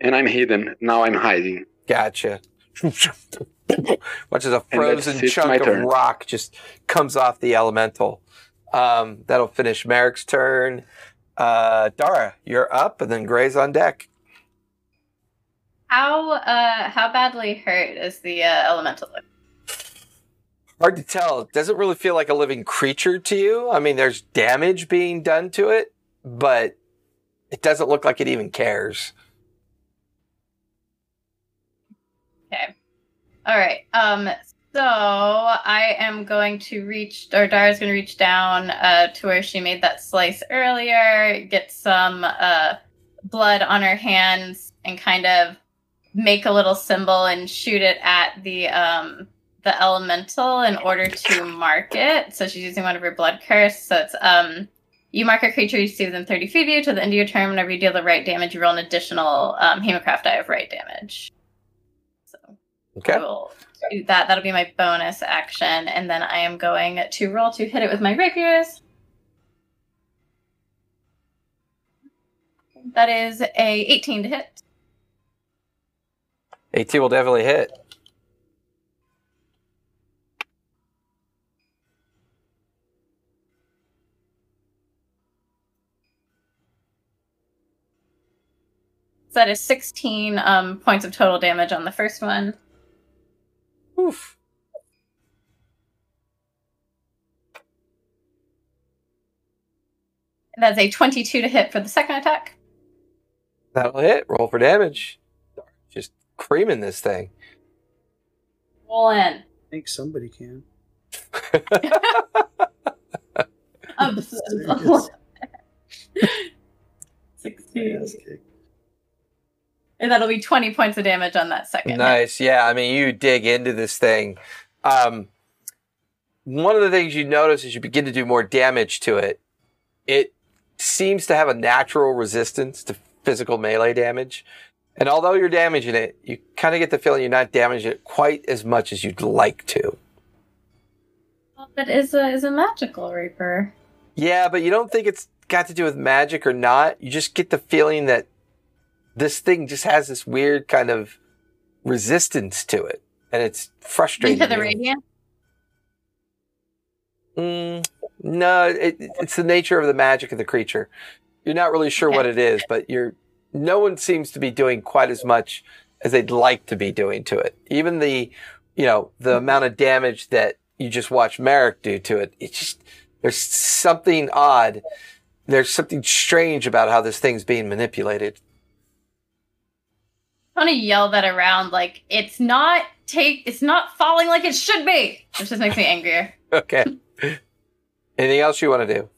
And I'm hidden. Now I'm hiding. Gotcha. Watch as a frozen chunk of turn. rock just comes off the elemental. Um, that'll finish Merrick's turn. Uh, Dara, you're up, and then Gray's on deck. How uh how badly hurt is the uh, elemental? look? Hard to tell. It doesn't really feel like a living creature to you. I mean, there's damage being done to it, but it doesn't look like it even cares. Okay. All right. Um. So I am going to reach, or Dara's going to reach down uh, to where she made that slice earlier, get some uh, blood on her hands, and kind of make a little symbol and shoot it at the um the elemental in order to mark it. So she's using one of her blood curse. So it's um. You mark a creature you see within 30 feet of you to the end of your turn. Whenever you deal the rite damage, you roll an additional um, Hemocraft die of rite damage. So Okay. I will do that. That'll be my bonus action, and then I am going to roll to hit it with my rapiers. That is a 18 to hit. AT will definitely hit. So that is 16 um, points of total damage on the first one. Oof. That's a 22 to hit for the second attack. That'll hit. Roll for damage. Just creaming this thing. Roll in. I think somebody can. Um, Serious. 16. Ass kick. And that'll be 20 points of damage on that second. Nice. Yeah. I mean, you dig into this thing. Um, one of the things you notice as you begin to do more damage to it, it seems to have a natural resistance to physical melee damage. And although you're damaging it, you kind of get the feeling you're not damaging it quite as much as you'd like to. But is a is a magical rapier. Yeah, but you don't think it's got to do with magic or not. You just get the feeling that this thing just has this weird kind of resistance to it. And it's frustrating. Into the radiant. Mm, no, it, it's the nature of the magic of the creature. You're not really sure what it is, but you're. No one seems to be doing quite as much as they'd like to be doing to it. Even the, you know, the amount of damage that you just watch Merrick do to it. It's just there's something odd. There's something strange about how this thing's being manipulated. I want to yell that around like it's not take it's not falling like it should be. Which just makes me angrier. Okay. Anything else you want to do?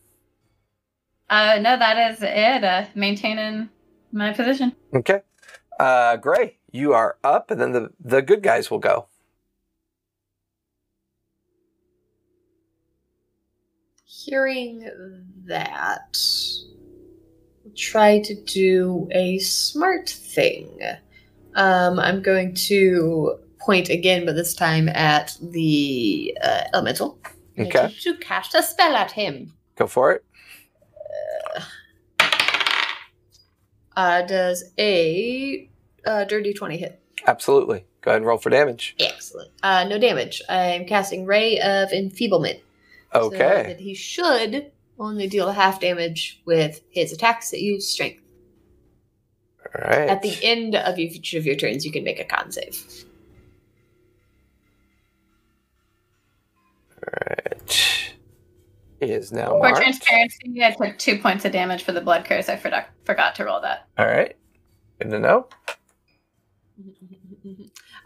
Uh no, that is it. Uh maintaining my position. Okay. Uh, Gray, you are up, and then the the good guys will go. Hearing that, try to do a smart thing. Um, I'm going to point again, but this time at the uh, elemental. Okay. To cast a spell at him. Go for it. Uh, does a uh, dirty 20 hit? Absolutely. Go ahead and roll for damage. Excellent. Uh, no damage. I'm casting Ray of Enfeeblement. So Okay. that he should only deal half damage with his attacks that use strength. All right. At the end of each of your turns, you can make a con save. All right. He is now For marked. transparency, I took two points of damage for the blood curse. I forgot forgot to roll that. All right. Good to know.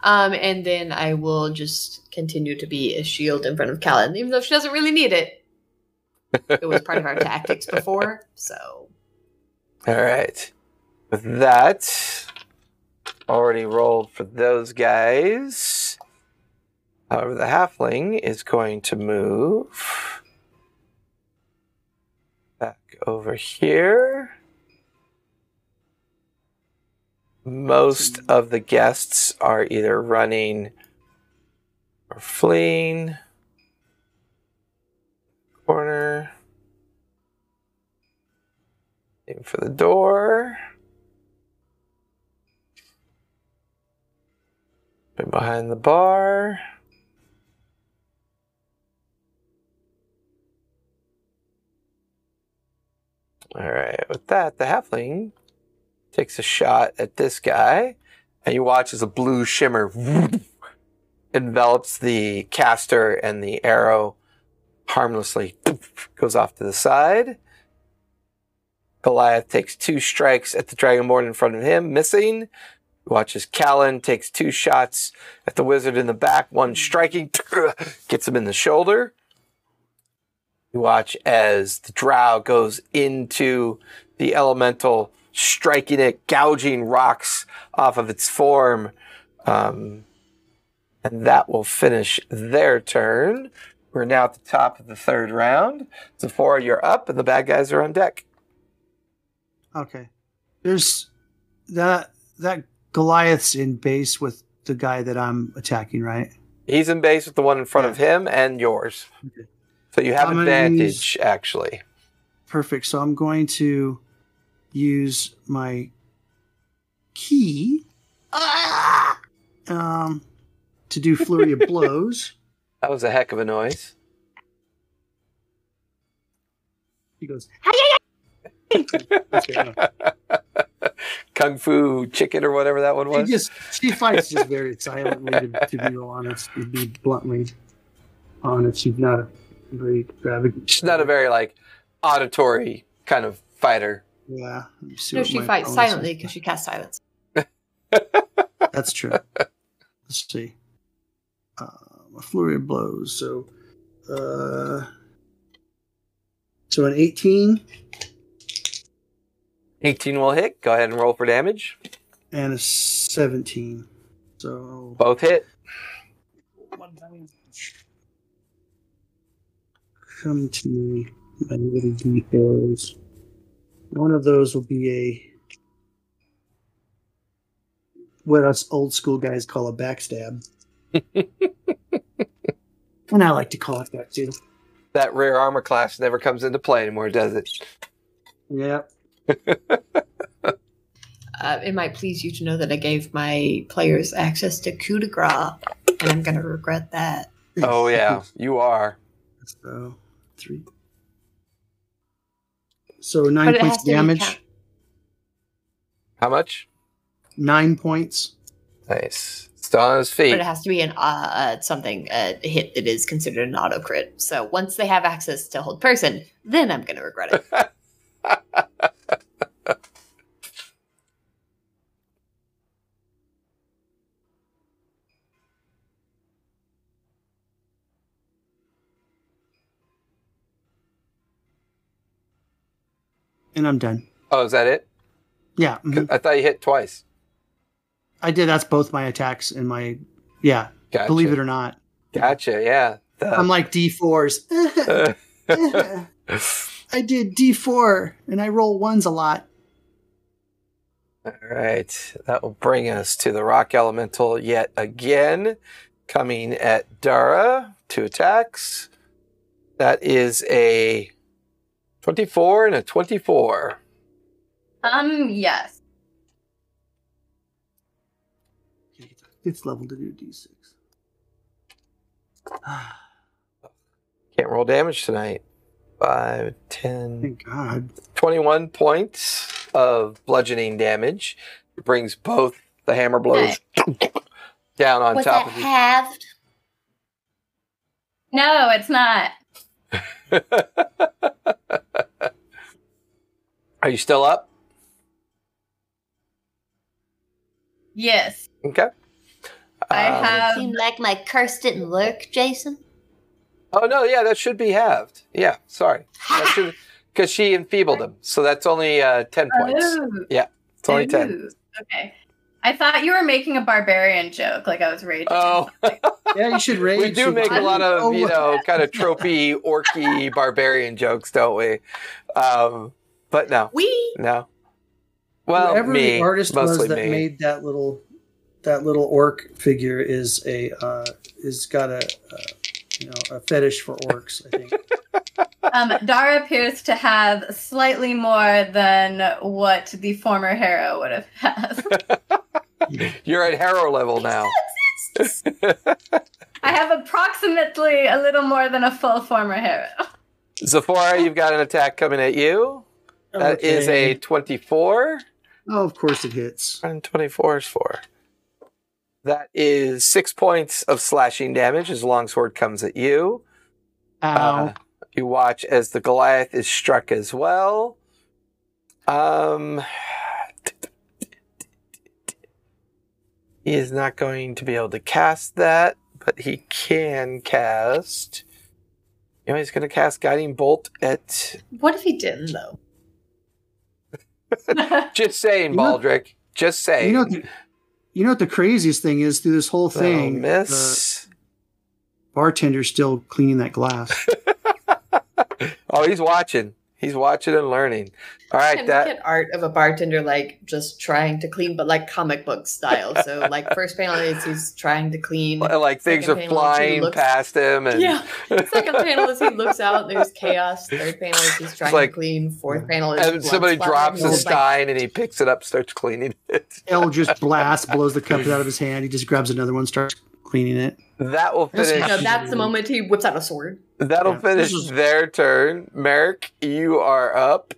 Um, and then I will just continue to be a shield in front of Callan, even though she doesn't really need it. It was part of our tactics before, so All right. With that, already rolled for those guys. However, the halfling is going to move back over here. Most of the guests are either running or fleeing. Corner. Aim for the door. Been behind the bar. All right, with that, the halfling takes a shot at this guy, and you watch as a blue shimmer envelops the caster, and the arrow harmlessly goes off to the side. Goliath takes two strikes at the Dragonborn in front of him, missing. Watches Callan takes two shots at the wizard in the back, one striking, gets him in the shoulder. You watch as the drow goes into the elemental, striking it, gouging rocks off of its form. Um, and that will finish their turn. We're now at the top of the third round. Zephora, you're up, and the bad guys are on deck. Okay. There's that that Goliath's in base with the guy that I'm attacking, right? He's in base with the one in front of him and yours. Okay. So you have I'm gonna advantage, actually. Perfect. So I'm going to use my ki um, to do flurry of blows. That was a heck of a noise. He goes, Kung Fu Chicken or whatever that one she was. just she fights just very silently. To, to be honest, to be bluntly honest, she's not a very extravagant. She's not a very like auditory kind of fighter. Yeah. let me see No, she fights silently because she casts silence. That's true. Let's see. Uh, a flurry of blows. So, uh, so an 18 18 will hit. Go ahead and roll for damage. and a 17. So, Both hit. come to me, my little details. One of those will be a what us old school guys call a backstab. and I like to call it that too. That rare armor class never comes into play anymore, does it? Yeah. Uh, it might please you to know that I gave my players access to coup de grace, and I'm going to regret that. Oh yeah, you are. So three. So nine points has to be damage. count- How much? Nine points. Nice. Still on his feet. But it has to be an uh, uh, something a hit that is considered an auto crit. So once they have access to hold person, then I'm going to regret it. And I'm done. Oh, is that it? Yeah. mhm. I thought you hit twice. I did. That's both my attacks and my. Yeah. Gotcha. Believe it or not. Gotcha. Yeah. The- I'm like D4s. I did D4 and I roll ones a lot. All right. That will bring us to the rock elemental yet again, coming at Dara. Two attacks. That is a 24 and a 24. Um, yes. Fifth level to do D6. Can't roll damage tonight. 5, 10, Thank God. 21 points of bludgeoning damage. It brings both the hammer blows down on Was top that of you. halved? No, it's not. Are you still up? Yes. Okay. I Um, have. Seemed like my curse didn't work, Jason. Oh no, yeah, that should be halved. Yeah, sorry. That because she enfeebled him, so that's only uh, ten points. Oh, It's only ten. Okay. I thought you were making a barbarian joke, like I was raging. Oh, Yeah, you should rage. we do make a lot of Oh, you know kind of tropey, orky, barbarian jokes, don't we? Um, but no, We no. Well, Whoever me, the artist was that me. made that little that little orc figure is a uh, is got a uh, you know a fetish for orcs. I think. Um, Dara appears to have slightly more than what the former hero would have had. You're at hero level now. I have approximately a little more than a full former hero. Zephora, you've got an attack coming at you. That is a twenty-four. Oh, of course it hits. And 24 is 4. That is six points of slashing damage as longsword comes at you. Ow. Uh, you watch as the Goliath is struck as well. Um, he is not going to be able to cast that, but he can cast. You know, he's going to cast Guiding Bolt at. What if he didn't though? Just saying, You know- Baldric. Just saying. you know, what the, you know what the craziest thing is through this whole oh, thing. The miss. bartender's still cleaning that glass. Oh, he's watching. He's watching and learning. All right, I that look at art of a bartender like just trying to clean, but like comic book style. So like first panel is he's trying to clean. like things are Second panel, flying looks- past him, and Yeah. Second panel is he looks out, there's chaos. Third panel is he's trying like- to clean. Fourth panel is and somebody drops a It's like, stein, and he picks it up, starts cleaning it. Eldritch blast blows the cup out of his hand. He just grabs another one, starts cleaning it. That will finish. know, that's the moment he whips out a sword. That'll Yeah, finish is- their turn. Merrick, you are up.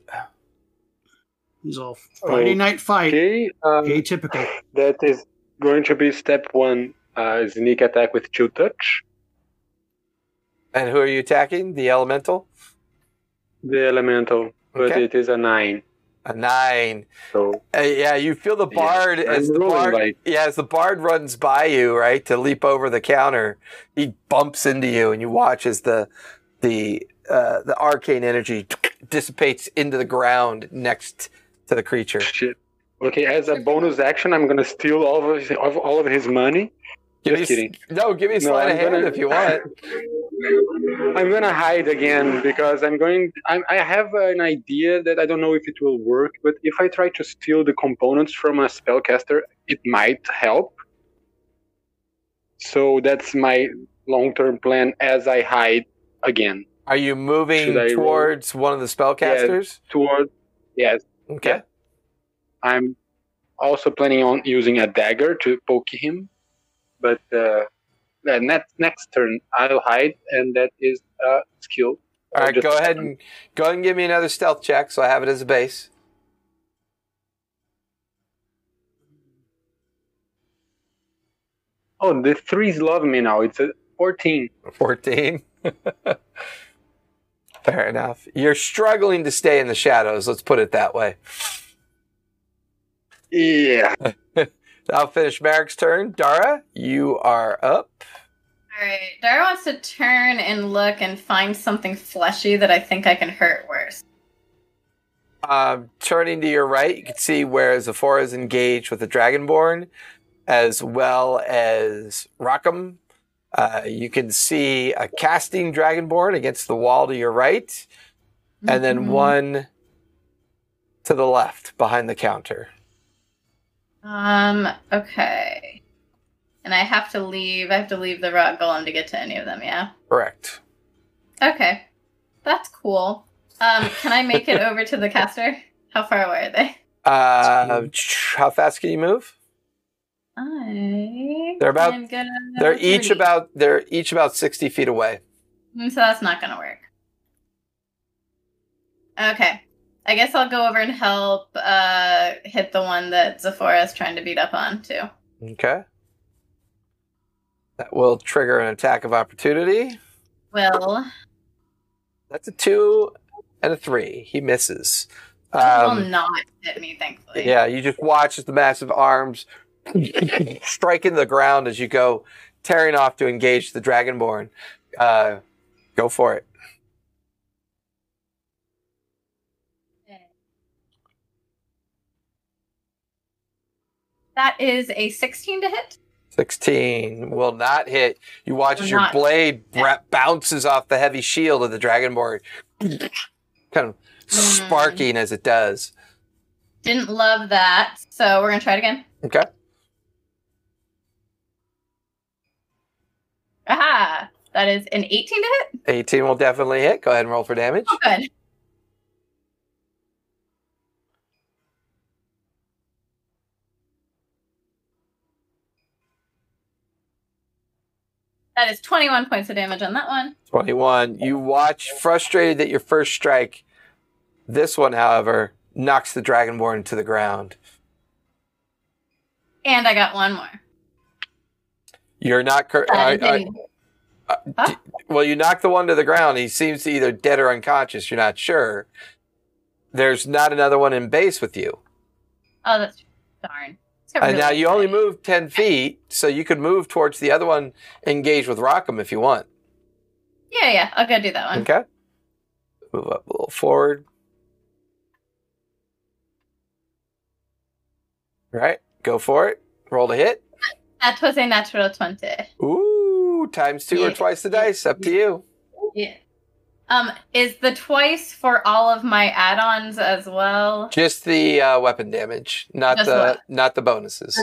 He's all Friday night fight. Okay, um, Atypical. that is going to be step one. Uh, sneak attack with two touch. And who are you attacking? The elemental? The elemental, but Okay. it is a nine. A nine. So Uh, yeah, you feel the bard I'm as the rolling bard. like- yeah, as the bard runs by you, right, to leap over the counter, he bumps into you, and you watch as the the uh, the arcane energy dissipates into the ground next to the creature. shit. Okay, as a bonus action, I'm gonna steal all of his, of all of his money. Give Just me, kidding. No, give me a No, sleight I'm of hand gonna- if you want. I'm gonna hide again because I'm going. I'm, I have an idea that I don't know if it will work, but if I try to steal the components from a spellcaster, it might help. So that's my long-term plan as I hide again Are you moving roll? towards one of the spellcasters? Towards? Yes, Okay. Yeah. I'm also planning on using a dagger to poke him, but uh, next next turn I'll hide, and that is a skill. All right, go ahead and go ahead and give me another stealth check, so I have it as a base. Oh, the threes love me now. It's a fourteen. 14. Fair enough. You're struggling to stay in the shadows, let's put it that way. Yeah. I'll finish Merrick's turn. Dara, you are up. All right. Dara wants to turn and look and find something fleshy that I think I can hurt worse. Um, turning to your right, you can see where Zephora is engaged with the Dragonborn, as well as Rockham. Uh, you can see a casting Dragonborn against the wall to your right, and then Mhm. one to the left behind the counter. Um. Okay. And I have to leave. I have to leave the rock golem to get to any of them. Yeah. Correct. Okay. That's cool. Um. Can I make it over to the caster? How far away are they? Uh, how fast can you move? I. They're about- They're each 30. about they're each about sixty feet away. Mm, So that's not gonna work. Okay. I guess I'll go over and help uh hit the one that Zephora is trying to beat up on too. Okay. That will trigger an attack of opportunity. Will That's a two and a three. He misses. will Um, not hit me, thankfully. yeah, you just watch as the massive arms strike into the ground as you go tearing off to engage the Dragonborn. Uh, go for it. That is a 16 to hit. 16 will not hit. You watch as your not. blade bra- bounces off the heavy shield of the Dragonborn, kind of mm-hmm. sparking as it does. Didn't love that. So we're gonna try it again. Okay. Aha! That is an 18 to hit. 18 will definitely hit. Go ahead and roll for damage. Oh, good. That is 21 points of damage on that one. 21. You watch, frustrated that your first strike. This one, however, knocks the Dragonborn to the ground. And I got one more. You're not. Cur- uh, uh, is in- Huh? well, you knock the one to the ground. He seems to either dead or unconscious. You're not sure. There's not another one in base with you. oh, that's darn. It's And uh, now you only move 10 feet, so you could move towards the other one, engage with Rockham if you want. Yeah, yeah. I'll go do that one. Okay. Move up a little forward. All right, go for it. Roll to hit. That was a natural 20. Ooh, times two or twice the dice. Up to you. Yeah. Um, is the twice for all of my add-ons as well? Just the uh, weapon damage, not Just the what? not the bonuses.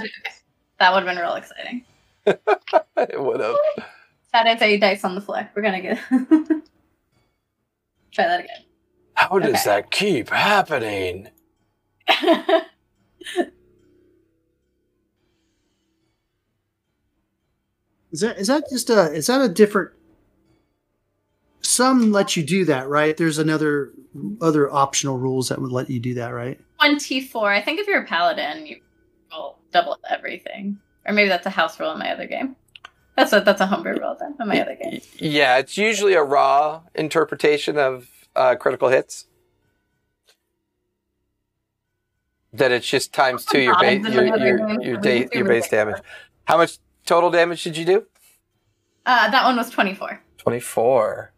That would have been real exciting. it would have. That is a dice on the floor. We're gonna get try that again. How does Okay. that keep happening? Is that is that just a is that a different? some let you do that, right? There's another other optional rules that would let you do that, right? Twenty four. I think if you're a paladin, you roll double everything, or maybe that's a house rule in my other game. That's a that's a homebrew rule then in my other game. Yeah, it's usually a raw interpretation of uh, critical hits. That it's just times two your, base your, your, your, your base damage. How much total damage did you do? Uh, that one was 24. 24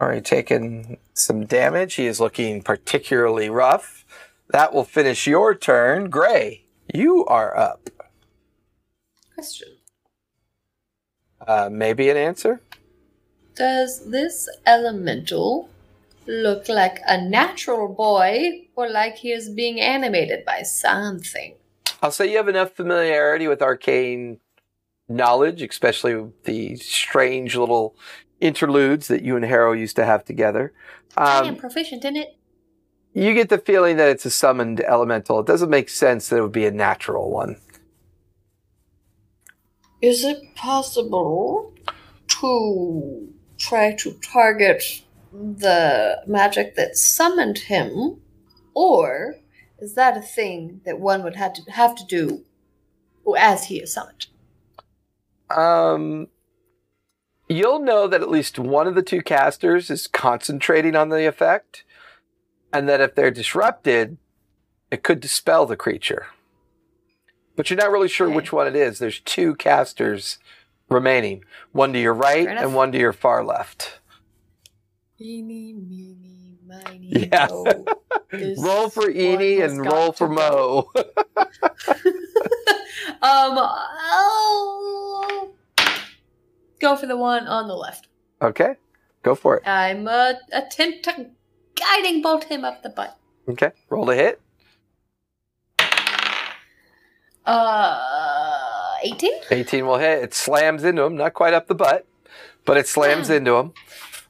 already taken some damage. He is looking particularly rough. That will finish your turn. Gray, you are up. Question. Uh, maybe an answer? Does this elemental look like a natural boy or like he is being animated by something? I'll say you have enough familiarity with arcane knowledge, especially the strange little interludes that you and Harrow used to have together. I am Um, proficient in it. you get the feeling that it's a summoned elemental. It doesn't make sense that it would be a natural one. Is it possible to try to target the magic that summoned him? Or is that a thing that one would have to have to do as he is summoned? Um, you'll know that at least one of the two casters is concentrating on the effect, and that if they're disrupted, it could dispel the creature. But you're not really sure Okay. which one it is. There's two casters remaining one to your right and one to your far left. Eeny, meeny, miny, Yeah. mo. Roll for one Edie and roll for go. Mo. um, I'll go for the one on the left. okay, go for it. I'm uh, attempt to guiding bolt him up the butt. Okay, roll to hit. Uh, 18? 18 will hit. It slams into him, not quite up the butt, but it slams Hmm. into him.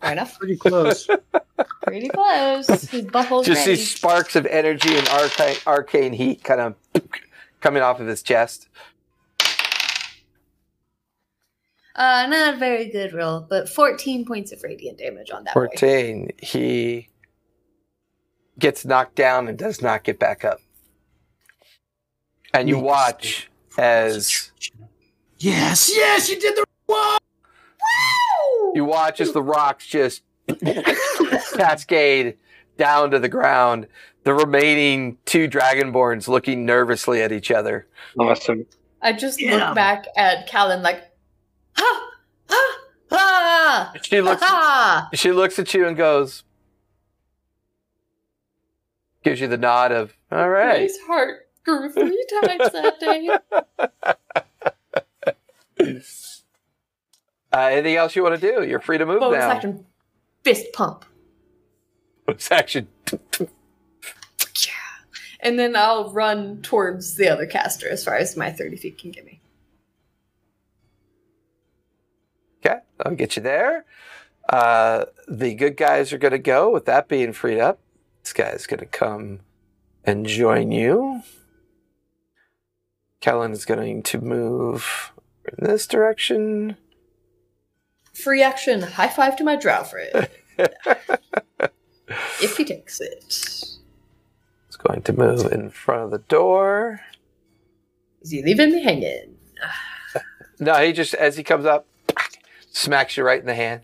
Fair enough. Pretty close. Pretty close. His butthole's Just ready. these sparks of energy and arcane, arcane heat kind of coming off of his chest. Uh, not a very good roll, but 14 points of radiant damage on that boy. 14. He gets knocked down and does not get back up. And you watch as yes, yes, you did the one. you watch as the rocks just cascade down to the ground. The remaining two dragonborns looking nervously at each other. Awesome. I just Get look 'em. back at Callan like, ha, ha, ha, She looks ha. she looks at you and goes gives you the nod of all right. His heart grew three times that day. Uh, anything else you want to do? You're free to move Bonus now. action, fist pump. Bonus action. And then I'll run towards the other caster as far as my 30 feet can get me. Okay, I'll get you there. Uh, the good guys are going to go. With that being freed up, this guy's going to come and join you. Kellen is going to move in this direction. Free action, high five to my drow friend. if he takes it. He's going to move in front of the door. Is he leaving me hanging? No, he just, as he comes up, smacks you right in the hand.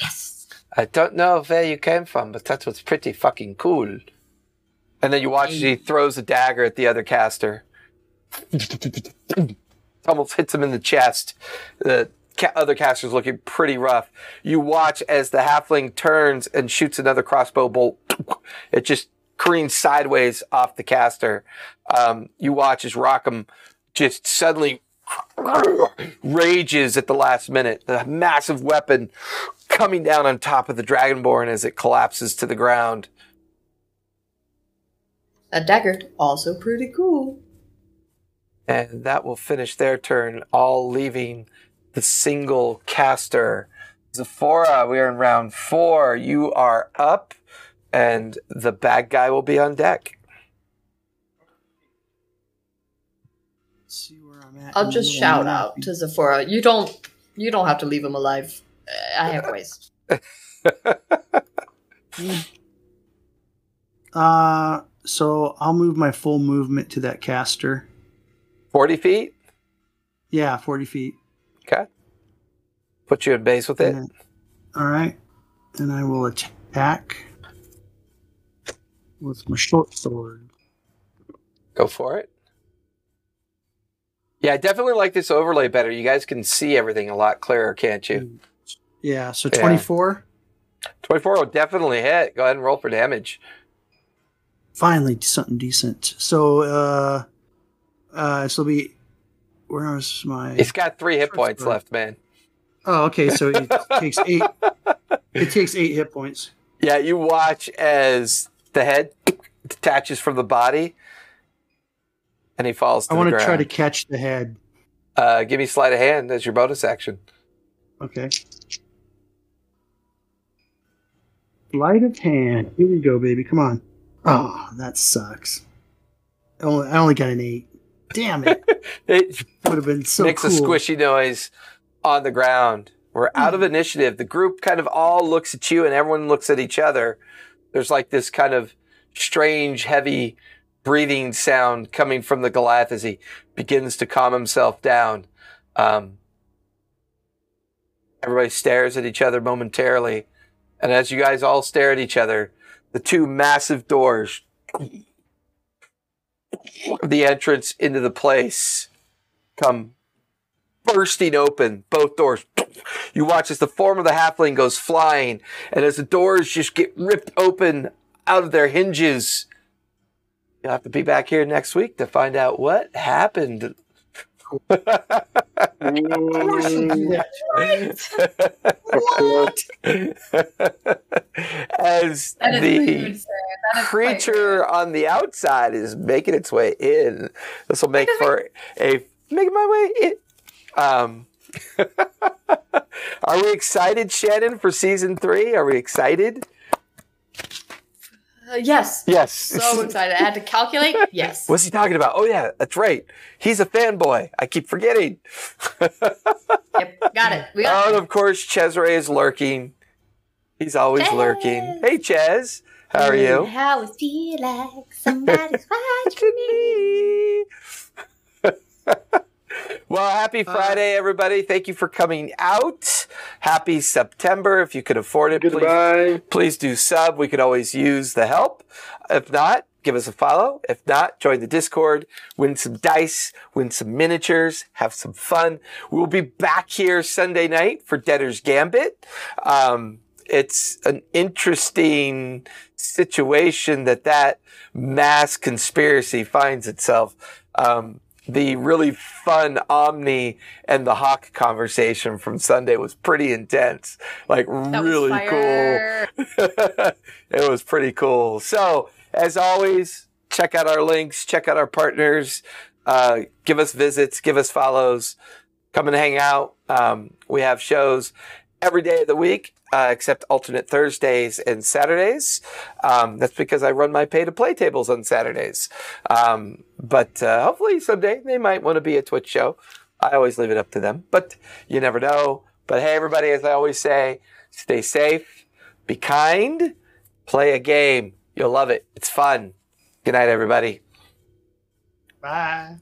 Yes. I don't know where you came from, but that was pretty fucking cool. And then you watch as he throws a dagger at the other caster. Almost hits him in the chest. The ca- other caster's looking pretty rough. You watch as the halfling turns and shoots another crossbow bolt. It just careens sideways off the caster. Um, you watch as Rockham just suddenly rages at the last minute. The massive weapon coming down on top of the Dragonborn as it collapses to the ground. A dagger, also pretty cool. And that will finish their turn, all leaving the single caster. Zephora, we are in round four. You are up, and the bad guy will be on deck. Let's see where I'm at. I'll just shout out to Zephora. You don't you don't have to leave him alive. I have ways. Uh, so I'll move my full movement to that caster. 40 feet? Yeah, 40 feet. Okay. Put you at base with it. And- all right. And I will attack with my short sword. Go for it. Yeah, I definitely like this overlay better. You guys can see everything a lot clearer, can't you? Yeah, so Yeah. 24. 24 will definitely hit. Go ahead and roll for damage. Finally, something decent. So, uh, uh, this will be. Where was my. It's got three hit points one. left, man. Oh, okay. So it takes eight. It takes eight hit points. Yeah, you watch as the head detaches from the body and he falls to I want to try to catch the head. Uh, give me sleight of hand as your bonus action. Okay. Light of hand. Here we go, baby. Come on. Oh, that sucks. I only, I only got an eight. Damn it. It Would have been so makes cool. a squishy noise on the ground. We're out of initiative. The group kind of all looks at you and everyone looks at each other. There's like this kind of strange, heavy breathing sound coming from the Goliath as he begins to calm himself down. Um, everybody stares at each other momentarily. And as you guys all stare at each other, the two massive doors of the entrance into the place come bursting open, both doors. You watch as the form of the halfling goes flying, and as the doors just get ripped open out of their hinges. You'll have to be back here next week to find out what happened. as the rude, sir. That is quite rude. creature on the outside is making its way in. This will make for a making my way in. Um, are we excited, Shannon, for season three? Are we excited? Uh, yes. Yes. So excited. I had to calculate. Yes. What's he talking about? Oh yeah, that's right. He's a fanboy. I keep forgetting. Yep. Got it. We got and it. of course, Cesare is lurking. He's always Ches. lurking. Hey, Ches. How are you? How it feel like somebody's watching me. Well, happy Friday, everybody. Thank you for coming out. Happy September. If you could afford it, please, Goodbye. please do sub. We could always use the help. If not, give us a follow. If not, join the Discord, win some dice, win some miniatures, have some fun. We'll be back here Sunday night for Debtor's Gambit. Um, it's an interesting situation that that mass conspiracy finds itself. Um, the really fun Omni and the Hawk conversation from Sunday was pretty intense. Like That really cool. it was pretty cool. So, as always, check out our links, check out our partners, uh, give us visits, give us follows, come and hang out. Um, we have shows every day of the week, uh, except alternate Thursdays and Saturdays. Um, that's because I run my pay to play tables on Saturdays. Um, but uh, hopefully someday they might want to be a Twitch show. I always leave it up to them, but you never know. But hey, everybody, as I always say, stay safe, be kind, play a game. You'll love it. It's fun. Good night, everybody. Bye.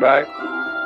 Bye.